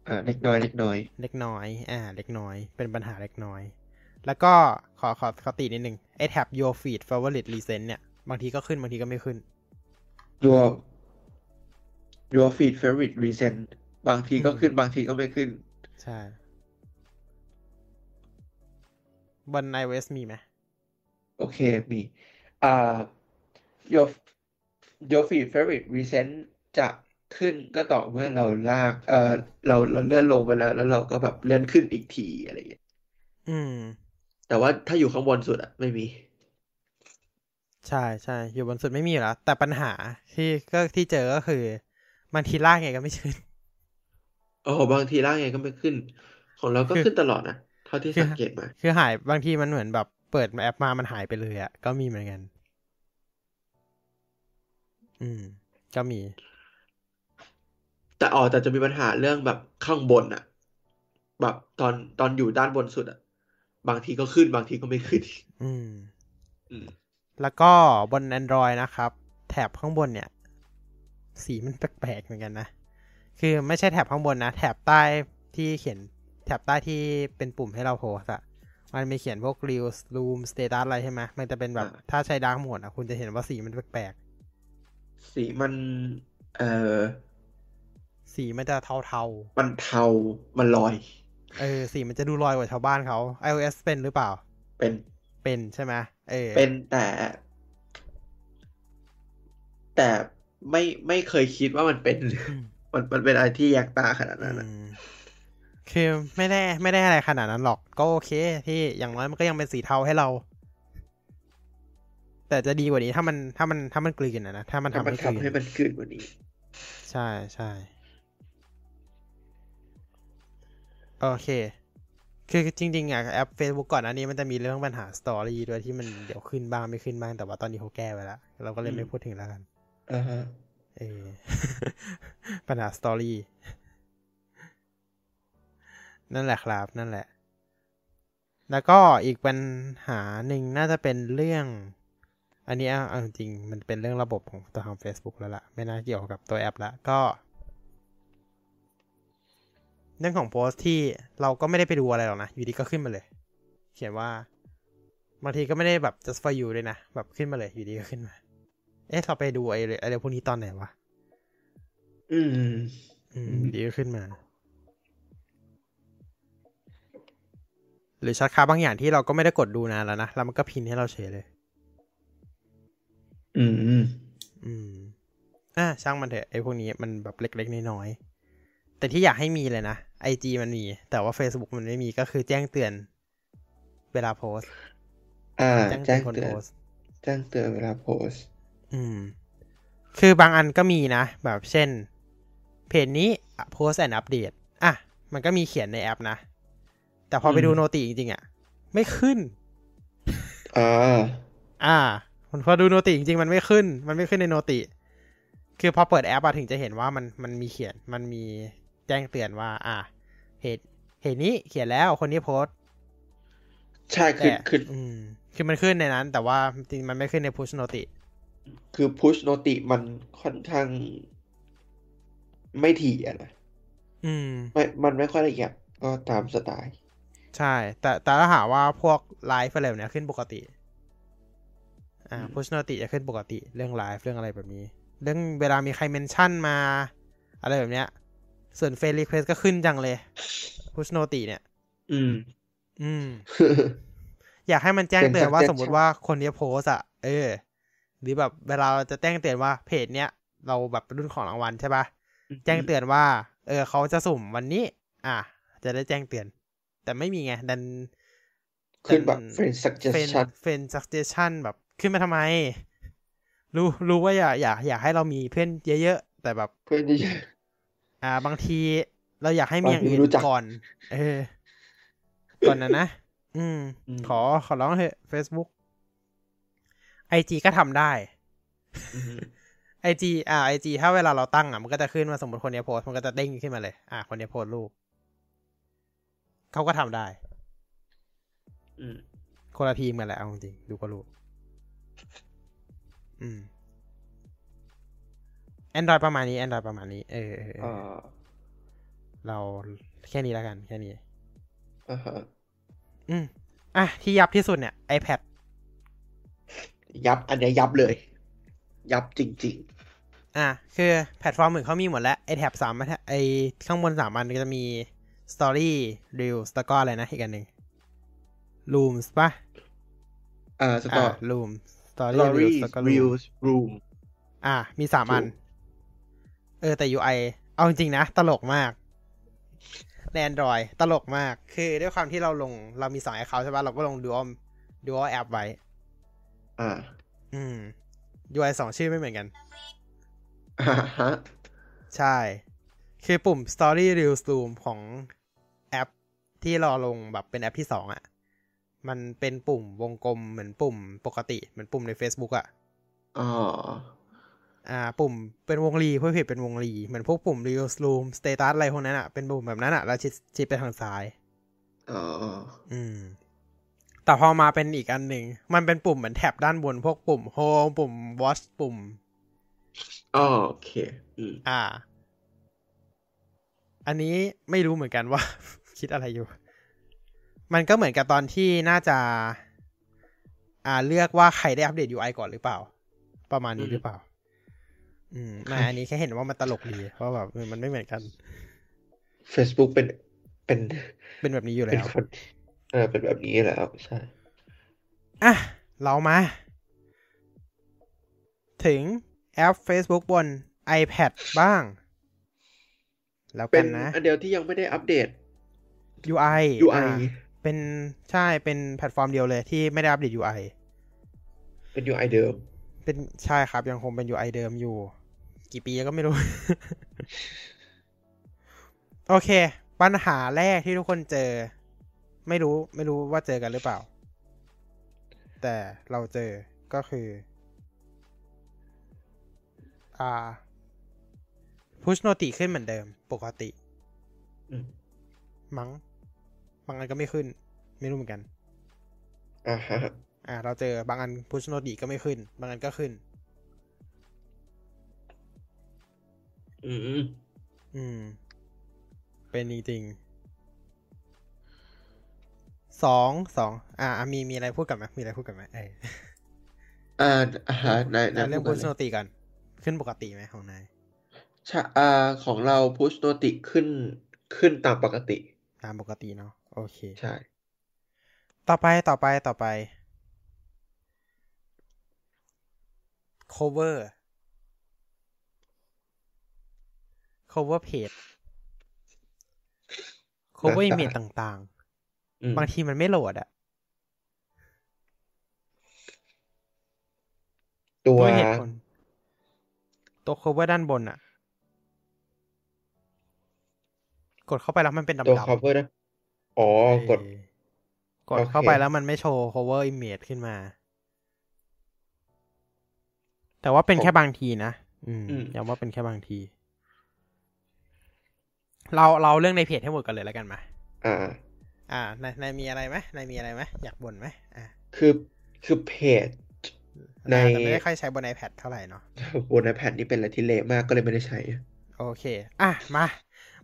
อ่าเล็กน้อย เล็กน้อย เล็กน้อย อ่า เล็กน้อย เป็นปัญหาเล็กน้อย แล้วก็ขอขอขอตินิดนึงไอ้แท็บ your feed favorite recent เนี่ย บางทีก็ขึ้นบางทีก็ไม่ขึ้น your your feed favorite recent บางทีก็ขึ้นบางทีก็ไม่ขึ้น ใช่บน iOS มีไหม โอเค มีอ่า your your feed favorite recent จะขึ้นก็ต่อเมื่อเราลาก เอ่อเราเราเลื่อนลงไปแล้ว แล้วเราก็แบบเลื่อนขึ้นอีกทีอะไรอย่างเงี้ย อืม แต่ว่าถ้าอยู่ข้างบนสุดอะไม่มี ใช่ใช่อยู่บนสุดไม่มีอยู่แล้ว แต่ปัญหาที่ก็ที่เจอก็คือบางทีลากไงก็ไม่ขึ้นโอ้บางทีลากไงก็ไม่ขึ้น ของเราก็คือขึ้นตลอดนะเท่าที่คือสังเกตมา คือหายบางทีมันเหมือนแบบเปิดแอปมามันหายไปเลยอะก็มีเหมือนกัน อืม ก็มี แต่อ๋อแต่จะมีปัญหาเรื่องแบบข้างบนอะแบบตอนตอนอยู่ด้านบนสุดอะบางทีก็ขึ้นบางทีก็ไม่ขึ้น อืม อืม แล้วก็บน Android นะครับ แถบข้างบนเนี่ย สีมันแปลกๆเหมือนกันนะ คือไม่ใช่แถบข้างบนนะ แถบใต้ที่เขียนแถบใต้ที่เป็นปุ่มให้เราโพสอะมันมีเขียนพวก reels room status อะไรใช่ไหมมันจะเป็นแบบอ่าถ้าใช้ดาร์กโหมดอะคุณจะเห็นว่าสีมันแปลกสีมัน เอ่อๆสีมันจะเทามันเทา มันลอยๆเออ สีมันจะดูลอยกว่าชาวบ้านเขา iOS เป็นหรือเปล่า เป็น เป็นใช่ไหมเออเป็นแต่ แต่ไม่ไม่เคยคิดว่ามันเป็นอืมมันมันเป็นอะไรที่แยกตาขนาดนั้นอะอืมคือไม่ได้ไม่ได้อะไรขนาดนั้นหรอก ก็โอเคที่อย่างน้อยมันก็ยังเป็นสีเทาให้เรา แต่จะดีกว่านี้ถ้ามันถ้ามันถ้ามันกลืนอะนะถ้ามันถ้าทำมันให้กลืทำให้นมันขึ้นกว่านี้ ใช่ใช่โอเค คือจริงๆอะแอป Facebook ก่อนอันนี้มันจะมีเรื่องปัญหาสตอรี่ด้วยที่มันเดี๋ยวขึ้นบ้างไม่ขึ้นบ้างแต่ว่าตอนนี้เขาแก้ไปแล้ว เราก็เลยไม่อืมพูดถึงแล้วกันอ่าฮะเออปัญหาสตอรี่นั่นแหละครับ นั่นแหละ แล้วก็อีกปัญหาหนึ่งน่าจะเป็นเรื่อง อันนี้เอาเอาจริงๆมันเป็นเรื่องระบบของตัวทาง Facebook แล้วล่ะ ไม่น่าเกี่ยวกับตัวแอปละก็ เรื่องของโพสต์ที่เราก็ไม่ได้ไปดูอะไรหรอกนะ อยู่ดีก็ขึ้นมาเลย เขียนว่าบางทีก็ไม่ได้แบบ just for you เลยนะ แบบขึ้นมาเลย อยู่ดีก็ขึ้นมา เอ๊ะเราไปดูไอ้อะไรพวกนี้ตอนไหนวะ อืม อืมอืมดีก็ขึ้นมา หรือช็อตคาบางอย่างที่เราก็ไม่ได้กดดูนานแล้วนะ แล้วมันก็พินให้เราเฉยเลย อืม อืมอืมอะช่างมันเถอะไอ้พวกนี้มันแบบเล็กๆน้อยๆ แต่ที่อยากให้มีเลยนะไอจมันมี แต่ว่า Facebook มันไม่มีก็คือแจ้งเตือน เวลาโพสต์อ่าแจ้งแจ้เตือนงคนเตือโพนสต์แจ้งเตือนเวลาโพสต์อืม คือบางอันก็มีนะ แบบเช่น เพจนี้โพสแอนอัปเดตอะ มันก็มีเขียนในแอปนะ แต่พอไปดูโนติจริงๆอะ ไม่ขึ้น อ่า อ่าพอดูโนติจริงๆ มันไม่ขึ้น มันไม่ขึ้นในโนติ คือพอเปิดแอปอะถึงจะเห็นว่ามันมันมีเขียน มันมี แจ้งเตือนว่า อ่าเพจเพจนี้เขียนแล้วคนนี้โพสต์ใช่แต่ขึ้นขึ้นอืมคือมันขึ้นในนั้น แต่ว่าจริงๆมันไม่ขึ้นใน push noti คือ push noti มันค่อนข้าง ไม่ถี่อะนะอืมไม่มันไม่ค่อยละเอียดก็ตามสไตล์ ใช่ แต่แต่ถ้าหากว่าพวกไลฟ์อะไรแบบเนี้ยขึ้นปกติ อ่าอืม push noti จะขึ้นปกติ เรื่องไลฟ์เรื่องอะไรแบบนี้ เรื่องเวลามีใคร mention มา อะไรแบบเนี้ย ส่วนเฟร e รีเควสก็ขึ้นจังเลยพุชโนติเนี่ย อืม อืม อยากให้มันแจ้งเตือนว่าเป็นสมมติว่าคนเนี้ยโพสอะเออ หรือแบบเวลาเราจะแจ้งเตือนว่าเพจเนี้ยเราแบบเป็นลุ้นของรางวัลใช่ปะแจ้งเตือนว่า เออเขาจะสุ่มวันนี้ อะ จะได้แจ้งเตือน แต่ไม่มีไง ดันขึ้นแบบดั friend เฟน suggestion เฟน suggestion แบบขึ้นมาทำไม รู้รู้ว่าอยากอยากอยากให้เรามีเพื่อนเยอะๆ แต่แบบ เพื่อนที่อ่า บางทีเราอยากให้มีอย่างอื่นบางทีรู้จักก่อน เออ ก่อนนะนะอืมอืม ขอขอร้องเถอะ Facebook ไอจีก็ทำได้อืมไอจีอ่าไอจีถ้าเวลาเราตั้งอะมันก็จะขึ้นมาสมมติคนเนี้ยโพสต์มันก็จะเด้งขึ้นมาเลย อ่าคนเนี้ยโพสต์รูปเขาก็ทำได้ อืมคนละทีมกันแหละเอาจริงๆดูก็รู้อืม Android ประมาณนี้ Android ประมาณนี้ เออเออเออ่อาเราแค่นี้แล้วกัน แค่นี้อ่าฮะอืมอะ ที่ยับที่สุดเนี่ย iPad ยับ อันเนี้ยยับเลย ยับจริงอะ คือแพลตฟอร์มอื่นเขามีหมดแล้ว ไอแท็บสามไอข้างบนสามอันก็จะมี Story Reels แล้วก็อะไรนะ อีกอันหนึ่ง Rooms ปะๆอ่าสตออ่า Rooms Story stories Reels แล้วก็ Rooms reels room อะ มีสามอันถูก เออแต่ UI เอาจริงๆนะ ตลกมากใน Android ตลกมาก คือด้วยความที่เราลงเรามีสอง account ใช่ปะเราก็ลง dual dual app ไว้ อ่า อืม UI สองชื่อไม่เหมือนกันอ่าฮะใช่ คือปุ่ม Story Reels Zoom ของแอปที่เราลงแบบเป็นแอปที่สองอะ่ะ มันเป็นปุ่มวงกลมเหมือนปุ่มปกติ เหมือนปุ่มใน Facebook อะ่ะ อ๋อ อ่าปุ่มเป็นวงรีเพื่อผิดเป็นวงรี เหมือนพวกปุ่ม Reels Zoom Status อะไรพวกนั้นอะ่ะเป็นปุ่มแบบนั้นอะ่ะแล้วชิดชิดไปทางซ้ายอ๋ออืม แต่พอมาเป็นอีกอันหนึ่ง มันเป็นปุ่มเหมือนแท็บด้านบน พวกปุ่ม Home ปุ่ม Watch ปุ่มอ๋อโอเคอืมอ่า อันนี้ไม่รู้เหมือนกันว่า คิดอะไรอยู่ มันก็เหมือนกับตอนที่น่าจะ อ่าเลือกว่าใครได้อัปเดต UI ก่อนหรือเปล่า ประมาณนี้หรือเปล่า อืมไม่อันนี้แค่เห็นว่ามันตลกดี เพราะแบบเออมันไม่เหมือนกัน Facebook เป็นเป็น เป็นแบบนี้อยู่เป็นแล้วคนเออเป็นแบบนี้แล้วใช่อะ เรามา ถึงแอป Facebook บน iPad บ้าง แล้วเป็กันนนะ อันเดียวที่ยังไม่ได้อัปเดต UI UI อ่าเป็นใช่เป็นแพลตฟอร์มเดียวเลยที่ไม่ได้อัปเดต UI เป็น UI เดิม เป็นใช่ครับยังคงเป็น UI เดิมอยู่ กี่ปีแล้วก็ไม่รู้ โอเค ปัญหาแรกที่ทุกคนเจอ ไม่รู้ ไม่รู้ว่าเจอกันหรือเปล่า แต่เราเจอก็คือ อ่า push noti ขึ้นเหมือนเดิม ปกติอืมมั้งบางอันก็ไม่ขึ้น ไม่รู้เหมือนกัน อ่าฮะอ่า เราเจอบางอัน push noti ก็ไม่ขึ้น บางอันก็ขึ้น อืม อืม เป็นจริงๆสองสองอ่าอะมีมีอะไรพูดกันไหมมีอะไรพูดกันไหมเอออ่าอ่าฮะนายนาอะยเรื่องพูด push ก่อนเลย noti กัน ขึ้นปกติไหมของนายใช่อ่าของเรา push notif ขึ้นขึ้นตามปกติ ตามปกติเนาะโอเค ใช่ ต่อไปต่อไปต่อไป cover cover page cover image ต่างอืมๆบางทีมันไม่โหลดอะตัวด้วยเหตุผลตัว cover ด้านบนอะกดเข้าไปแล้วมันเป็นดำตัวๆ cover นะอ๋อกดเออกดโอเคเข้าไปแล้วมันไม่โชว์ cover image ขึ้นมา แต่ว่าเป็นแค่บางทีนะ อืมอืมย้ำว่าเป็นแค่บางที เราเราเรื่องในเพจให้หมดกันเลยแล้วกันมา อ่า อ่านายนายมีอะไรไหมนายมีอะไรไหมอยากบ่นไหมอ่าคือคือเพจในแต่ไม่ได้ค่อยใช้บน iPad เท่าไหร่เนาะบน iPad นี่เป็นอะไรที่เละมากก็เลยไม่ได้ใช้ โอเค อะ มา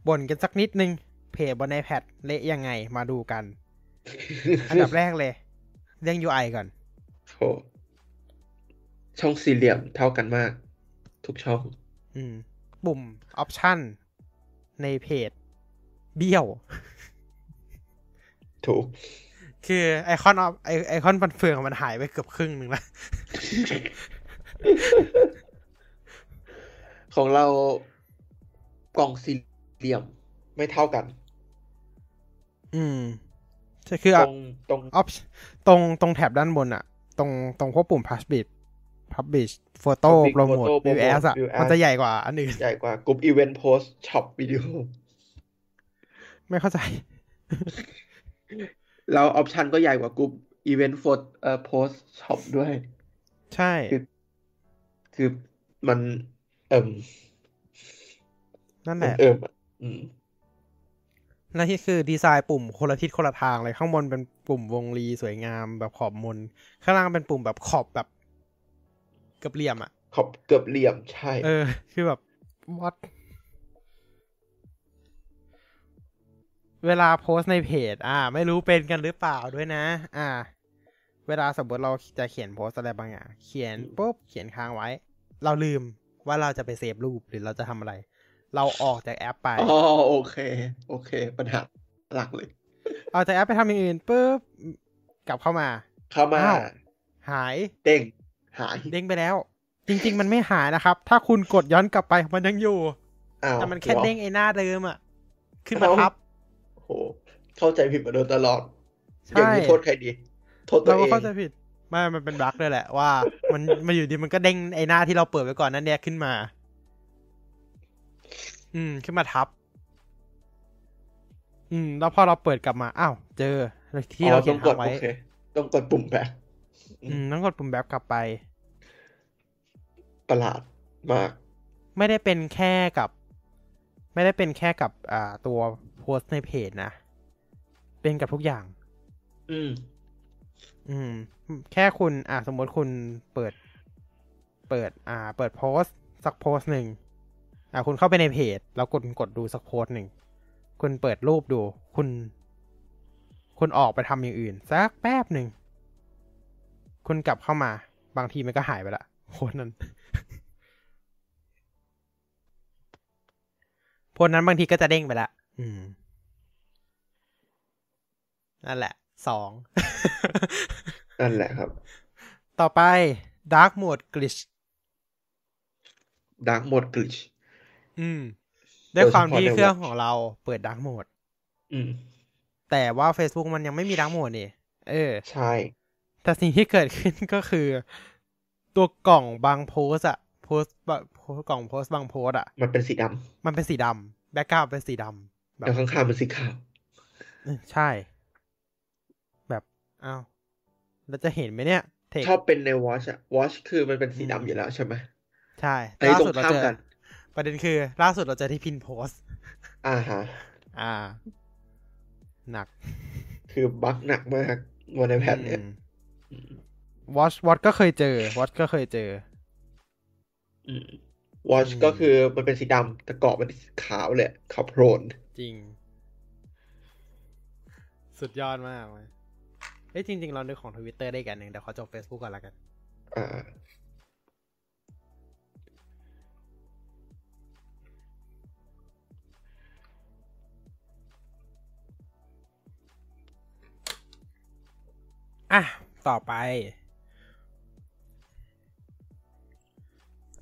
บ่นกันสักนิดนึง เพจบน iPad เละยังไงมาดูกัน อันดับแรกเลย เรื่อง UI ก่อนโหช่องสี่เหลี่ยมเท่ากันมาก ทุกช่อง อืม ปุ่ม Option ในเพจเบี้ยว ถูก คือไอคอนออฟไอไอคอนฟันเฟืองมันหายไปเกือบครึ่งหนึ่งแล้วของเรากล่องสี่เหลี่ยมไม่เท่ากัน อืมใช่คือตอรงตรงออปตรงตรงแถบด้านบนอะตรงตรงพวกปุ่ม publish publish photo Publish promote Photo view ads อะ Promote View มันจะ Ads ใหญ่กว่าอันอื่นใหญ่กว่ากลุ่มอีเวนต์โพสช็อปวิดีโอไม่เข้าใจแล้วออปชันก็ใหญ่กว่ากลุ่มอีเวนต์โฟสเอ่อโพสช็อปด้วย ใช่ คือคือมันเอิ่มนั่นแหมันละเอิ่มอะอืมนั่นที่คือดีไซน์ปุ่มคนละทิศคนละทางเลยข้างบนเป็นปุ่มวงรีสวยงามแบบขอบมน ข้างล่างเป็นปุ่มแบบขอบแบบ เกือบเหลี่ยมอะขอบเกือบเหลี่ยมใช่ เออ คือแบบ what เวลาโพสต์ในเพจ อ่า ไม่รู้เป็นกันหรือเปล่าด้วยนะ อ่า เวลาสมมติเราจะเขียนโพสต์อะไรบางอย่าง เขียนปุ๊บเขียนค้างไว้ เราลืมว่าเราจะไปเซฟรูปหรือเราจะทำอะไร เราออกจากแอปไปอ๋อโอเค โอเค ปัญหาหลักเลยออกจากแอปไปทำอย่างอื่นปุ๊บกลับเข้ามา เข้ามาอ้าวหาย เด้ง หายเด้งไปแล้ว จริง ๆ มันไม่หายนะครับ ถ้าคุณกดย้อนกลับไปมันยังอยู่อ้าวแต่มันแค่หรอเด้งไอ้หน้าเดิมอะขึ้นมาเอ้าทับโอ้โห เข้าใจผิดมาโดยตลอดใช่อย่างนี้โทษใครดี โทษตัเราวเอก็งเข้าใจผิดไม่มันเป็นบั๊กเลยแหละว่า มันมาอยู่ดีมันก็เด้งไอ้หน้าที่เราเปิดไว้ก่อนนั่นเนี่ยขึ้นมา อืม ขึ้นมาทับ อืม แล้วพอเราเปิดกลับมาอ้าวเจอที่เราเขียนอ๋อต้องกดค้างไว้โอเคต้องกดปุ่มแบกอืมต้องกดปุ่มแบ็กกลับไป ประหลาดมาก ไม่ได้เป็นแค่กับ ไม่ได้เป็นแค่กับอ่าตัวโพสต์ในเพจนะ เป็นกับทุกอย่าง อืม อืม แค่คุณอ่าสมมติคุณเปิด เปิด อ่า เปิดโพสต์สักโพสต์หนึ่งอ่าคุณเข้าไปในเพจ แล้วกดกดดูสักโพสต์หนึ่งคุณเปิดรูปดู คุณ คุณออกไปทำอย่างอื่น สักแป๊บหนึ่ง คุณกลับเข้ามา บางทีมันก็หายไปละโพสต์นั้นโพสต์นั้นบางทีก็จะเด้งไปละอืม นั่นแหละ สอง นั่นแหละครับ ต่อไป Dark Mode Glitch ดาร์กโหมดกลิชอืม ด้วยความที่โดยเฉพาะในเครื่อง Watch ของเราเปิด Dark Mode อืม แต่ว่า Facebook มันยังไม่มี Dark Mode นี่ เออ ใช่ แต่สิ่งที่เกิดขึ้นก็คือ ตัวกล่องบางโพสอะโพสบะโพสกล่องโพสบางโพสอะมันเป็นสีดมันเป็นสีดำแบ็กกราวเป็นสีดำำแบแล้วบข้างๆเป็นสีขาวเออใช่ แบบอ้าวเราจะเห็นไหมเนี่ยเทคชอบเป็นในวอชอะวอชคือมันเป็นสีอืมดำอยู่แล้วใช่ไหมใช่อันนี้ล่าตรงสุดเราข้ามเจอกันประเด็นคือ ล่าสุดเราเจอที่พินโพสอ่าฮะอ่า หนัก คือบั๊กหนักมากบนไอแพดเนี่ย วอชวอชก็เคยเจอวอชก็เคยเจอวอชอืมก็คือมันเป็นสีดำแต่กรอบมันสีขาวเลยขาวโพลนจริง สุดยอดมากเลยเอ้ยจริง ๆ เรานึกของทวิตเตอร์ได้กันหนึ่งเดี๋ยวขอจบ Facebook ก่อนละกัน อ่าอะ ต่อไป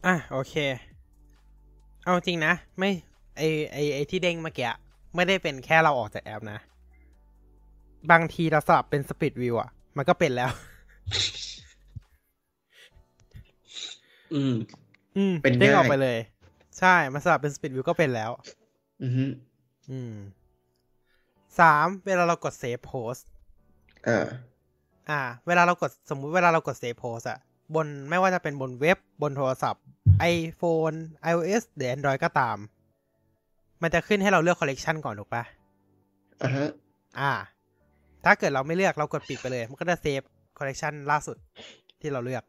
อะโอเค เอาจริงนะ ไม่ไอไอไอที่เด้งเมื่อกี้ไม่ได้เป็นแค่เราออกจากแอปนะ บางทีเราสลับเป็น Split View อะ มันก็เป็นแล้ว อืม อืมเป็นเด้งออกง่ายไปเลย ใช่ มันสลับเป็น Split View ก็เป็นแล้ว อือฮึอืมสามเวลาเรากดเซฟโพสอ่า อ่า เวลาเรากดสมมุติเวลาเรากดเซฟโพสอะ บนไม่ว่าจะเป็นบนเว็บบนโทรศัพท์ iPhone iOS หรือ Android ก็ตาม มันจะขึ้นให้เราเลือกคอลเลกชันก่อนถูกปะอ่าฮะอ่า ถ้าเกิดเราไม่เลือกเรากดปิดไปเลย มันก็จะเซฟคอลเลกชันล่าสุดที่เราเลือก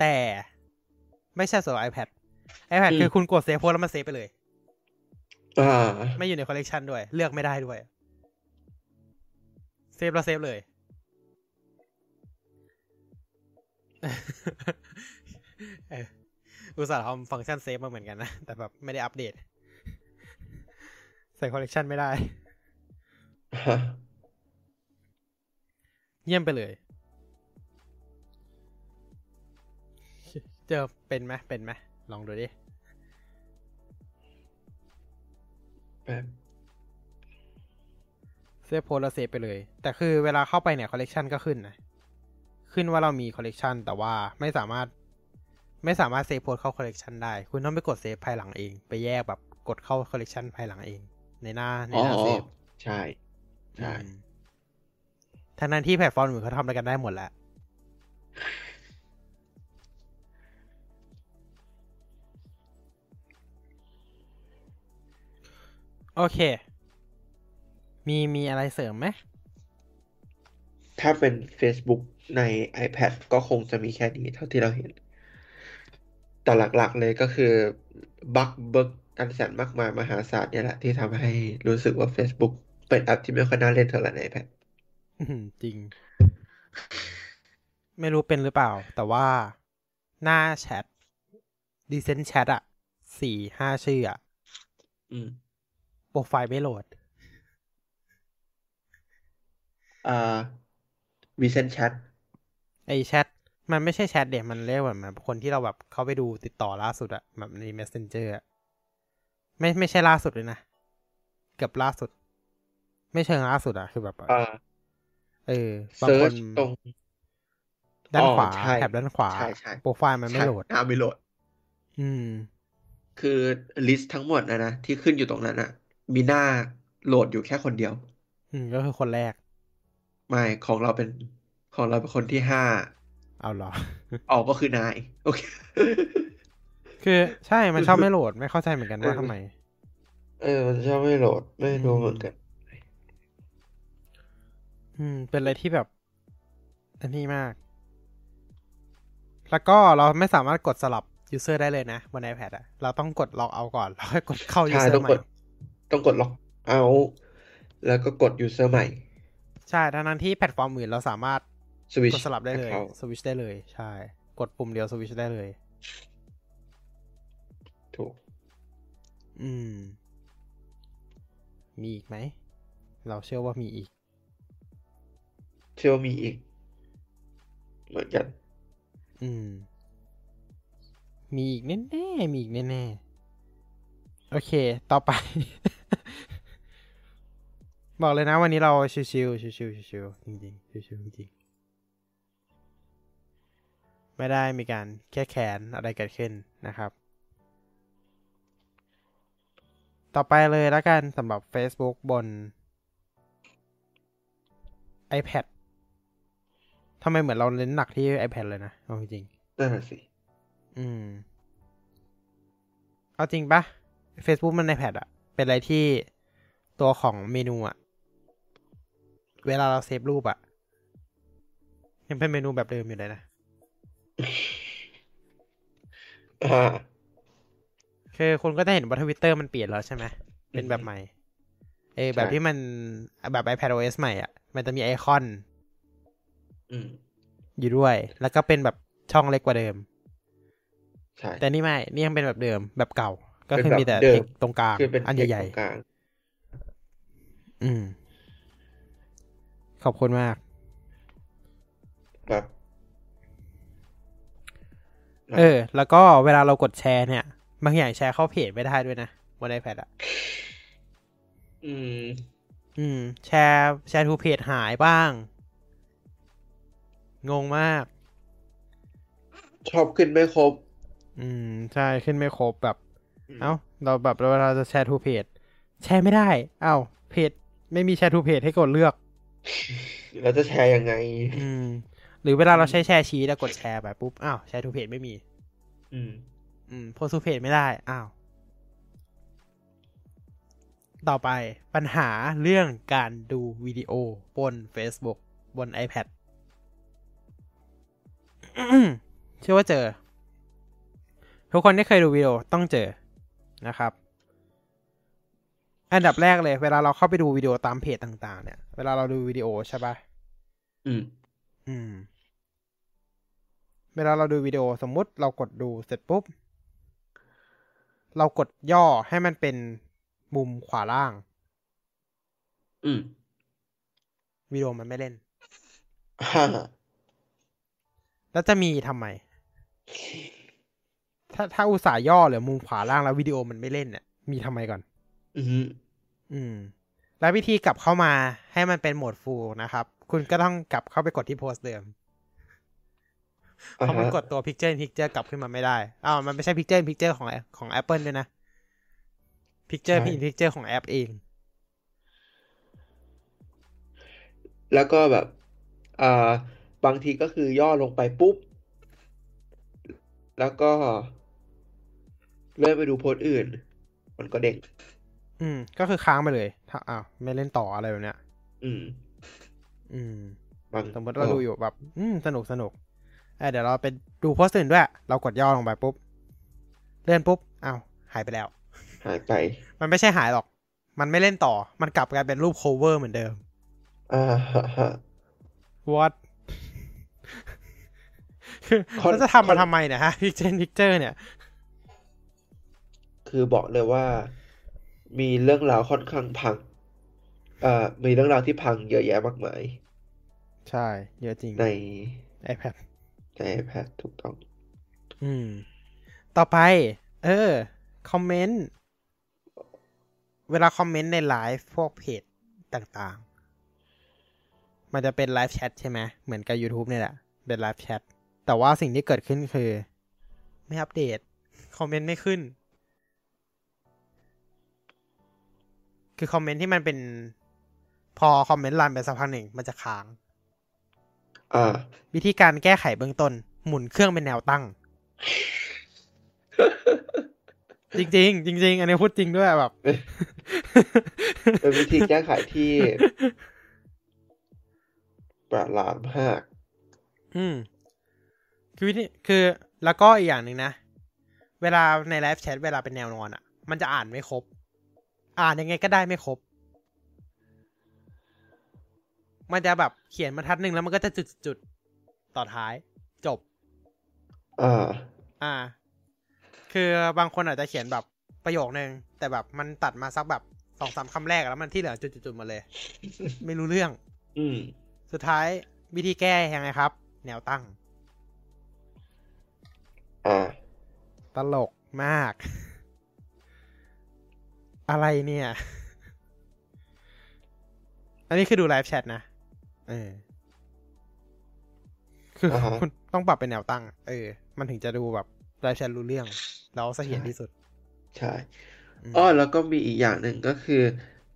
แต่ไม่ใช่สำหรับ iPad iPad อืมคือคุณกดเซฟโพสแล้วมันเซฟไปเลย อ่า ไม่อยู่ในคอลเลกชันด้วย เลือกไม่ได้ด้วย เซฟแล้วเซฟเลย อออุตส่าห์ทำฟังก์ชันเซฟมาเหมือนกันนะ แต่แบบไม่ได้อัปเดต ใส่คอลเลกชันไม่ได้ฮะเยี่ยมไปเลย เจอเป็นไหมเป็นไหมลองดูดิแบบเซฟโพสแล้วเซฟไปเลย แต่คือเวลาเข้าไปเนี่ยคอลเลกชันก็ขึ้นนะ ขึ้นว่าเรามีคอลเลกชันแต่ว่าไม่สามารถไม่สามารถเซฟโพสเข้าคอลเลกชันได้ คุณต้องไปกดเซฟภายหลังเอง ไปแยกแบบกดเข้าคอลเลกชันภายหลังเอง ในหน้าในอ๋อหน้าเซฟใช่ใช่อืมทั้งนั้นที่แพลตฟอร์มอื่นเขาทำอะไรกันได้หมดแล้วโอเค มีมีอะไรเสริมไหม ถ้าเป็น Facebook ใน iPad ก็คงจะมีแค่นี้เท่าที่เราเห็น แต่หลักๆเลยก็คือบั๊กเบิกอันแสนมากมายมหาศาลเนี่ยแหละที่ทำให้รู้สึกว่า Facebook เป็นแอปที่ไม่ค่อยน่าเล่นเท่าไหร่ใน iPad อื้อหือจริง ไม่รู้เป็นหรือเปล่า แต่ว่าหน้าแชทดีเซนแชทอะสี่ห้าชื่ออะอืมโปรไฟล์ไม่โหลดอ่า Recent Chat ไอแชทมันไม่ใช่แชทเดี๋ยมันเรียกว่าแบบคนที่เราแบบเข้าไปดูติดต่อล่าสุดอะแบบใน messenger อะไม่ไม่ใช่ล่าสุดเลยนะเกือบล่าสุด ไม่เชิงล่าสุดอะคือแบบอ่าเออบางคน Search ตรงด้านขวาอ๋อใช่แถบด้านขวาใช่ใช่โปรไฟล์มันไม่ใช่โหลดหน้าไม่โหลด อืม คือลิสต์ทั้งหมดนะนะที่ขึ้นอยู่ตรงนั้นอะมีหน้าโหลดอยู่แค่คนเดียว อืมก็คือคนแรก ไม่ของเราเป็น ของเราเป็นคนที่ห้าเอาเหรอออกก็คือนายโอเคคือใช่มันชอบไม่โหลดไม่เข้าใจเหมือนกันว่าเออทำไม เออ มันชอบไม่โหลดไม่รู้เหมือนกัน อืม เป็นอะไรที่แบบ อันนี้มาก แล้วก็เราไม่สามารถกดสลับ user ได้เลยนะบน iPad อะเราต้องกดล็อกเอาก่อน แล้วค่อยกดเข้าใช่ user ต้องใหม่กดต้องกดล็อกเอา แล้วก็กด user ใหม่ ใช่ทั้งนั้นที่แพลตฟอร์มอื่นเราสามารถ สวิชกดสลับได้เลยเข้าสวิชได้เลย ใช่ กดปุ่มเดียวสวิชได้เลย ถูก อืม มีอีกไหม เราเชื่อว่ามีอีก เชื่อว่ามีอีกเหมือนกัน อืม มีอีกแน่ๆ มีอีกแน่ๆ โอเค ต่อไป บอกเลยนะวันนี้เราชิวๆชิวๆชิวๆจริงๆชิวๆจริงๆ ไม่ได้มีการแค่แขนอะไรเกิดขึ้นนะครับ ต่อไปเลยแล้วกันสำหรับ Facebook บน iPad ทำไมเหมือนเราเน้นหนักที่ iPad เลยนะเอาจริงๆนั่นน่ะสิ อืม เอาจริงปะ Facebook มันในแพดอะเป็นอะไรที่ตัวของเมนูอะเวลาเราเซฟรูปอะยังเป็นเมนูแบบเดิมอยู่เลยนะ อ่าคือคุณก็จะเห็นว่าทวิตเตอร์มันเปลี่ยนแล้วใช่ไหมเป็นแบบใหม่ เออแบบใช่ที่มันแบบ iPad OS ใหม่อะมันจะมีไอคอนอืมอยู่ด้วย แล้วก็เป็นแบบช่องเล็กกว่าเดิม ใช่ แต่นี่ไม่ นี่ยังเป็นแบบเดิมแบบเก่า ก็เป็นคือแบบมีแต่เดิมเทคตรงกลางคือเป็นอันเทคใหญ่ตรงกลางๆอืม ขอบคุณมากแบบ เออ แล้วก็เวลาเรากดแชร์เนี่ย บางอย่างแชร์เข้าเพจไม่ได้ด้วยนะบน iPad อะ อืม อืม แชร์แชร์ทูเพจหายบ้าง งงมาก ชอบขึ้นไม่ครบ อืม ใช่ขึ้นไม่ครบแบบอืมเอ้า เราแบบเวลาจะแชร์ทูเพจแชร์ไม่ได้ เอ้า เพจ ไม่มี share to page ให้กดเลือก แล้วจะแชร์ยังไง อืม หรือเวลาเราใช้ share sheet แล้วกดแชร์ไปปุ๊บ อ้าว share to page ไม่มี อืม อืม post to page ไม่ได้ อ้าว ต่อไปปัญหาเรื่องการดูวิดีโอบน Facebook บน iPad เชื่อว่าเจอ ทุกคนที่เคยดูวิดีโอต้องเจอนะครับ อันดับแรกเลย เวลาเราเข้าไปดูวิดีโอตามเพจต่าง ๆ เนี่ย เวลาเราดูวิดีโอใช่ปะอืม อืม เวลาเราดูวิดีโอสมมุติเรากดดูเสร็จปุ๊บ เรากดย่อให้มันเป็นมุมขวาล่าง อืมวิดีโอมันไม่เล่นฮ่าแล้วจะมีทำไม ถ้าถ้าอุตส่าห์ย่อเหรือมุมขวาล่างแล้ววิดีโอมันไม่เล่นเนี่ยมีทำไมก่อน อือฮึอืม แล้ววิธีกลับเข้ามาให้มันเป็นโหมดฟูลนะครับ คุณก็ต้องกลับเข้าไปกดที่โพสต์เดิมอ่า เพราะมันฮะกดตัว Picture in Picture กลับขึ้นมาไม่ได้อ้าวมันไม่ใช่ Picture in Picture ของของ Apple ด้วยนะ Picture in Picture ของแอปเอง แล้วก็แบบอ่าบางทีก็คือย่อลงไปปุ๊บ แล้วก็เลื่อนไปดูโพสต์อื่น มันก็เด้งอืม ก็คือค้างไปเลย ถ้าอ้าวไม่เล่นต่ออะไรแบบเนี้ย อืม อืมบางสมมติเราดูอยู่แบบ อืม สนุกสนุก เอ้ยเดี๋ยวเราไปดูโพสต์อื่นด้วย เรากดย่อลงไปปุ๊บ เลื่อนปุ๊บอ้าวหายไปแล้ว หายไป มันไม่ใช่หายหรอก มันไม่เล่นต่อ มันกลับกลายเป็นรูป cover เหมือนเดิมอ่าฮะฮะ what คือคอนแล้วจะทำคอมานทำไมเนี่ยฮะ picture in picture เนี่ย คือบอกเลยว่า มีเรื่องราวค่อนข้างพังอ่ามีเรื่องราวที่พังเยอะแยะมากมาย ใช่ เยอะจริงใน iPad ใน iPad ถูกต้อง อืม ต่อไป เออ คอมเมนต์ เวลาคอมเมนต์ในไลฟ์พวกเพจต่างๆ มันจะเป็น live chat ใช่ไหม เหมือนกับ YouTube เนี่ยแหละ เป็น live chat แต่ว่าสิ่งที่เกิดขึ้นคือ ไม่อัปเดต คอมเมนต์ไม่ขึ้น คือคอมเมนต์ที่มันเป็น พอคอมเมนต์ run ไปสักพักหนึ่ง มันจะค้าง วิธีการแก้ไขเบื้องต้น หมุนเครื่องเป็นแนวตั้ง จริงๆจริงๆอันนี้พูดจริงด้วยแบบเป็นวิธีแก้ไขที่ประหลาดมาก อืม คือวิธีคือแล้วก็อีกอย่างหนึ่งนะ เวลาในไลฟ์แชทเวลาเป็นแนวนอนอะ มันจะอ่านไม่ครบ อ่านยังไงก็ได้ไม่ครบ มันจะแบบเขียนบรรทัดหนึ่งแล้วมันก็จะจุดจุดๆต่อท้าย จบ อ่า อ่า คือบางคนอาจจะเขียนแบบประโยคนึง แต่แบบมันตัดมาสักแบบสองสามคำแรกแล้วมันที่เหลือจุดๆๆหมาเลย ไม่รู้เรื่อง อืม สุดท้ายวิธีแก้ยังไงครับ แนวตั้ง อ่า ตลกมาก อะไรเนี่ย อันนี้คือดู live chat นะ เออ คืออ่าฮะคุณต้องปรับเป็นแนวตั้ง เออ มันถึงจะดูแบบ live chat รู้เรื่อง แล้วเสถียรที่สุด ใช่อืมอ้อแล้วก็มีอีกอย่างหนึ่งก็คือ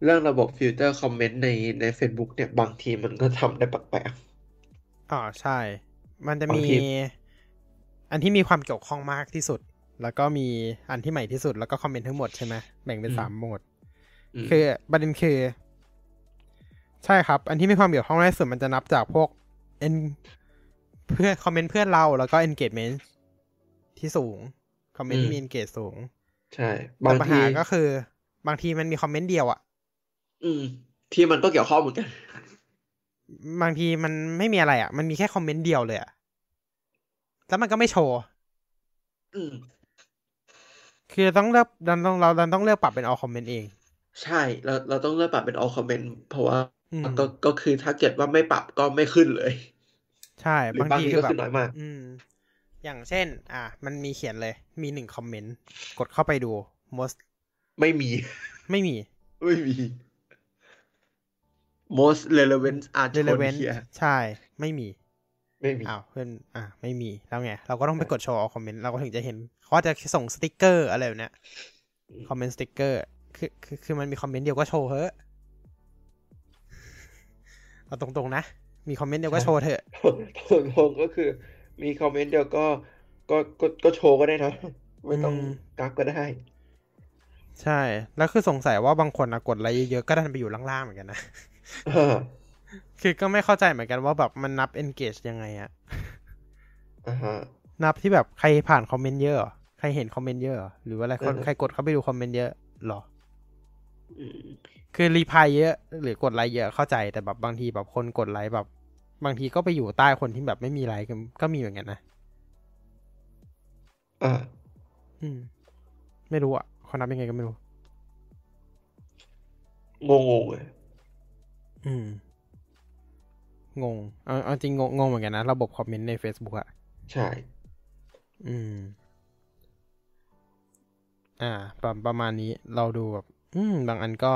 เรื่องระบบฟิลเตอร์คอมเมนต์ในใน Facebook เนี่ย บางทีมันก็ทำได้แปลกอ๋อใช่ มันจะบางมีทีอันที่มีความเกี่ยวข้องมากที่สุด แล้วก็มีอันที่ใหม่ที่สุดแล้วก็คอมเมนต์ทั้งหมดใช่ไหมแบ่งเป็นสามโหมดๆอืมคือประเด็นคือ ใช่ครับ อันที่มีความเกี่ยวข้องมากที่สุดมันจะนับจากพวก en เพื่อนคอมเมนต์เพื่อนเราแล้วก็ engagement ที่สูง คอมเมนต์ที่มี engage สูง ใช่แต่บางปัญทีหาก็คือ บางทีมันมีคอมเมนต์เดียวอะอืม ที่มันก็เกี่ยวข้องเหมือนกัน บางทีมันไม่มีอะไรอะมันมีแค่คอมเมนต์เดียวเลยอะแล้วมันก็ไม่โชว์ อืม คือต้องเลือกเราต้องเราเราต้องเลือกปรับเป็น all comment เอง ใช่ เราเราต้องเลือกปรับเป็น all comment เพราะว่าอืม ก็ก็คือถ้าเกิดว่าไม่ปรับก็ไม่ขึ้นเลย ใช่หรือบางบางทีทีคืก็อแบขึ้บนน้อยมาก อืม อย่างเช่น อะมันมีเขียนเลย มีหนึ่งคอมเมนต์กดเข้าไปดู most ไม่มี ไม่มี ไม่มี most relevant are shown relevant here ใช่ ไม่มี ไม่มีอ้าวเพื่อนอะไม่มีแล้วไง เราก็ต้องไปกดโชว์ all comment เราก็ถึงจะเห็นเขาจะส่งสติกเกอร์อะไรแบบเนี้ยคอมเมนต์สติกเกอร์คือคือคือมันมีคอมเมนต์เดียวก็โชว์เถอะ เอาตรงๆนะ มีคอมเมนต์เดียวก็โชว์เถอะส่วนผมก็คือ มีคอมเมนต์เดียวก็ก็ก็ก็โชว์ก็ได้นะไม่ต้องอืมกักก็ได้ ใช่ แล้วคือสงสัยว่าบางคนอะกดอะไรเยอะๆก็ดันไปอยู่ล่างๆเหมือนกันนะอ่าคือก็ไม่เข้าใจเหมือนกันว่าแบบมันนับ engage ยังไงอะอ่าฮะนับที่แบบใครผ่านคอมเมนต์เยอะเหรอใครเห็นคอมเมนต์เยอะเหรอหรือว่าอะไรคนเออใครกดเข้าไปดูคอมเมนต์เยอะเหรออืม คือ reply เยอะหรือกดไลค์เยอะเข้าใจแต่แบบบางทีแบบคนกดไลค์แบบ บางทีก็ไปอยู่ใต้คนที่แบบไม่มีไลค์ก็ก็มีเหมือนกันนะอ่าอืม ไม่รู้อะเขานับยังไงก็ไม่รู้งงงๆเลยอืม งงเอาเอาจริงงงงงเหมือนกันนะระบบคอมเมนต์ใน Facebook อะใช่ อืม อ่าประประมาณนี้เราดูแบบ อืม บางอันก็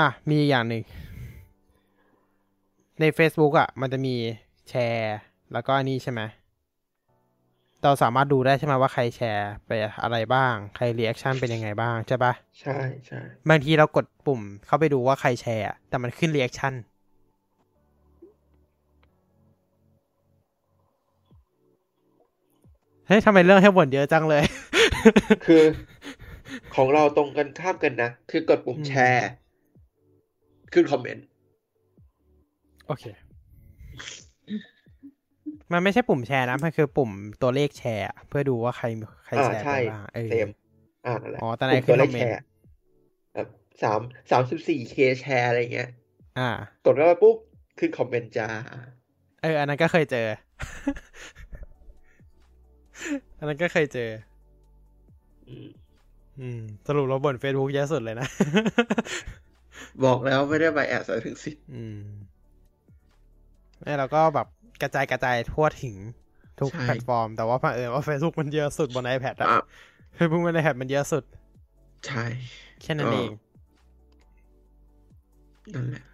อะ มีอีกอย่างหนึ่ง ใน Facebook อะ มันจะมีแชร์ แล้วก็อันนี้ใช่ไหมเราสามารถดูได้ใช่ไหมว่าใครแชร์ไปอะไรบ้าง ใคร reaction เป็นยังไงบ้างใช่ปะใช่ใช่บางทีเรากดปุ่มเข้าไปดูว่าใครแชร์อะแต่มันขึ้น reaction เฮ้ยทำไมเรื่องให้บ่นเยอะจังเลย คือ ของเราตรงกันข้ามกันนะ คือกดปุ่มอืมแชร์ ขึ้นคอมเมนต์ โอเค มันไม่ใช่ปุ่มแชร์นะ มันคือปุ่มตัวเลขแชร์อะเพื่อดูว่าใครใครอ่าแชร์ใช่ไปบ้างเออเซมอ่านั่นแหละอ๋อแต่ไหนปุ่มตัวเลขขึ้นคอมเมนต์แชร์แบบสามสามสิบสี่เคแชร์อะไรเงี้ย อ่ากดเข้าไปปุ๊บ ขึ้นคอมเมนต์จ้า เออ อันนั้นก็เคยเจอ อันนั้นก็เคยเจอ อืมอืมสรุปเราบ่น Facebook เยอะสุดเลยนะ บอกแล้วไม่ได้ไปแอบใส่ถึงสิทธิ์อืมนี่เราก็แบบกระจายกระจายทั่วถึงทุกใช่แพลตฟอร์ม แต่ว่าเผอิญว่า Facebook มันเยอะสุดบน iPad อะอะ Facebook บน iPad มันเยอะสุด ใช่ แค่นั้นก็เอง นั่นแหละ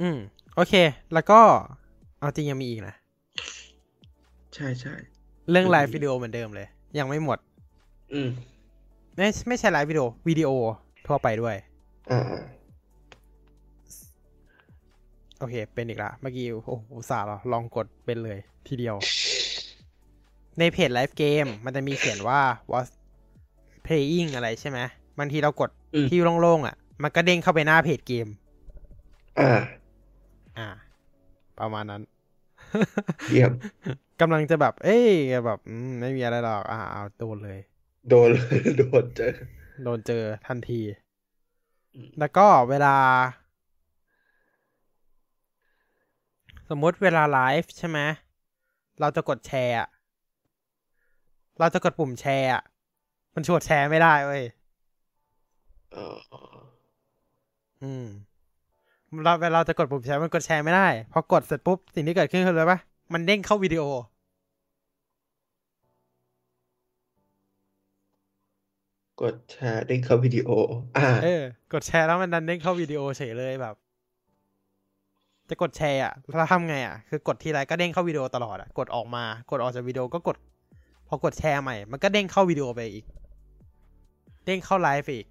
อืม โอเค แล้วก็ เอาจริงยังมีอีกนะ ใช่ใช่ เรื่องอืมไลฟ์วิดีโอเหมือนเดิมเลย ยังไม่หมด อืม ไม่ไม่ใช่ไลฟ์วิดีโอ วิดีโอทั่วไปด้วย อ่า โอเค เป็นอีกละ เมื่อกี้ โอ้โหอุตส่าห์เราลองกดเป็นเลยทีเดียว ในเพจไลฟ์เกมมันจะมีเขียนว่า was playing อะไรใช่ไหมบางทีเรากดอืมที่โล่งๆอะ มันก็เด้งเข้าไปหน้าเพจเกม อ่า อ่า ประมาณนั้น เยี่ยมกำลังจะแบบ เอ้ยแบบอืมไม่มีอะไรหรอก อ่าเอาโดนเลย โดนเลยโดนเจอ โดนเจอทันทีอืมแล้วก็เวลา สมมุติเวลาไลฟ์ใช่ไหมเราจะกดแชร์อะเราจะกดปุ่มแชร์อะมันชวดแชร์ไม่ได้เว้ยอ๋ออืมเราเวลาเราจะกดปุ่มแชร์มันกดแชร์ไม่ได้ พอกดเสร็จปุ๊บ สิ่งที่เกิดขึ้นคืออะไรปะมันเด้งเข้าวิดีโอ กดแชร์ได้เข้าวิดีโอ อ่า เออ กดแชร์แล้วมันดันเด้งเข้าวิดีโอเฉยเลยแบบ จะกดแชร์อะเราทำไงอะ คือกดทีไรก็เด้งเข้าวิดีโอตลอดอะ กดออกมา กดออกจากวิดีโอก็กด พอกดแชร์ใหม่ มันก็เด้งเข้าวิดีโอไปอีก เด้งเข้าไลฟ์อีก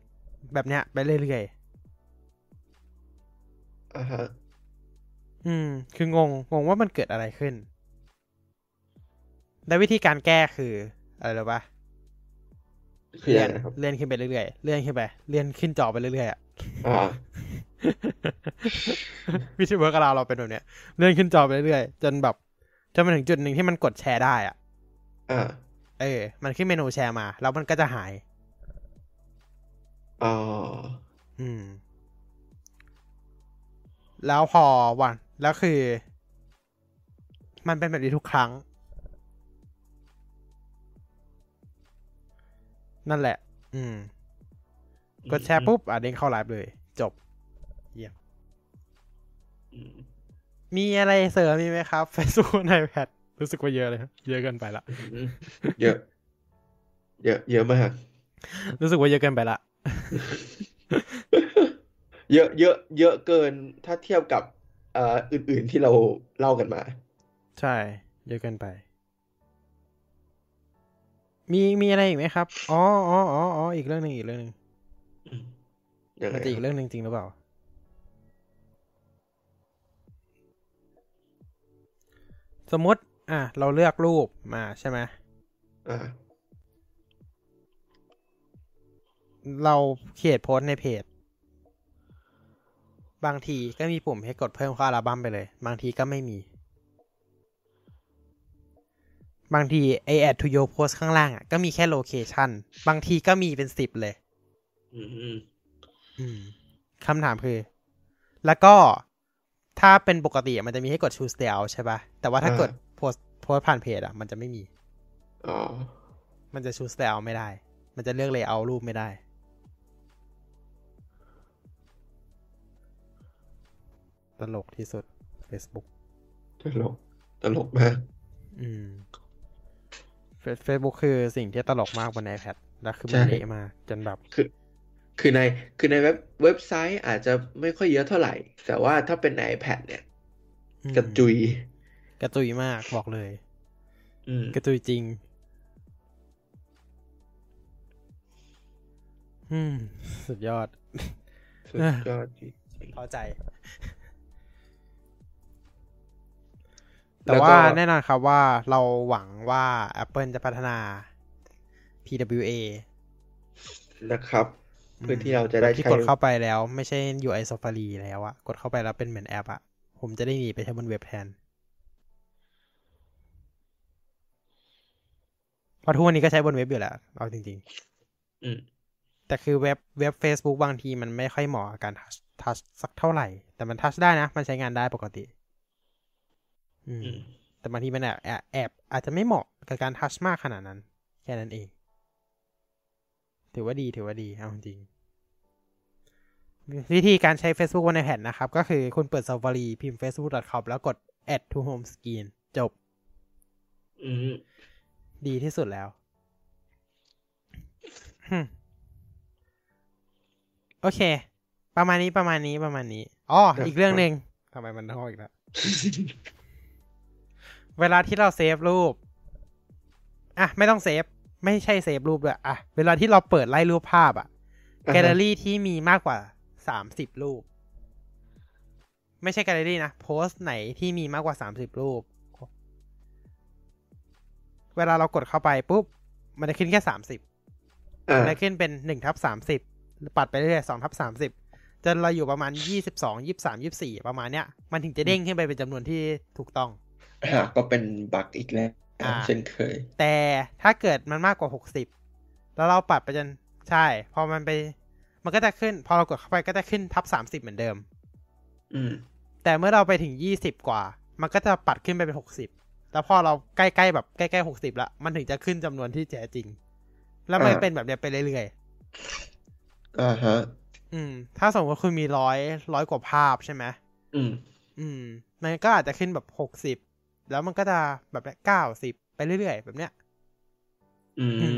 แบบเนี้ยไปเรื่อยอ่าฮะๆอืม คืองง งงว่ามันเกิดอะไรขึ้น และวิธีการแก้คือ อะไรรู้ปะคือเลื่อน ยัองไงครับ เลื่อนขึ้นไปเรื่อยๆ เลื่อนขึ้นไป เลื่อนขึ้นจอไปเรื่อยๆอะอ่า วิธี work เราเราเป็นแบบเนี้ยเลื่อนขึ้นจอไปเรื่อยๆจนแบบจนมาถึงจุดหนึ่งที่มันกดแชร์ได้อะอ่าเออ มันขึ้นเมนูแชร์มา แล้วมันก็จะหายอ๋ออืม แล้วพอวัน แล้วคือ มันเป็นแบบนี้ทุกครั้ง นั่นแหละ อืม กดแชร์ปุ๊บ อะเด้งเข้าไลฟ์เลยจบเยี่ยมอื มมีอะไรเสริมมีไหมครับ Facebook ในแพดรู้สึกว่าเยอะเลย เยอะเกินไปละอืมเยอะ เยอะ เยอะมาก รู้สึกว่าเยอะเกินไปละ เยอะ เยอะ เยอะเกิน ถ้าเทียบกับเอ่ออื่น ๆที่เราเล่ากันมา ใช่ เยอะเกินไป มี มีอะไรอีกไหมครับ อ๋ออ๋ออ๋ออ๋ออีกเรื่องหนึ่งอีกเรื่องหนึ่งอืมยังไงมันจะอีคกรับเรื่องหนึ่งจริงหรือเปล่า สมมติ อะ เราเลือกรูปมาใช่ไหมอ่าเราเขียนโพสต์ในเพจ บางทีก็มีปุ่มให้กดเพิ่มเข้าอัลบั้มไปเลย บางทีก็ไม่มี บางทีไอแอดทูโยโพสข้างล่างอะก็มีแค่โลเคชันบางทีก็มีเป็นสิบเลย อืมอืมอืมคำถามคือ แล้วก็ ถ้าเป็นปกติอะมันจะมีให้กด choose layout ใช่ปะแต่ว่าถ้ากดโพสโพสผ่านเพจอะมันจะไม่มี อ๋อ มันจะ choose layout ไม่ได้ มันจะเลือก layout รูปไม่ได้ ตลกที่สุด Facebook ตลก ตลกมาก อืมเฟซบุ๊กคือสิ่งที่ตลกมากบน iPad แล้วคือมันใช่เละมากจนแบบคือ คือในคือในเว็บเว็บไซต์อาจจะไม่ค่อยเยอะเท่าไหร่ แต่ว่าถ้าเป็นใน iPad เนี่ยอืมกระจุย กระจุยมากบอกเลยอืมกระจุยจริง อืม สุดยอด สุดยอดจริงเข้าใจๆแต่แล้วว่าก็แน่นอนครับว่าเราหวังว่า Apple จะพัฒนา PWA นะครับ เพื่อที่เราจะได้ที่ใช้กดเข้าไปแล้ว ไม่ใช่ UI Safari แล้วอะกดเข้าไปแล้วเป็นเหมือนแอปอะผมจะได้หนีไปใช้บนเว็บแทนเพราะทุกวันนี้ก็ใช้บนเว็บอยู่แล้วเอาจริงอืมๆแต่คือเว็บเว็บ Facebook บางทีมันไม่ค่อยเหมาะกับการทัชทัชสักเท่าไหร่ แต่มันทัชได้นะ มันใช้งานได้ปกติ อืมอืมแต่บางทีมันแอบแอบแอบอาจจะไม่เหมาะกับการทัชมากขนาดนั้น แค่นั้นเอง ถือว่าดีถือว่าดีเอาจริง วิธีการใช้ Facebook บน iPad นะครับ ก็คือคุณเปิด Safari พิมพ์ facebook.com แล้วกด add to home screen จบอืมดีที่สุดแล้วฮึ่มโอเค ประมาณนี้ประมาณนี้ประมาณนี้อ๋ออีกเรื่องหนึ่งทำไมมันท้องอีกแล้ว เวลาที่เราเซฟรูป อะ ไม่ต้องเซฟ ไม่ใช่เซฟรูปด้วย อะ เวลาที่เราเปิดไล่รูปภาพอะอ่าฮะแกลเลอรี่ที่มีมากกว่า สามสิบรูป ไม่ใช่แกลเลอรี่นะ โพสต์ไหนที่มีมากกว่าสามสิบรูป เวลาเรากดเข้าไปปุ๊บ มันจะขึ้นแค่สามสิบอ่าจะขึ้นเป็นหนึ่งทับสามสิบปัดไปเรื่อยสองทับสามสิบจนเราอยู่ประมาณยี่สิบสองยี่สามยี่สี่ประมาณเนี้ย มันถึงจะเด้งขึ้นไปเป็นจำนวนที่ถูกต้องอ่าก็เป็นบั๊กอีกแล้วอ่าเช่นเคย แต่ถ้าเกิดมันมากกว่าหกสิบแล้วเราปัดไปจนใช่ พอมันไป มันก็จะขึ้น พอเรากดเข้าไปก็จะขึ้นทับสามสิบเหมือนเดิม อืม แต่เมื่อเราไปถึงยี่สิบกว่า มันก็จะปัดขึ้นไปเป็นหกสิบแล้วพอเราใกล้ๆแบบใกล้ๆหกสิบละมันถึงจะขึ้นจำนวนที่แท้จริง แล้วมันอ่าเป็นแบบเนี้ยไปเรื่อยอ่าฮะๆอืม ถ้าสมมติว่าคุณมีร้อยร้อยกว่าภาพใช่ไหมอืม อืม มันก็อาจจะขึ้นแบบหกสิบแล้วมันก็จะแบบเก้าสิบไปเรื่อยๆ แบบเนี้ย อืม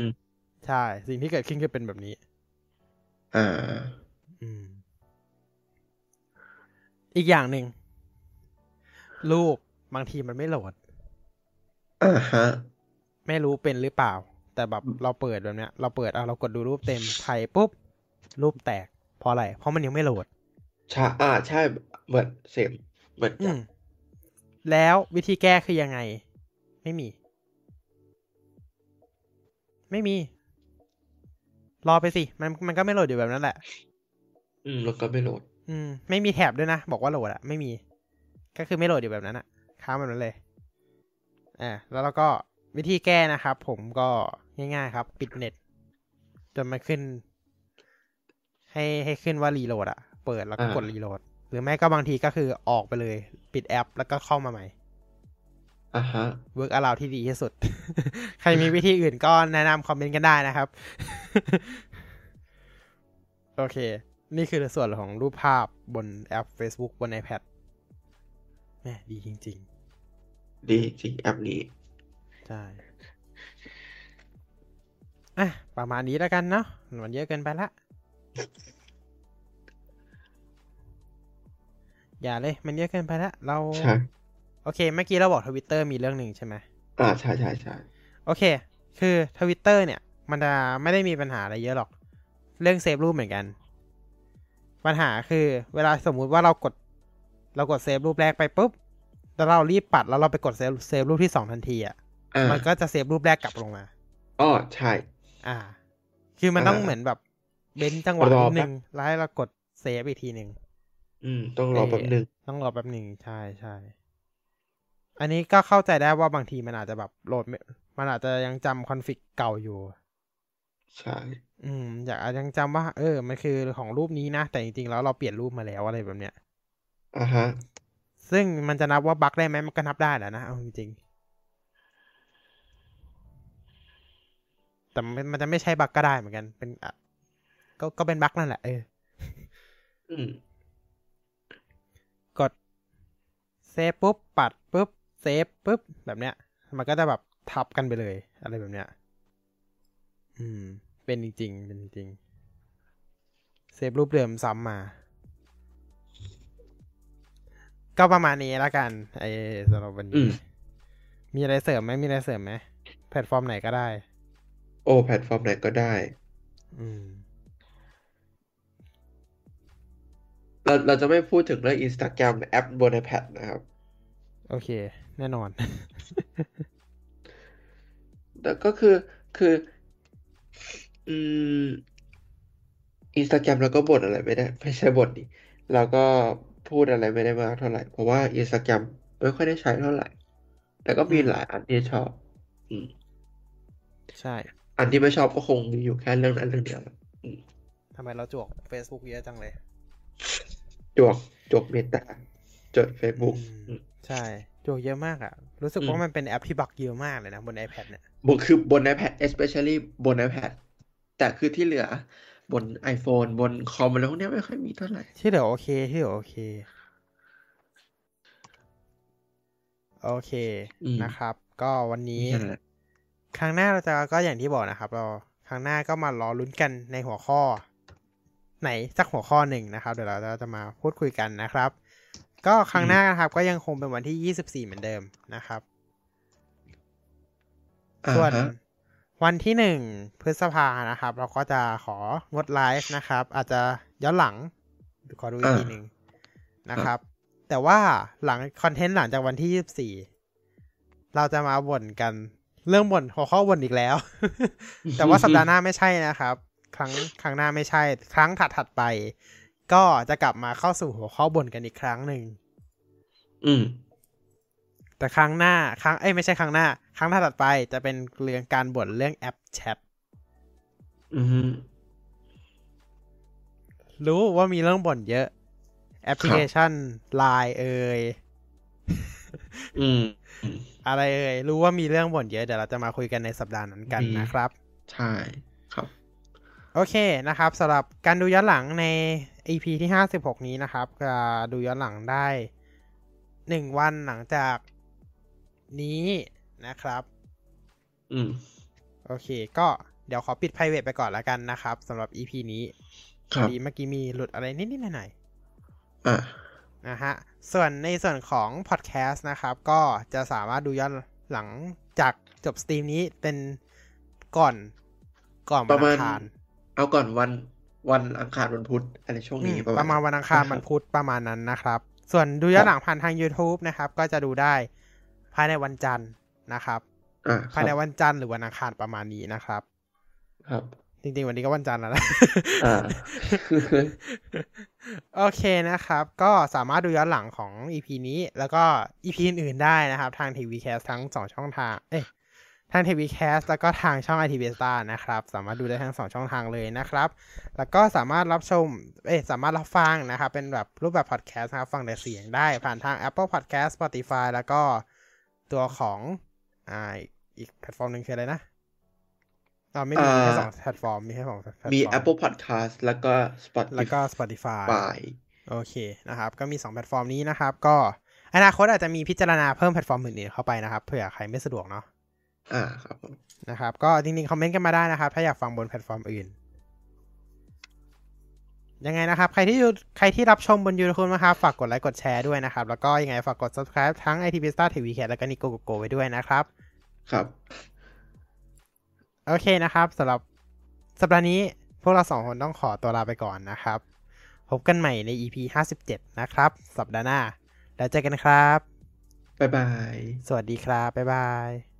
ใช่ สิ่งที่เกิดขึ้นคือเป็นแบบนี้ อ่าอืมอีกอย่างหนึ่งรูปบางทีมันไม่โหลดอ่าฮะ ไม่รู้เป็นหรือเปล่า แต่แบบเราเปิดแบบเนี้ย เราเปิดอะเรากดดูรูปเต็มไทยปุ๊บ รูปแตกเพราะอะไร เพราะมันยังไม่โหลดใช่อ่าใช่เหมือนเสมเหมือนอืกันมแล้ววิธีแก้คือยังไง ไม่มี ไม่มี รอไปสิ มันมันก็ไม่โหลดอยู่แบบนั้นแหละ อืมแล้วก็ไม่โหลด อืม ไม่มีแถบด้วยนะ บอกว่าโหลดอะไม่มี ก็คือไม่โหลดอยู่แบบนั้นอะค้างแบบนั้นเลยอ่าแล้วเราก็วิธีแก้นะครับ ผมก็ง่ายๆครับ ปิดเน็ต จนมันขึ้น ให้ให้ขึ้นว่า reload อะเปิดแล้วก็อ่ากด reload หรือไม่ก็บางทีก็คือออกไปเลย ปิดแอป แล้วก็เข้ามาใหม่ อ่าฮะ workaround ที่ดีที่สุด ใครมีวิธีอื่นก็แนะนำคอมเมนต์กันได้นะครับ โอเค นี่คือส่วนของรูปภาพบนแอป Facebook บน iPad แหม่ดีจริงดีจริงแอปนี้ๆใช่อะ ประมาณนี้แล้วกันเนาะมันเยอะเกินไปละ อย่าเลย มันเยอะเกินไปละ เราใช่ โอเค เมื่อกี้เราบอกทวิตเตอร์มีเรื่องหนึ่งใช่ไหมอ่าใช่ใช่ใช่โอเค คือทวิตเตอร์เนี่ย มันจะไม่ได้มีปัญหาอะไรเยอะหรอก เรื่องเซฟรูปเหมือนกัน ปัญหาคือเวลาสมมุติว่าเรากด เรากดเซฟรูปแรกไปปุ๊บแล้วเรารีบปัดแล้วเราไปกดเซฟเซฟรูปที่สองทันทีอะอ่ามันก็จะเซฟรูปแรกกลับลงมาอ๋อใช่ อ่า คือมันต้องอ่าเหมือนแบบเว้นจังหวะรอนิดนึงแป๊บแล้วให้เรากดเซฟอีกทีหนึ่งอืม ต้องรอแป๊บหนึ่งต้องรอแป๊บหนึ่งใช่ใช่ อันนี้ก็เข้าใจได้ว่าบางทีมันอาจจะแบบโหลดไม่มันอาจจะยังจำคอนฟิกเก่าอยู่ใช่อืม อยากอาจยังจำว่า เออ มันคือของรูปนี้นะ แต่จริงๆแล้วเราเปลี่ยนรูปมาแล้วอะไรแบบเนี้ยอ่าฮะ ซึ่งมันจะนับว่าบั๊กได้ไหมมันก็นับได้แหละนะเอาจริงๆแต่มันมันจะไม่ใช่บั๊กก็ได้เหมือนกัน เป็นอะก็ก็เป็นบั๊กนั่นแหละเออ อืมกดเซเซฟปุ๊บปัดปุ๊บเซฟปุ๊บแบบเนี้ย มันก็จะแบบทับกันไปเลย อะไรแบบเนี้ย อืม เป็นจริงๆเป็นจริงๆเซฟรูปเดิมซ้ำมา ก็ประมาณนี้แล้วกันไอ้สำหรับวันนี้ อืมมีอะไรเสริมไหมมีอะไรเสริมไหมแพลตฟอร์มไหนก็ได้ โอ้ แพลตฟอร์มไหนก็ได้ อืมเราเราจะไม่พูดถึงเรื่อง Instagram แอปบน iPad นะครับ โอเค แน่นอน แต่ก็คือคือ อืม Instagram เราก็บ่นอะไรไม่ได้ไม่ใช่บ่นดิเราก็พูดอะไรไม่ได้มากเท่าไหร่ เพราะว่า Instagram ไม่ค่อยได้ใช้เท่าไหร่ แต่ก็มีอืมหลายอันที่ชอบ อืม ใช่ อันที่ไม่ชอบก็คงมีอยู่แค่เรื่องนั้นเรื่องเดียวแหละอืมทำไมเราจวก Facebook เยอะจังเลย จวกจวกเมตาจด Facebook อืมอืมใช่ จวกเยอะมากอะรู้สึกอืมว่ามันเป็นแอปที่บักเยอะมากเลยนะ บน iPad เนี่ยบนคือบน iPad especially บน iPad แต่คือที่เหลือบน iPhone บนคอมอะไรพวกเนี้ยไม่ค่อยมีเท่าไหร่ ที่เหลือโอเค ที่เหลือโอเค โอเคอืมนะครับ ก็วันนี้แค่นั้นแหละครั้งหน้าเราจะก็อย่างที่บอกนะครับ เราครั้งหน้าก็มารอลุ้นกันในหัวข้อ ไหนสักหัวข้อหนึ่งนะครับ เดี๋ยวเราจะมาพูดคุยกันนะครับ ก็ครั้งหน้านะครับ ก็ยังคงเป็นวันที่24เหมือนเดิมนะครับอ่าส่วนฮะวันที่หนึ่งพฤษภานะครับ เราก็จะของดไลฟ์นะครับ อาจจะย้อนหลัง ขอดูอีกทีหนึ่งนะครับ แต่ว่าหลังคอนเทนต์หลังจากวันที่ยี่สี่เราจะมาบ่นกันเรื่องบ่นหัวข้อบ่นอีกแล้ว แต่ว่าสัปดาห์หน้าไม่ใช่นะครับ ครั้งครั้งหน้าไม่ใช่ ครั้งถัดถัดๆไป ก็จะกลับมาเข้าสู่หัวข้อบ่นกันอีกครั้งหนึ่ง อืม แต่ครั้งหน้า ครั้ง เอ้ยไม่ใช่ครั้งหน้า ครั้งถัดๆไปจะเป็นเรื่องการบ่นเรื่องแอปแชทอืมรู้ว่ามีเรื่องบ่นเยอะ แอปพลิเคชัน Line เอ่ยอืม อะไรเอ่ยรู้ว่ามีเรื่องบ่นเยอะ เดี๋ยวเราจะมาคุยกันในสัปดาห์นั้นกันดีนะครับ ใช่ครับ โอเคนะครับสำหรับการดูย้อนหลังใน EP ที่ 56 นี้นะครับจะดูย้อนหลังได้หนึ่งวันหลังจากนี้นะครับ อืม โอเค ก็เดี๋ยวขอปิด private ไปก่อนแล้วกันนะครับสำหรับ EP นี้ครับพอดีเมื่อกี้มีหลุดอะไรนิดๆหน่อยๆอ่านะฮะ ส่วนในส่วนของพอดแคสต์นะครับ ก็จะสามารถดูย้อนหลังจากจบ stream นี้เป็นก่อนก่อนปวันระมาณวันอังคาร เอาก่อนวันวันอังคารวันพุธอะไรช่วงนี้ อืม ประมามาณณวันอังคารครับวันพุธประมาณนั้นนะครับ ส่วนดูย้อนหลังผ่านทาง YouTube นะครับ ก็จะดูได้ภายในวันจันทร์นะครับอ่าครับภายในวันจันทร์หรือวันอังคารประมาณนี้นะครับ ครับ จริงๆ วันนี้ก็วันจันทร์แล้วนะอ่าโอเคนะครับ ก็สามารถดูย้อนหลังของ EP นี้ แล้วก็ EP อื่นๆได้นะครับ ทาง TV Cast ทั้งสองช่องทาง เอ้ยทาง TV Cast แล้วก็ทางช่อง IT b e s t a นะครับ สามารถดูได้ทั้งสองช่องทางเลยนะครับ แล้วก็สามารถรับชม เอ้ยสามารถรับฟังนะครับ เป็นแบบรูปแบบ podcast นะครับ ฟังแต่เสียงได้ผ่านทาง Apple Podcast Spotify แล้วก็ตัวของอ่าอีกแพลตฟอร์มหนึ่งคืออะไรนะอ๋อไม่มีมีแค่สองแพลตฟอร์ม มีแค่สองแพลตฟอร์มมี Apple Podcast แล้วก็แล้วก็ Spotify Spotify โอเคนะครับ ก็มี 2 แพลตฟอร์มนี้นะครับ ก็อนาคตอาจจะมีพิจารณาเพิ่มแพลตฟอร์มอื่นๆเข้าไปนะครับ เผื่อใครไม่สะดวกเนาะ อ่าครับผมนะครับ ก็จริงๆ คอมเมนต์กันมาได้นะครับ ถ้าอยากฟังบนแพลตฟอร์มอื่น ยังไงนะครับ ใครที่ดูใครที่รับชมบน YouTube นะครับ ฝากกดไลค์กดแชร์ด้วยนะครับ แล้วก็ยังไงฝากกด subscribe ทั้ง IT b i s t a TechWeCast แล้วก็ Nico Go Go ไว้ด้วยนะครับ ครับ โอเคนะครับสำหรับสัปดาห์นี้พวกเราสองคนต้องขอตัวลาไปก่อนนะครับ พบกันใหม่ใน EP 57 นะครับ สัปดาห์หน้า แล้วเจอกันครับ บ๊ายบาย สวัสดีครับ บ๊ายบาย